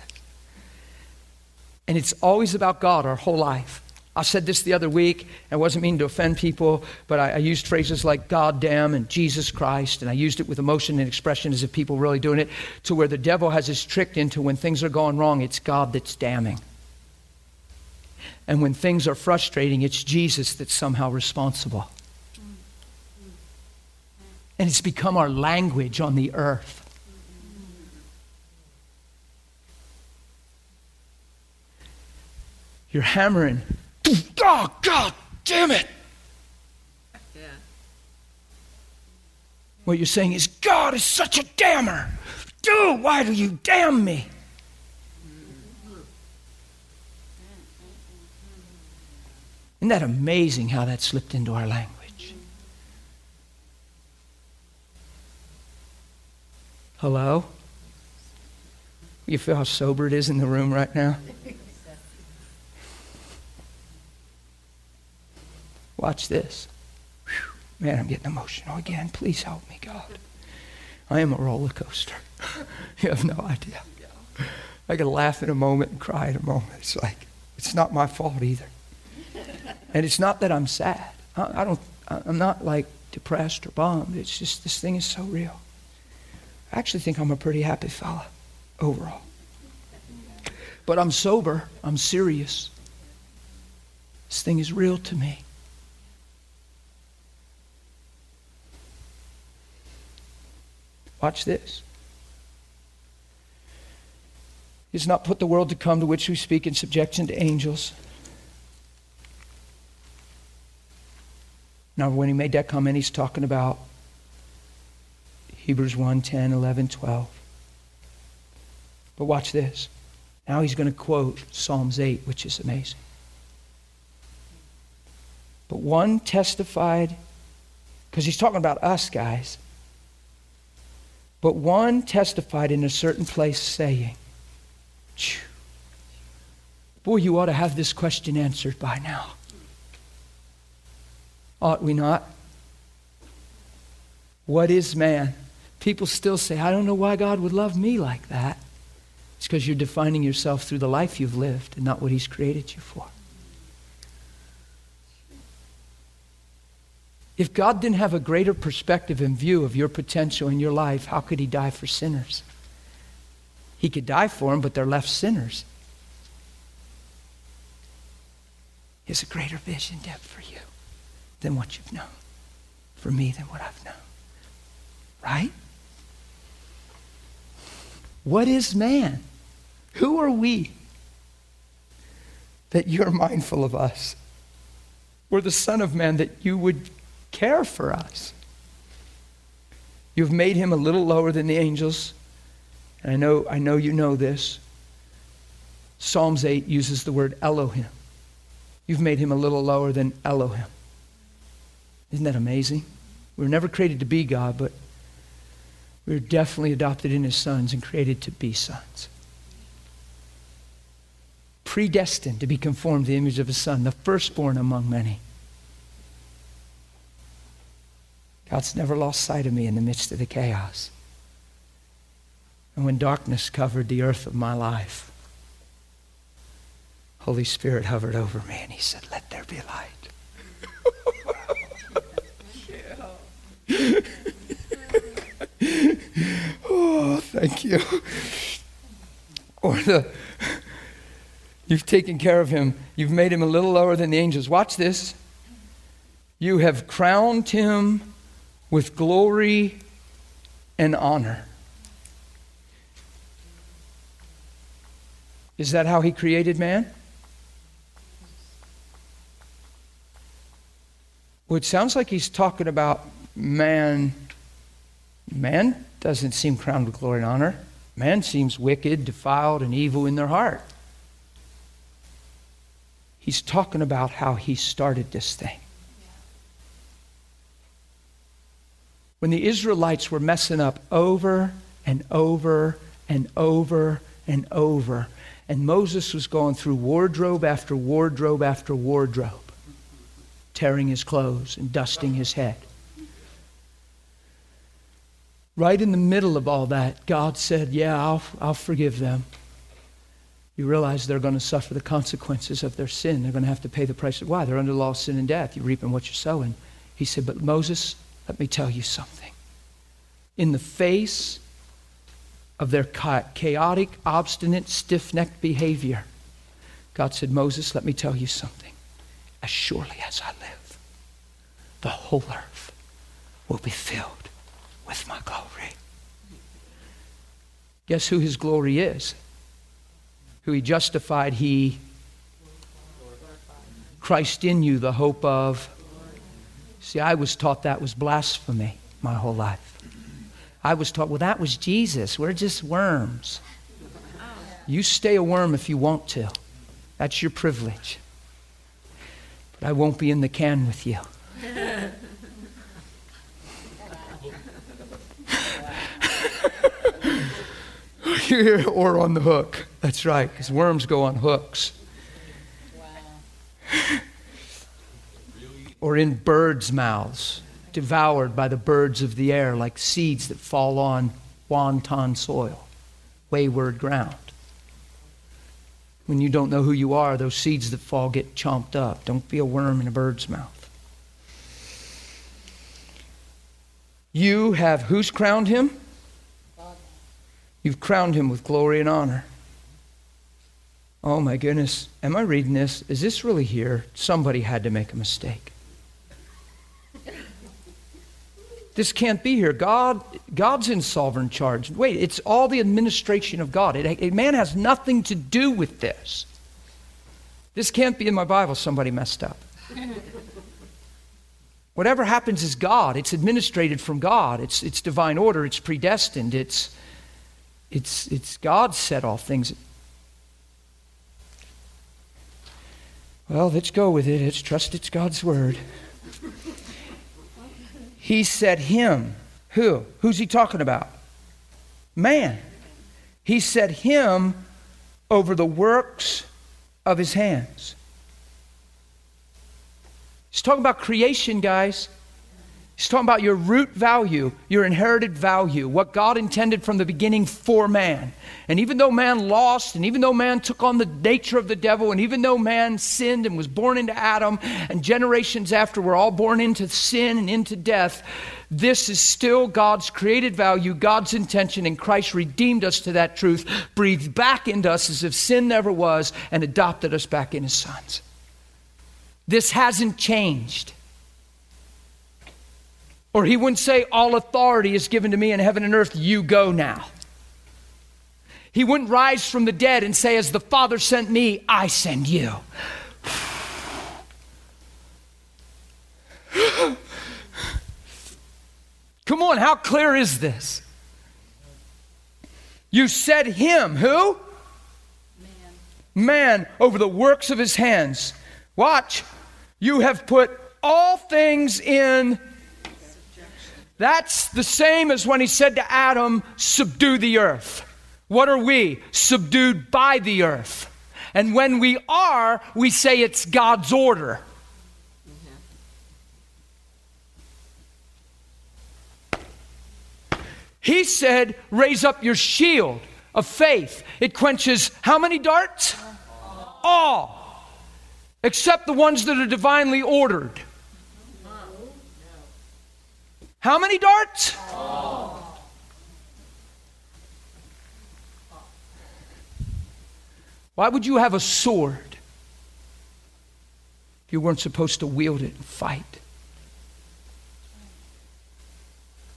And it's always about God our whole life. I said this the other week. I wasn't meaning to offend people, but I, I, used phrases like God damn and Jesus Christ, and I used it with emotion and expression as if people were really doing it, to where the devil has us tricked into when things are going wrong, it's God that's damning. And when things are frustrating, it's Jesus that's somehow responsible. And it's become our language on the earth. You're hammering Oh, God damn it. Yeah. What you're saying is, God is such a damner. Dude, why do you damn me? Isn't that amazing how that slipped into our language? Hello? You feel how sober it is in the room right now? Watch this. Whew. Man, I'm getting emotional again. Please help me, God. I am a roller coaster. (laughs) you have no idea. I can laugh in a moment and cry in a moment. It's like, it's not my fault either. And it's not that I'm sad. I, I don't, I'm not like depressed or bummed. It's just this thing is so real. I actually think I'm a pretty happy fella overall. But I'm sober. I'm serious. This thing is real to me. Watch this. He has not put the world to come to which we speak in subjection to angels. Now, when he made that comment, he's talking about Hebrews 1 10, 11, 12. But watch this. Now he's going to quote Psalms 8, which is amazing. But one testified, because he's talking about us, guys. But one testified in a certain place, saying, Boy, you ought to have this question answered by now. Ought we not? What is man? People still say, I don't know why God would love me like that. It's because you're defining yourself through the life you've lived and not what He's created you for. If God didn't have a greater perspective and view of your potential in your life, how could He die for sinners? He could die for them, but they're left sinners. He has a greater vision depth for you than what you've known, for me than what I've known. Right? What is man? Who are we that you're mindful of us? We're the Son of Man that you would care for us. You've made him a little lower than the angels. And I know, I know you know this. Psalms 8 uses the word Elohim. You've made him a little lower than Elohim. Isn't that amazing? We were never created to be God, but were definitely adopted in his sons and created to be sons. Predestined to be conformed to the image of his son, the firstborn among many. God's never lost sight of me in the midst of the chaos. And when darkness covered the earth of my life, Holy Spirit hovered over me and he said, Let there be light. (laughs) (laughs) (laughs) oh, thank you. Or the, you've taken care of him. You've made him a little lower than the angels. Watch this. You have crowned him with glory and honor. Is that how he created man? Well, it sounds like he's talking about man. Man doesn't seem crowned with glory and honor. Man seems wicked, defiled, and evil in their heart. He's talking about how he started this thing. when the Israelites were messing up over and over and over and over, and Moses was going through wardrobe after wardrobe after wardrobe, tearing his clothes and dusting his head. Right in the middle of all that, God said, Yeah, I'll, I'll forgive them. you realize they're going to suffer the consequences of their sin. They're going to have to pay the price. Of why? They're under law sin and death. You're reaping what you're sowing. He said, But Moses, let me tell you something. In the face of their chaotic, obstinate, stiff necked behavior, God said, Moses, let me tell you something. As surely as I live, the whole earth will be filled with my glory. Guess who his glory is? who he justified, he Christ in you, the hope of. See, I was taught that was blasphemy my whole life. I was taught, well, that was Jesus. We're just worms. You stay a worm if you want to. That's your privilege. But I won't be in the can with you. Or on the hook. That's right, because worms go on hooks. Wow. or in birds' mouths, devoured by the birds of the air like seeds that fall on wanton soil, wayward ground. When you don't know who you are, those seeds that fall get chomped up. Don't be a worm in a bird's mouth. You have who's crowned him? You've crowned him with glory and honor. Oh my goodness, am I reading this? Is this really here? Somebody had to make a mistake. This can't be here. God, God's in sovereign charge. Wait, it's all the administration of God. It, man has nothing to do with this. This can't be in my Bible. Somebody messed up. Whatever happens is God. It's administrated from God. It's, it's divine order. It's predestined. It's, it's, it's God set all things. Well, let's go with it. Let's trust it's God's word. He said, Him. Who? Who's he talking about? Man. He set him over the works of his hands. He's talking about creation, guys. He's talking about your root value, your inherited value, what God intended from the beginning for man. And even though man lost, and even though man took on the nature of the devil, and even though man sinned and was born into Adam, and generations after we're all born into sin and into death, this is still God's created value, God's intention, and Christ redeemed us to that truth, breathed back into us as if sin never was, and adopted us back in his sons. This hasn't changed. Or he wouldn't say, All authority is given to me in heaven and earth, you go now. He wouldn't rise from the dead and say, As the Father sent me, I send you. (sighs) Come on, how clear is this? You said him, who? Man. Man over the works of his hands. Watch. You have put all things in that's the same as when he said to Adam, Subdue the earth. What are we? Subdued by the earth. And when we are, we say it's God's order. He said, Raise up your shield of faith. It quenches how many darts? All. Except the ones that are divinely ordered. How many darts? Why would you have a sword if you weren't supposed to wield it and fight?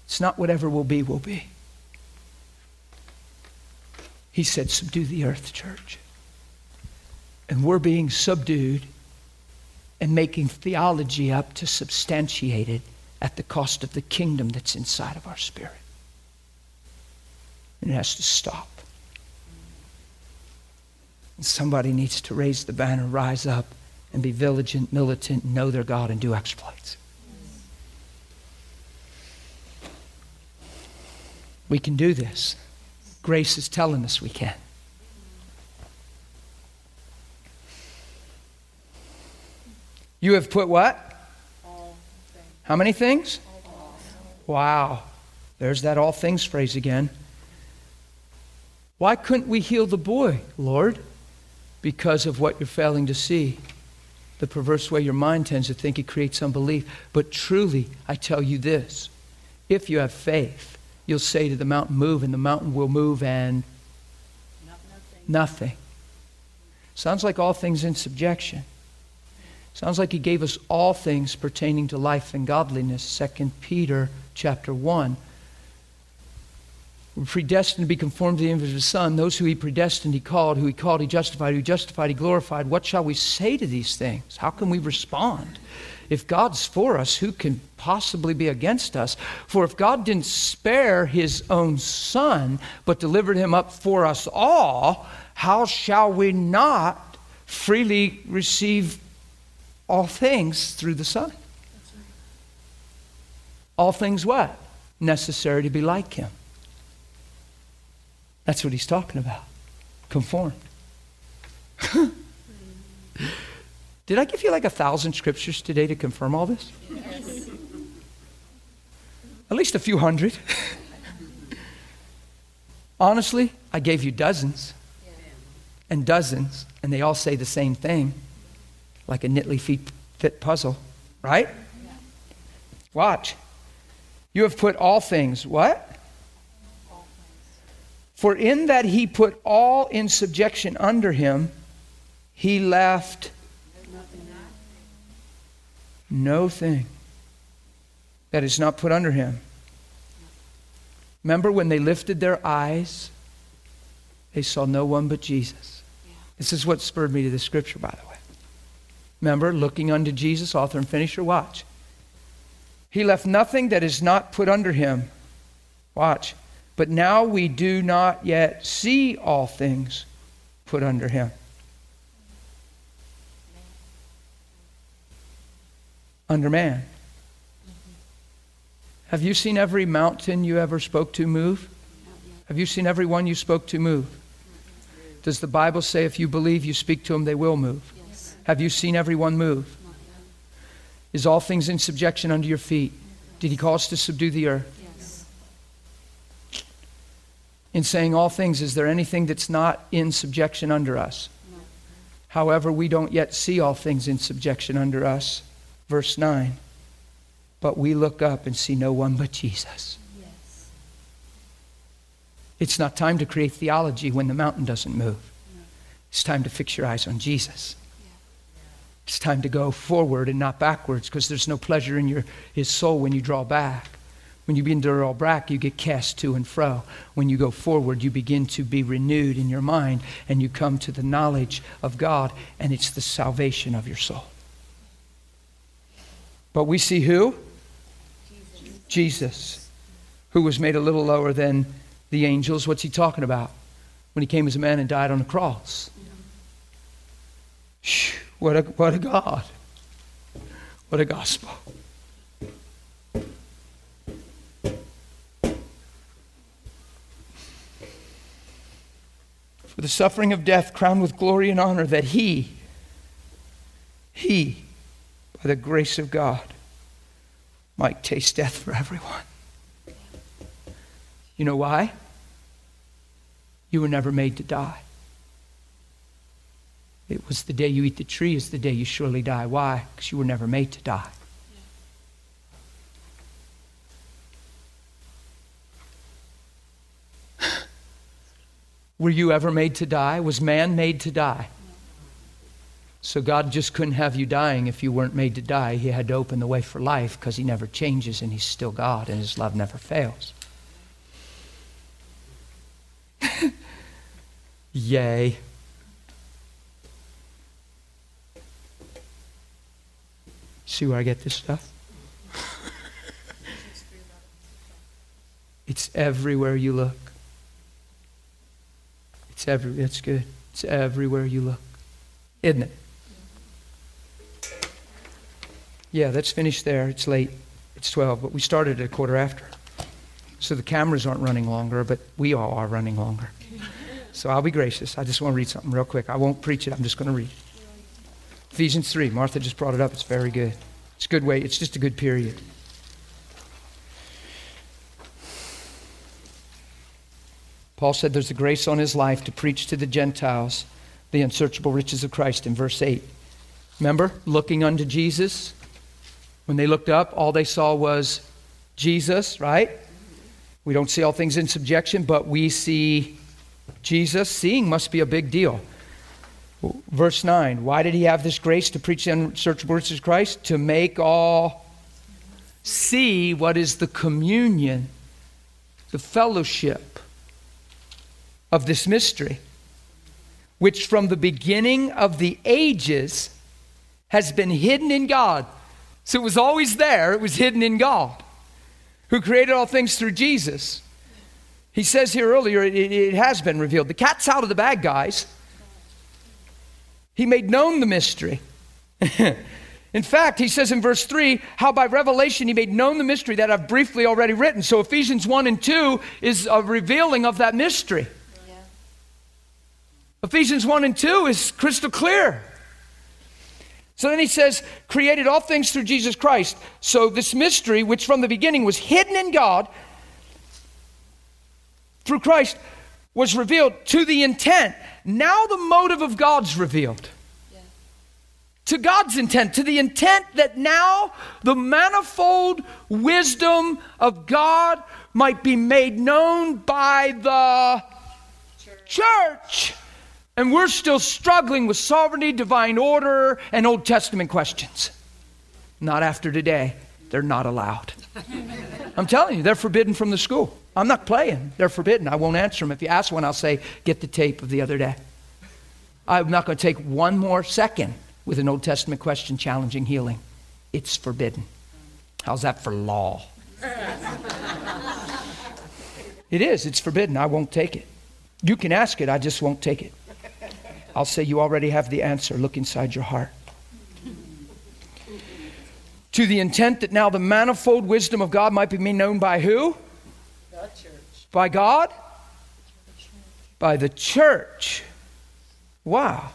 It's not whatever will be, will be. He said, Subdue the earth, church. And we're being subdued and making theology up to substantiate it at the cost of the kingdom that's inside of our spirit. And it has to stop. And somebody needs to raise the banner, rise up, and be vigilant, militant, know their God, and do exploits. We can do this. Grace is telling us we can. You have put what? How many things? Wow. There's that all things phrase again. Why couldn't we heal the boy, Lord? because of what you're failing to see. The perverse way your mind tends to think it creates unbelief. But truly, I tell you this if you have faith, you'll say to the mountain, Move, and the mountain will move, and nothing. Sounds like all things in subjection. Sounds like he gave us all things pertaining to life and godliness. 2 Peter chapter 1. We're predestined to be conformed to the image of his Son. Those who he predestined, he called. Who he called, he justified. Who justified, he glorified. What shall we say to these things? How can we respond? If God's for us, who can possibly be against us? For if God didn't spare his own Son, but delivered him up for us all, how shall we not freely receive all things through the Son? All things what? Necessary to be like him. That's what he's talking about. Conformed. (laughs) Did I give you like a thousand scriptures today to confirm all this? Yes. At least a few hundred. (laughs) Honestly, I gave you dozens and dozens, and they all say the same thing, like a neatly fit puzzle, right? Watch. You have put all things, what? For in that he put all in subjection under him, he left no thing that is not put under him. Remember when they lifted their eyes, they saw no one but Jesus. This is what spurred me to the scripture, by the way. Remember, looking unto Jesus, author and finisher, watch. He left nothing that is not put under him. Watch. But now we do not yet see all things put under him. Under man. Have you seen every mountain you ever spoke to move? Have you seen every one you spoke to move? Does the Bible say if you believe you speak to them, they will move? Yes. Have you seen everyone move? Is all things in subjection under your feet? Did he call us to subdue the earth? in saying all things, is there anything that's not in subjection under us? No. However, we don't yet see all things in subjection under us. Verse 9. But we look up and see no one but Jesus. Yes. It's not time to create theology when the mountain doesn't move. No. It's time to fix your eyes on Jesus. Yeah. It's time to go forward and not backwards because there's no pleasure in your, his soul when you draw back. When you begin to roll back, you get cast to and fro. When you go forward, you begin to be renewed in your mind and you come to the knowledge of God, and it's the salvation of your soul. But we see who? Jesus. Jesus, who was made a little lower than the angels. What's he talking about? When he came as a man and died on the cross. What a, what a God. What a gospel. for the suffering of death, crowned with glory and honor, that he, he, by the grace of God, might taste death for everyone. You know why? You were never made to die. It was the day you eat the tree is the day you surely die. Why? Because you were never made to die. (sighs) Were you ever made to die? Was man made to die? So God just couldn't have you dying if you weren't made to die. He had to open the way for life because He never changes and He's still God and His love never fails. (laughs) Yay. See where I get this stuff? it's everywhere you look. It's every it's good. It's everywhere you look. Isn't it? Yeah, let's finish there. It's late. It's 12, but we started at a quarter after. So the cameras aren't running longer, but we all are running longer. So I'll be gracious. I just want to read something real quick. I won't preach it. I'm just going to read. Ephesians 3. Martha just brought it up. It's very good. It's a good way. It's just a good period. Paul said there's a grace on his life to preach to the Gentiles the unsearchable riches of Christ in verse 8. Remember, looking unto Jesus? When they looked up, all they saw was Jesus, right? We don't see all things in subjection, but we see Jesus. Seeing must be a big deal. Verse 9 Why did he have this grace to preach the unsearchable riches of Christ? To make all see what is the communion, the fellowship of this mystery, which from the beginning of the ages has been hidden in God. So it was always there, it was hidden in God, who created all things through Jesus. He says here earlier, it, it has been revealed. The cat's out of the bag, guys. He made known the mystery. (laughs) in fact, he says in verse 3 how by revelation he made known the mystery that I've briefly already written. So Ephesians 1 and 2 is a revealing of that mystery. Yeah. Ephesians 1 and 2 is crystal clear. So then he says, created all things through Jesus Christ. So this mystery, which from the beginning was hidden in God, through Christ, was revealed to the intent. Now the motive of God's revealed. To God's intent, to the intent that now the manifold wisdom of God might be made known by the church. church. And we're still struggling with sovereignty, divine order, and Old Testament questions. Not after today. They're not allowed. I'm telling you, they're forbidden from the school. I'm not playing. They're forbidden. I won't answer them. If you ask one, I'll say, get the tape of the other day. I'm not going to take one more second with an Old Testament question challenging healing. It's forbidden. How's that for law? (laughs) it is. It's forbidden. I won't take it. You can ask it, I just won't take it. I'll say, You already have the answer. Look inside your heart. to the intent that now the manifold wisdom of God might be made known by who? By God? By the church. Wow.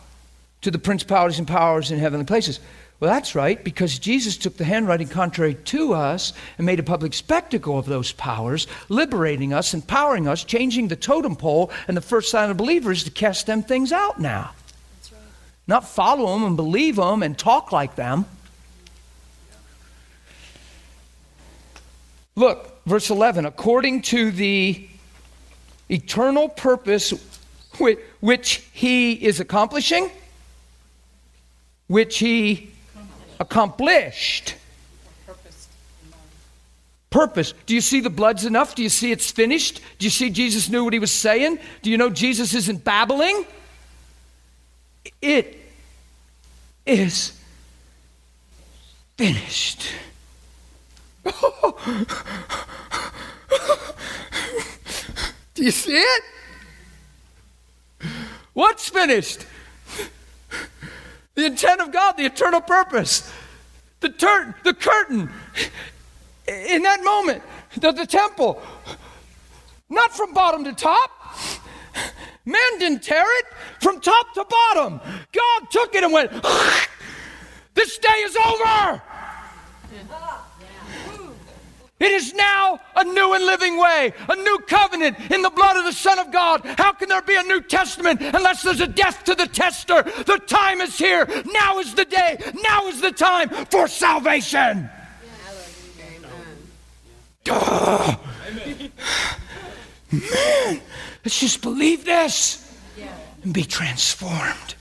To the principalities and powers in heavenly places. Well, that's right, because Jesus took the handwriting contrary to us and made a public spectacle of those powers, liberating us, empowering us, changing the totem pole, and the first sign of believers to cast them things out now. Not follow them and believe them and talk like them. Look, verse 11, according to the eternal purpose which he is accomplishing, which he accomplished. Purpose. Do you see the blood's enough? Do you see it's finished? Do you see Jesus knew what he was saying? Do you know Jesus isn't babbling? It is finished. (laughs) You see it? What's finished? The intent of God, the eternal purpose. The, tur- the curtain in that moment, the, the temple, not from bottom to top. Man didn't tear it from top to bottom. God took it and went, This day is over. It is now a new and living way, a new covenant in the blood of the Son of God. How can there be a New Testament unless there's a death to the tester? The time is here. Now is the day. Now is the time for salvation. Man, let's just believe this and be transformed.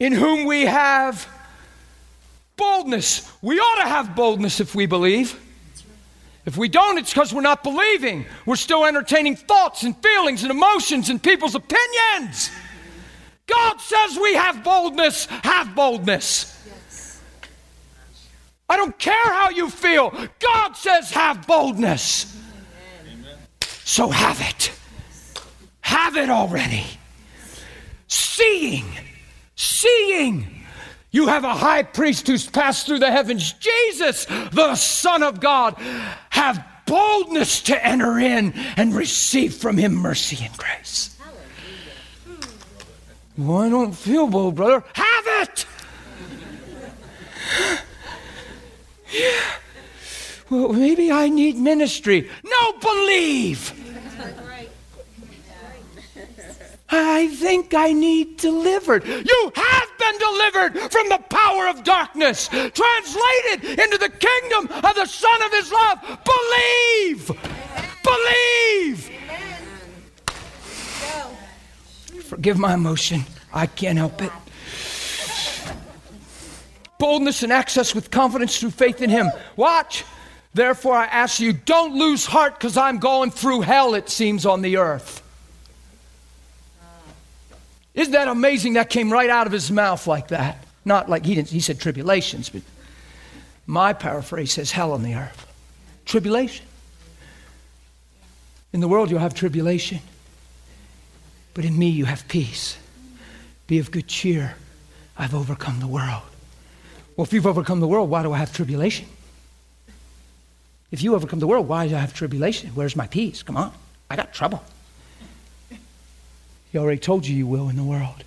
In whom we have boldness. We ought to have boldness if we believe. If we don't, it's because we're not believing. We're still entertaining thoughts and feelings and emotions and people's opinions. God says we have boldness, have boldness. I don't care how you feel. God says have boldness. Amen. So have it. Have it already. Seeing, seeing you have a high priest who's passed through the heavens, Jesus, the Son of God. Have boldness to enter in and receive from him mercy and grace. Well, I don't feel bold, brother. Have it! yeah. Well, maybe I need ministry. No, believe. I think I need delivered. You have been delivered from the power of darkness, translated into the kingdom of the Son of His love. Believe! Believe! Forgive my emotion. I can't help it. Boldness and access with confidence through faith in Him. Watch. Therefore, I ask you, don't lose heart because I'm going through hell, it seems, on the earth. Isn't that amazing? That came right out of his mouth like that. Not like he didn't, he said tribulations, but my paraphrase says hell on the earth. Tribulation. In the world, you'll have tribulation, but in me, you have peace. Be of good cheer. I've overcome the world. Well, if you've overcome the world, why do I have tribulation? If you overcome the world, why do I have tribulation? Where's my peace? Come on. I got trouble. He already told you you will in the world.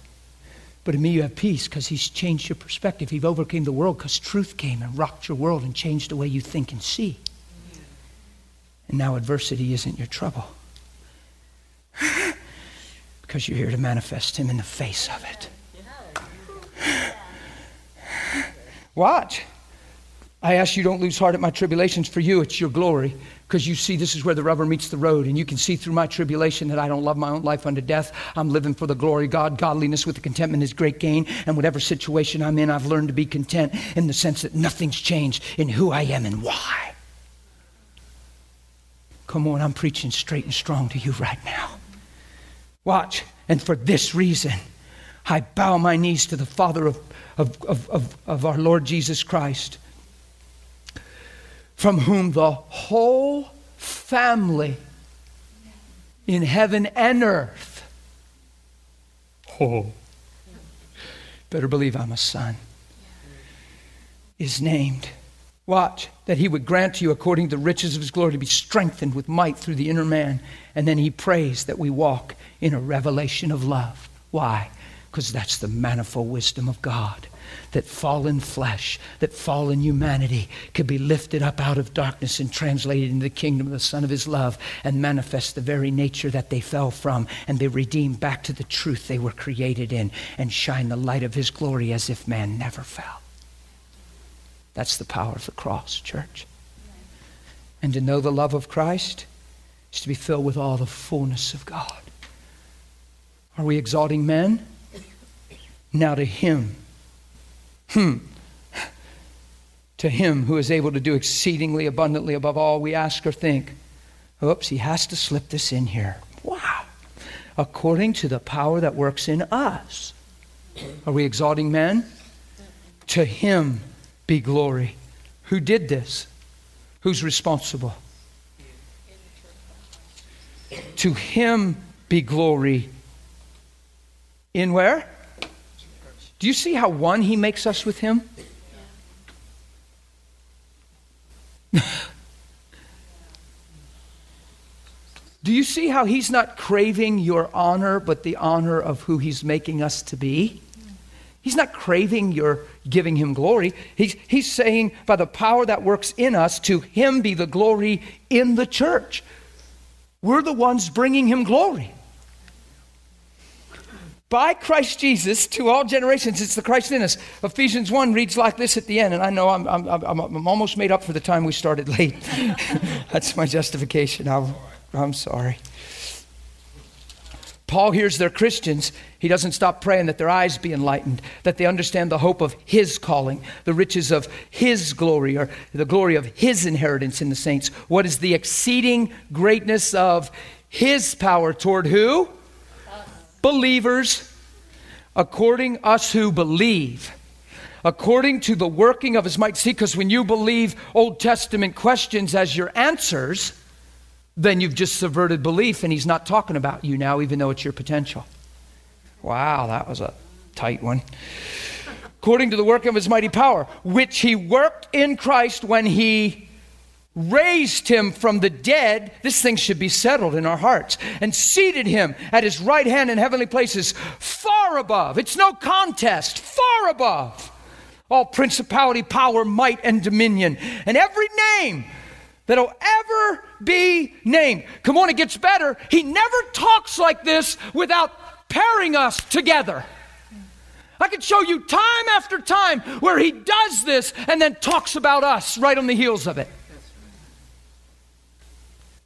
But in me, you have peace because He's changed your perspective. He overcame the world because truth came and rocked your world and changed the way you think and see. And now adversity isn't your trouble (sighs) because you're here to manifest Him in the face of it. Watch. I ask you don't lose heart at my tribulations. For you, it's your glory because you see this is where the rubber meets the road, and you can see through my tribulation that I don't love my own life unto death. I'm living for the glory of God. Godliness with the contentment is great gain, and whatever situation I'm in, I've learned to be content in the sense that nothing's changed in who I am and why. Come on, I'm preaching straight and strong to you right now. Watch, and for this reason, I bow my knees to the Father of, of, of, of, of our Lord Jesus Christ from whom the whole family in heaven and earth. Oh, better believe I'm a son. Is named. Watch, that he would grant to you, according to the riches of his glory, to be strengthened with might through the inner man. And then he prays that we walk in a revelation of love. Why? Because that's the manifold wisdom of God that fallen flesh, that fallen humanity could be lifted up out of darkness and translated into the kingdom of the Son of His love and manifest the very nature that they fell from and be redeemed back to the truth they were created in and shine the light of His glory as if man never fell. That's the power of the cross, church. And to know the love of Christ is to be filled with all the fullness of God. Are we exalting men? Now to Him Hmm. To him who is able to do exceedingly abundantly above all we ask or think. Oops, he has to slip this in here. Wow. According to the power that works in us. Are we exalting men? To him be glory. Who did this? Who's responsible? To him be glory. In where? Do you see how one he makes us with him? (laughs) Do you see how he's not craving your honor, but the honor of who he's making us to be? He's not craving your giving him glory. He's, he's saying, by the power that works in us, to him be the glory in the church. We're the ones bringing him glory by Christ Jesus to all generations. It's the Christ in us. Ephesians 1 reads like this at the end, and I know I'm, I'm, I'm, I'm almost made up for the time we started late. (laughs) That's my justification. i I'm sorry. Paul hears they're Christians. He doesn't stop praying that their eyes be enlightened, that they understand the hope of his calling, the riches of his glory, or the glory of his inheritance in the saints. What is the exceeding greatness of his power toward who? Believers, according us who believe, according to the working of his might. See, because when you believe Old Testament questions as your answers, then you've just subverted belief, and he's not talking about you now, even though it's your potential. Wow, that was a tight one. According to the work of his mighty power, which he worked in Christ when he raised him from the dead, this thing should be settled in our hearts, and seated him at his right hand in heavenly places, far above. It's no contest, far above all principality, power, might, and dominion, and every name that'll ever be named. Come on, it gets better. He never talks like this without pairing us together. I could show you time after time where he does this and then talks about us right on the heels of it.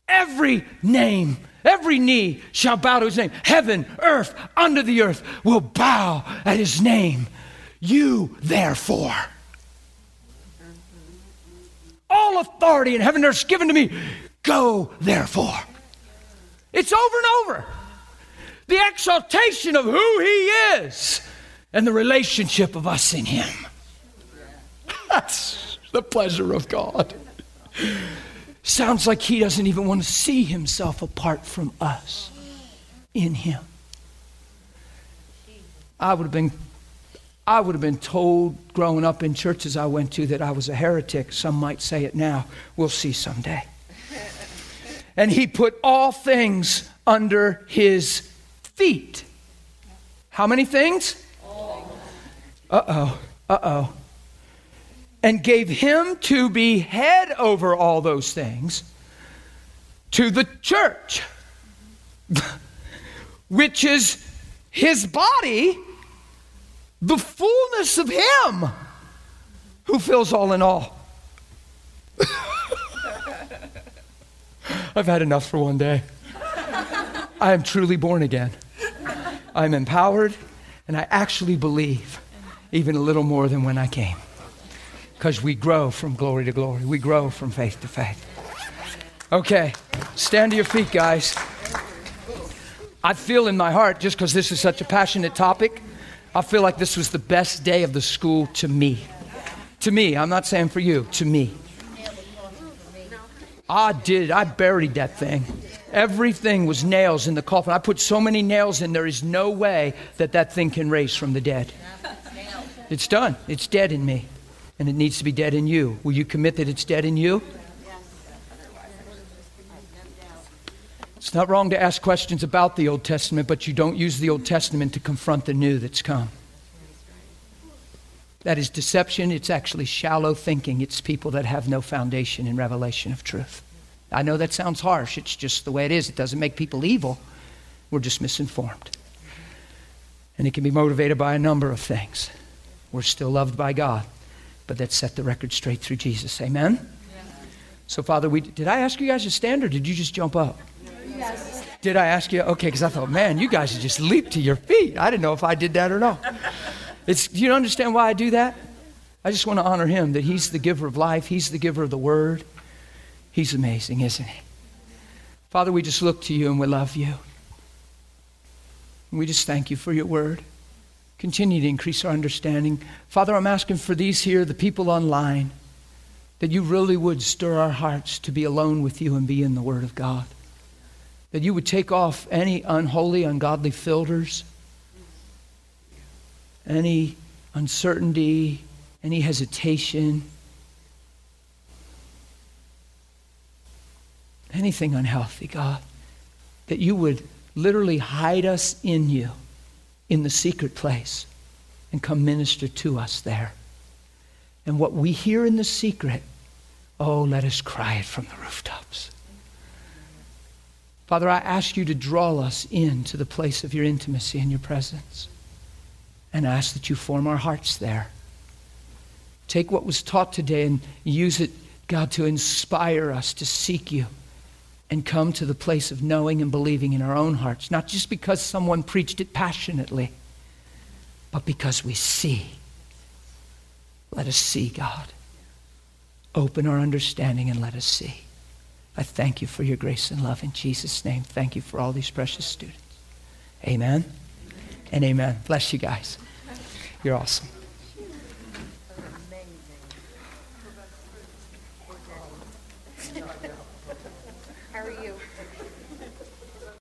Every name, every knee shall bow to his name. Heaven, earth, under the earth will bow at his name. You, therefore, all authority in heaven and earth is given to me. Go, therefore. It's over and over. The exaltation of who he is and the relationship of us in him. (laughs) That's the pleasure of God. Sounds like he doesn't even want to see himself apart from us in him. I would have been I would have been told growing up in churches I went to that I was a heretic. Some might say it now. We'll see someday. (laughs) and he put all things under his feet. How many things? Uh oh. Uh oh. And gave him to be head over all those things to the church, which is his body the fullness of Him who fills all in all. I've had enough for one day. I am truly born again. I'm empowered, and I actually believe even a little more than when I came. Because we grow from glory to glory, we grow from faith to faith. Okay, stand to your feet, guys. I feel in my heart, just because this is such a passionate topic, I feel like this was the best day of the school to me. To me, I'm not saying for you, to me. I did, I buried that thing. Everything was nails in the coffin. I put so many nails in, there is no way that that thing can raise from the dead. It's done. It's dead in me, and it needs to be dead in you. Will you commit that it's dead in you? It's not wrong to ask questions about the Old Testament, but you don't use the Old Testament to confront the new that's come. That is deception. It's actually shallow thinking. It's people that have no foundation in revelation of truth. I know that sounds harsh. It's just the way it is. It doesn't make people evil. We're just misinformed. And it can be motivated by a number of things. We're still loved by God, but that set the record straight through Jesus. Amen? So, Father, we, did I ask you guys to stand or did you just jump up? Yes. Did I ask you? Okay, because I thought, man, you guys just leaped to your feet. I didn't know if I did that or not. It's, do you understand why I do that? I just want to honor him that he's the giver of life, he's the giver of the word. He's amazing, isn't he? Father, we just look to you and we love you. And we just thank you for your word. Continue to increase our understanding. Father, I'm asking for these here, the people online, that you really would stir our hearts to be alone with you and be in the word of God that you would take off any unholy, ungodly filters, any uncertainty, any hesitation, anything unhealthy, God. That you would literally hide us in you in the secret place and come minister to us there. And what we hear in the secret, oh, let us cry it from the rooftops. Father, I ask you to draw us into the place of your intimacy and your presence. And ask that you form our hearts there. Take what was taught today and use it, God, to inspire us to seek you and come to the place of knowing and believing in our own hearts, not just because someone preached it passionately, but because we see. Let us see, God. Open our understanding and let us see. I thank you for your grace and love in Jesus' name. Thank you for all these precious students. Amen and amen. Bless you guys. You're awesome.